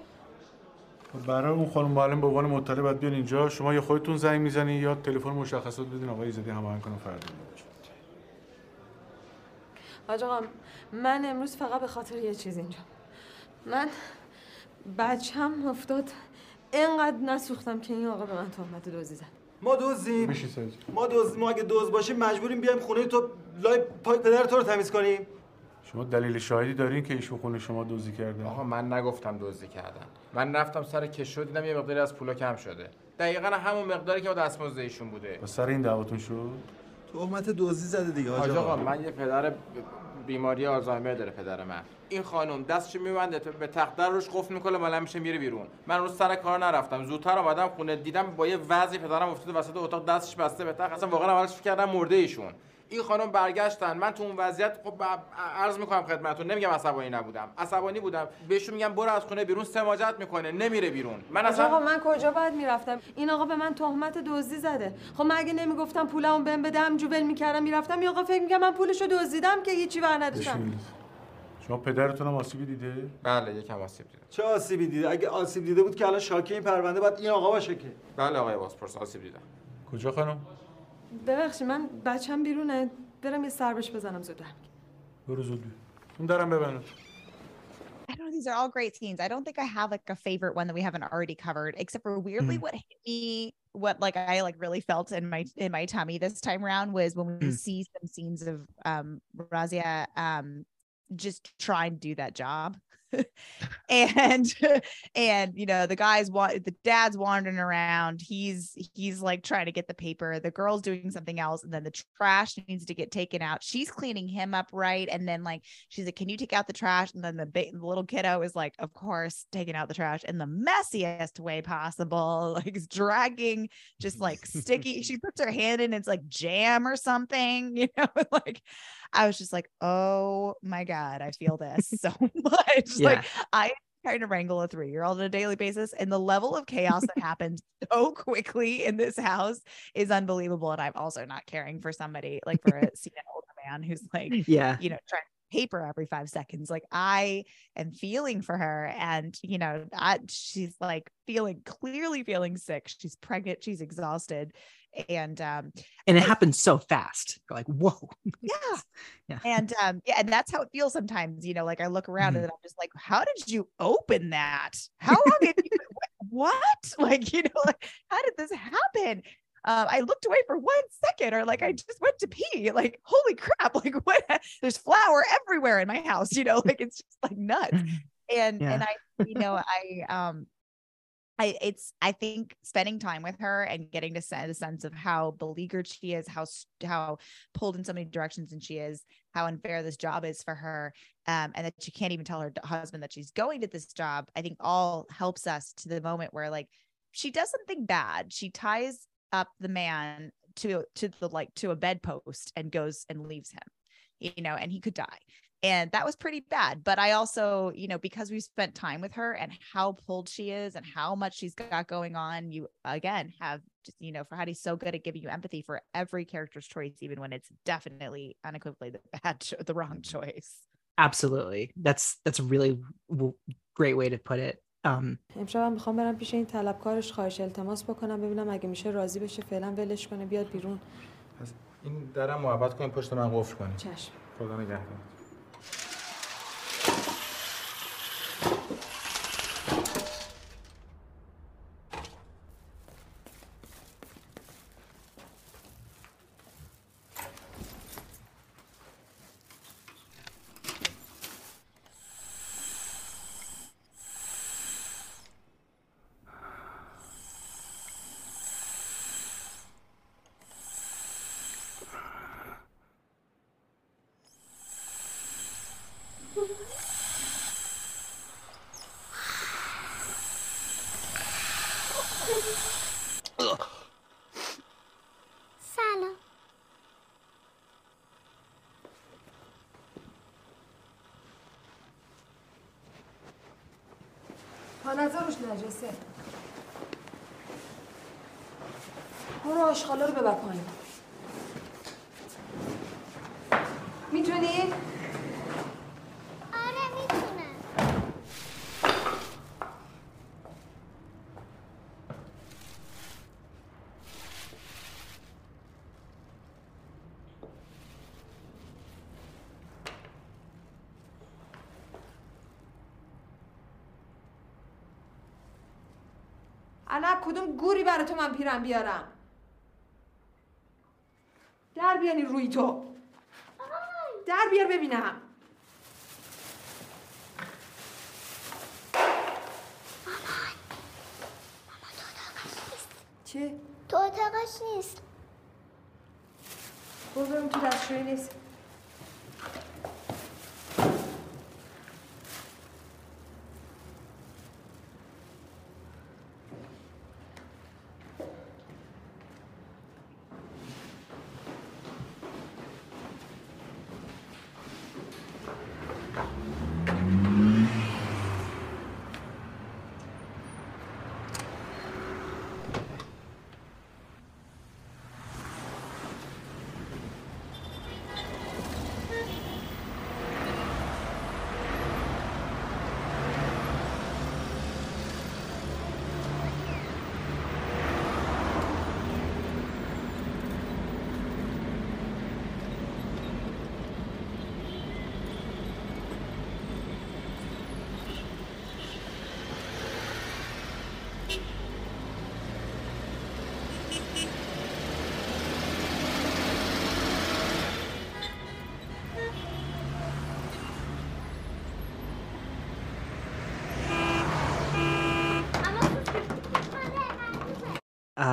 برای اون خانم معلم به عنوان مطلع باید بیان اینجا. شما یا خودتون زنگ می‌زنی یا تلفن مشخصات بدین آقا ایزدی هماهنگ کنم فردا. حاج آقا من امروز فقط به خاطر یه چیز اینجا. من بچم افتاد اینقدر نسوختم که این آقا به من تهمت دزدی زد. ما دوزیم ما دوز ما اگه دوز باشیم مجبوریم بیایم خونه تو لای پای پدر تو رو تمیز کنیم. شما دلیل شاهدی دارین که ایشون خونه شما دزدی کرده آقا من نگفتم دزدی کردن. من رفتم سر کشو دیدم یه مقداری از پولا کم شده. دقیقا همون مقداری که با دستمزد ایشون بوده. و سر این دعواتون شد؟ تهمت دزدی زده دیگه حاج آقا من یه پدر بیماری آلزایمر داره پدر من. این خانم دستشو میبنده؟ به تخت در روش قفل می‌کنه مالا میشه میره بیرون. من روز سر کار نرفتم. زودتر اومدم خونه دیدم با یه وضعی پدرم افتاده وسط اتاق دستش بسته به تخت اصلا واقعا اولش فکر کردم مرده ایشون. این خانم برگشتن. من تو اون وضعیت خب عرض می‌کنم خدمتتون نمیگم عصبانی نبودم. عصبانی بودم. بهشون میگم برو از خونه بیرون سماجت می‌کنه نمیره بیرون. من حاج آقا اصلا من کجا باید می‌رفتم؟ این آقا به من تهمت دزدی زده. خب من اگه نمی‌گفتم پولمو بهم بده همجور ول می‌کردم می‌رفتم. این آقا فکر میگم من پولشو دزدیدم که هیچی بر نداشتم. بشین. شما پدرتون هم آسیبی دیده؟ بله یکم آسیب دیدم چه آسیبی دیده؟ اگه آسیب دیده بود که الان شاکی این پرونده باید این آقا باشه که. بله آقای بازپرس آسیب دیدم. کجا خانم؟ ببخشید من بچم بیرونه برم یه سر بزنم زود برو زود اون درم I don't know. These are all great scenes. I don't think I have like a favorite one that we haven't already covered, except for weirdly mm. what hit me, what like I like really felt in my in my tummy this time around was when we mm. see some scenes of um Razieh um just try and do that job. and and you know the guys want the dad's wandering around. He's he's like trying to get the paper. The girl's doing something else and then the trash needs to get taken out. She's cleaning him up right? And then like she's like can you take out the trash? And then the, ba- the little kiddo is like of course taking out the trash. In the messiest way possible like is dragging just like sticky she puts her hand in it's like jam or something you know like i was just like oh my god i feel this so much. Like i trying to wrangle a three-year-old on a daily basis and the level of chaos that happens so quickly in this house is unbelievable and i'm also not caring for somebody like for a an older man who's like Yeah. you know trying paper every five seconds. Like i am feeling for her and you know I, she's like feeling clearly feeling sick. She's pregnant she's exhausted and um And it happens so fast. You're like, whoa. yeah Yeah. and um yeah and that's how it feels sometimes you know like i look around Mhm. and i'm just like how did you open that how long have you what like you know like how did this happen um, I looked away for one second, or like I just went to pee. Like, holy crap! Like, what? There's flour everywhere in my house. You know, like it's just like nuts. And Yeah. and I, you know, I um, I it's I think spending time with her and getting to sense a sense of how beleaguered she is, how how pulled in so many directions and she is, how unfair this job is for her, um, and that she can't even tell her husband that she's going to this job. I think all helps us to the moment where like she does something bad. She ties up the man to to the like to a bedpost and goes and leaves him, you know, and he could die and that was pretty bad but i also you know because we've spent time with her and how pulled she is and how much she's got going on you again have just you know Farhadi's so good at giving you empathy for every character's choice even when it's definitely unequivocally the bad cho- the wrong choice Absolutely. That's that's a really w- great way to put it. Um, امشب میخوام برم پیش این طلبکارش خواهش التماس بکنم ببینم اگه میشه راضی بشه فعلا ولش کنه بیاد بیرون پس این درم محبت کنین پشت من قفل کنین چشم خدا نگهدار مدرسه برو آشخالا رو ببر پایین. کدوم گوری برای تو من پیرم بیارم؟ در بیانی روی تو.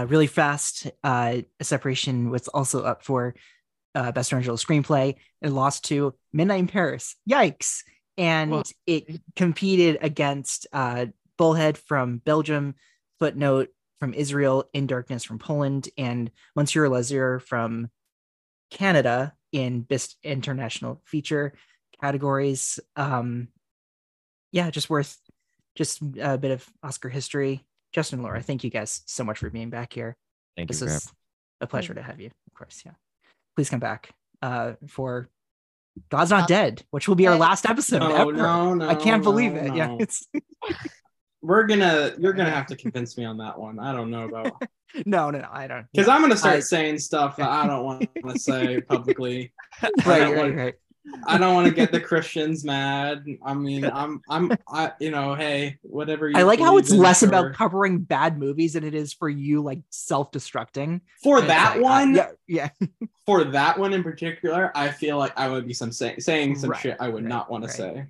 Uh, really fast. Uh, Separation was also up for uh, Best Original Screenplay. It lost to Midnight in Paris. Yikes! And it competed against uh, Bullhead from Belgium, Footnote from Israel, In Darkness from Poland, and Monsieur Lazhar from Canada in Best International Feature categories. Um, yeah, just worth just a bit of Oscar history. Justin and Laura, thank you guys so much for being back here. Thank this you, This is Graham. a pleasure to have you, of course. Yeah. Please come back uh, for God's Not Dead, which will be our last episode. No, ever. no, no, I can't believe no, it. Yeah. It's We're gonna you're gonna have to convince me on that one. I don't know about no, no, no, I don't. because no. I'm gonna start I- saying stuff that I don't want to say publicly. I Right, right, right. I don't want to get the Christians mad. I mean, I'm, I'm, I, you know, hey, whatever. You I like how it's less sure. about covering bad movies than it is for you like self-destructing. for And that like, uh, one. yeah, yeah. for that one in particular, I feel like I would be some say, saying some Right, shit I would right, not want to say.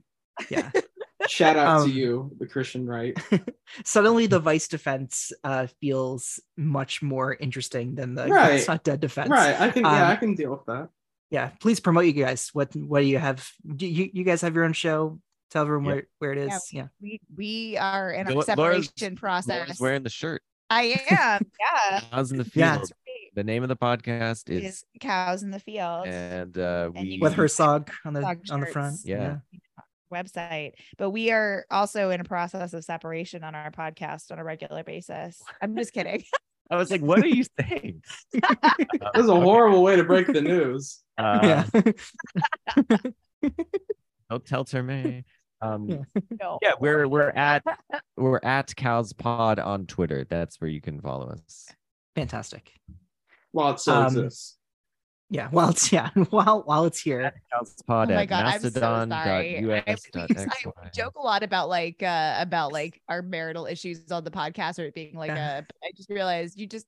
Yeah. Shout out Um, to you, the Christian right. Suddenly the vice defense uh feels much more interesting than the Right. Not Dead defense. Right. I can. yeah, Um, I can deal with that. Yeah please promote you guys what what do you have do you, you guys have your own show tell everyone Yeah. where, where it Yeah, yeah, we we are in a separation Laura's process. wearing the shirt. I am, yeah. Cows in the field. Yeah. field. The name of the podcast is, Is cows in the field and uh, And we with her sog on the Dog on the front shirts. Yeah. website, but we are also in a process of separation on our podcast on a regular basis. I'm just kidding. I was like, what are you saying? That was a horrible way to break the news. Uh, yeah Don't tell Termeh. Um, Yeah. No. yeah, we're we're at we're at Cows Pod on Twitter. That's where you can follow us. fantastic While it still Um, exists. Yeah while it's yeah while while it's here Cows Pod oh my at god, I'm so sorry. I, mastodon.us.xy. I joke a lot about like uh about like our marital issues on the podcast or it being like Yeah. a I just realized you just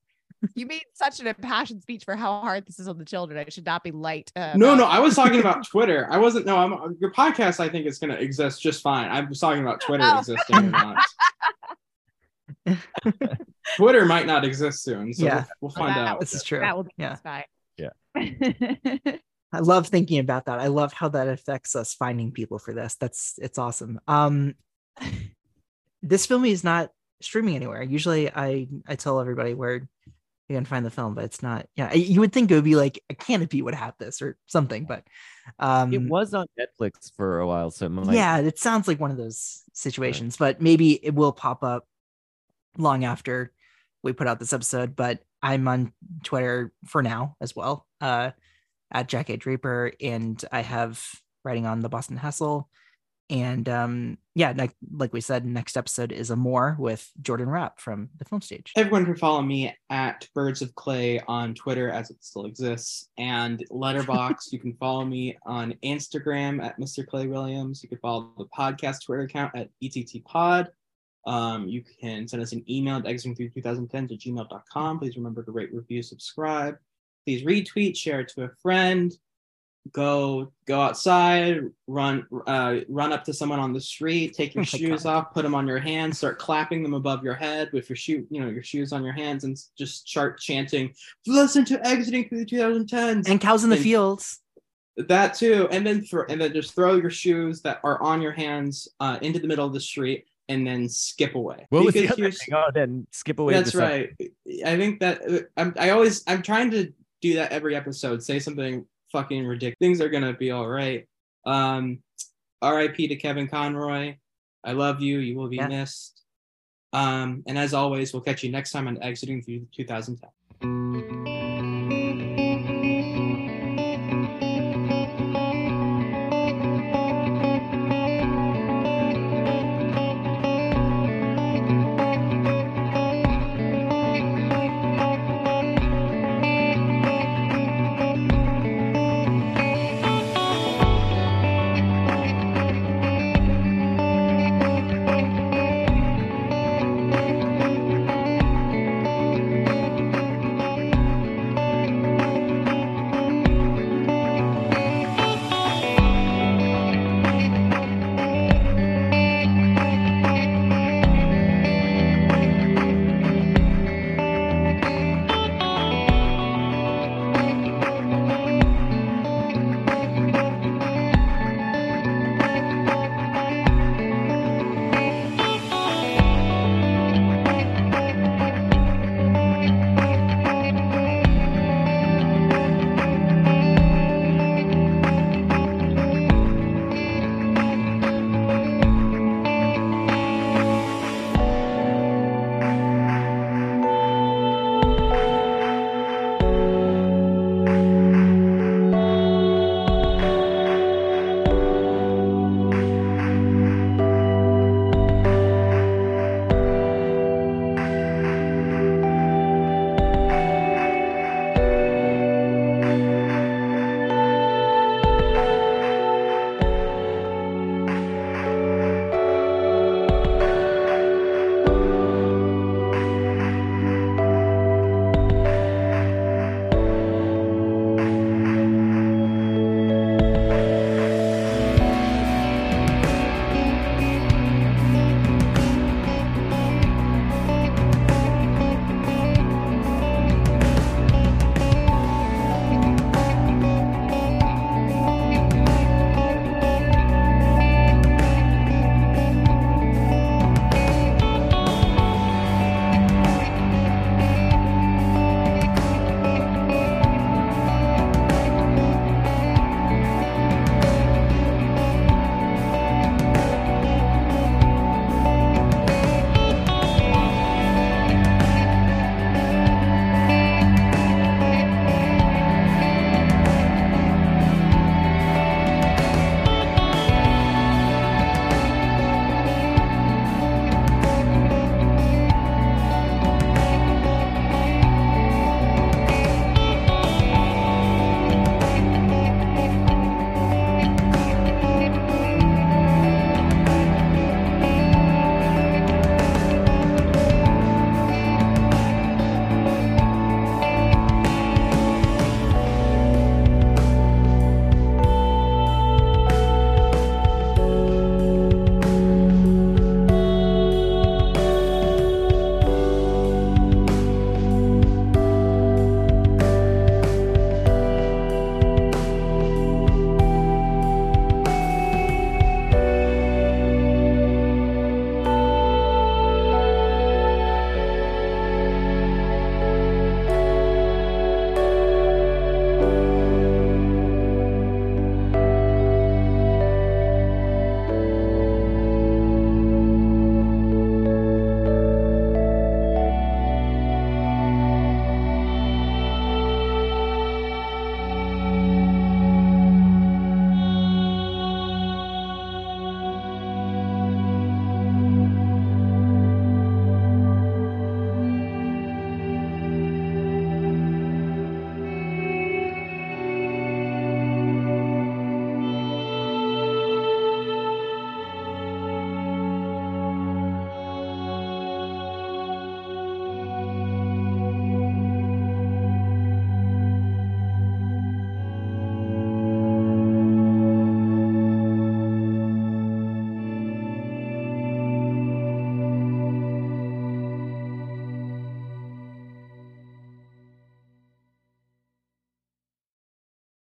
you made such an impassioned speech for how hard this is on the children. I should not be light. Uh, No, no, I was talking about Twitter. I wasn't. No, I'm your podcast. I think is going to exist just fine. I was talking about Twitter Oh. existing or not. Twitter might not exist soon, so Yeah. we'll, we'll find that out. this is true that will be yeah fine. Yeah. i love thinking about that i love how that affects us finding people for this that's it's awesome um this film is not streaming anywhere usually i i tell everybody where you can find the film, but it's not. Yeah, you would think it would be like a Kanopy would have this or something, but um, it was on Netflix for a while, so it might- yeah, it sounds like one of those situations, but maybe it will pop up long after we put out this episode. But I'm on Twitter for now as well, uh, at Jack A. Draper, and I have writing on the Boston Hassle. And um, yeah, like, like we said, next episode is a more with Jordan Raup from the film stage. Everyone can follow me at Birds of Clay on Twitter as it still exists, and Letterboxd. you can follow me on Instagram at Mr. Clay Williams. You can follow the podcast Twitter account at ETT Pod. Um, you can send us an email at exiting through 2010 to gmail.com. Please remember to rate, review, subscribe. Please retweet, share it to a friend. Go go outside, run uh, run up to someone on the street, take your Oh shoes God. off, put them on your hands, start clapping them above your head with your shoe, you know, your shoes on your hands, and just start chanting, "Listen to exiting through the 2010s." And cows in the And- fields. that too and then and then just throw your shoes that are on your hands uh, into the middle of the street and then skip away. What was the Because other thing? Oh, then skip away. that's right. I think that uh, i'm i always i'm trying to do that every episode say something fucking ridiculous things are gonna be all right. Um rip to kevin conroy. I love you. You will be Yeah. missed. Um and as always we'll catch you next time on exiting through 2010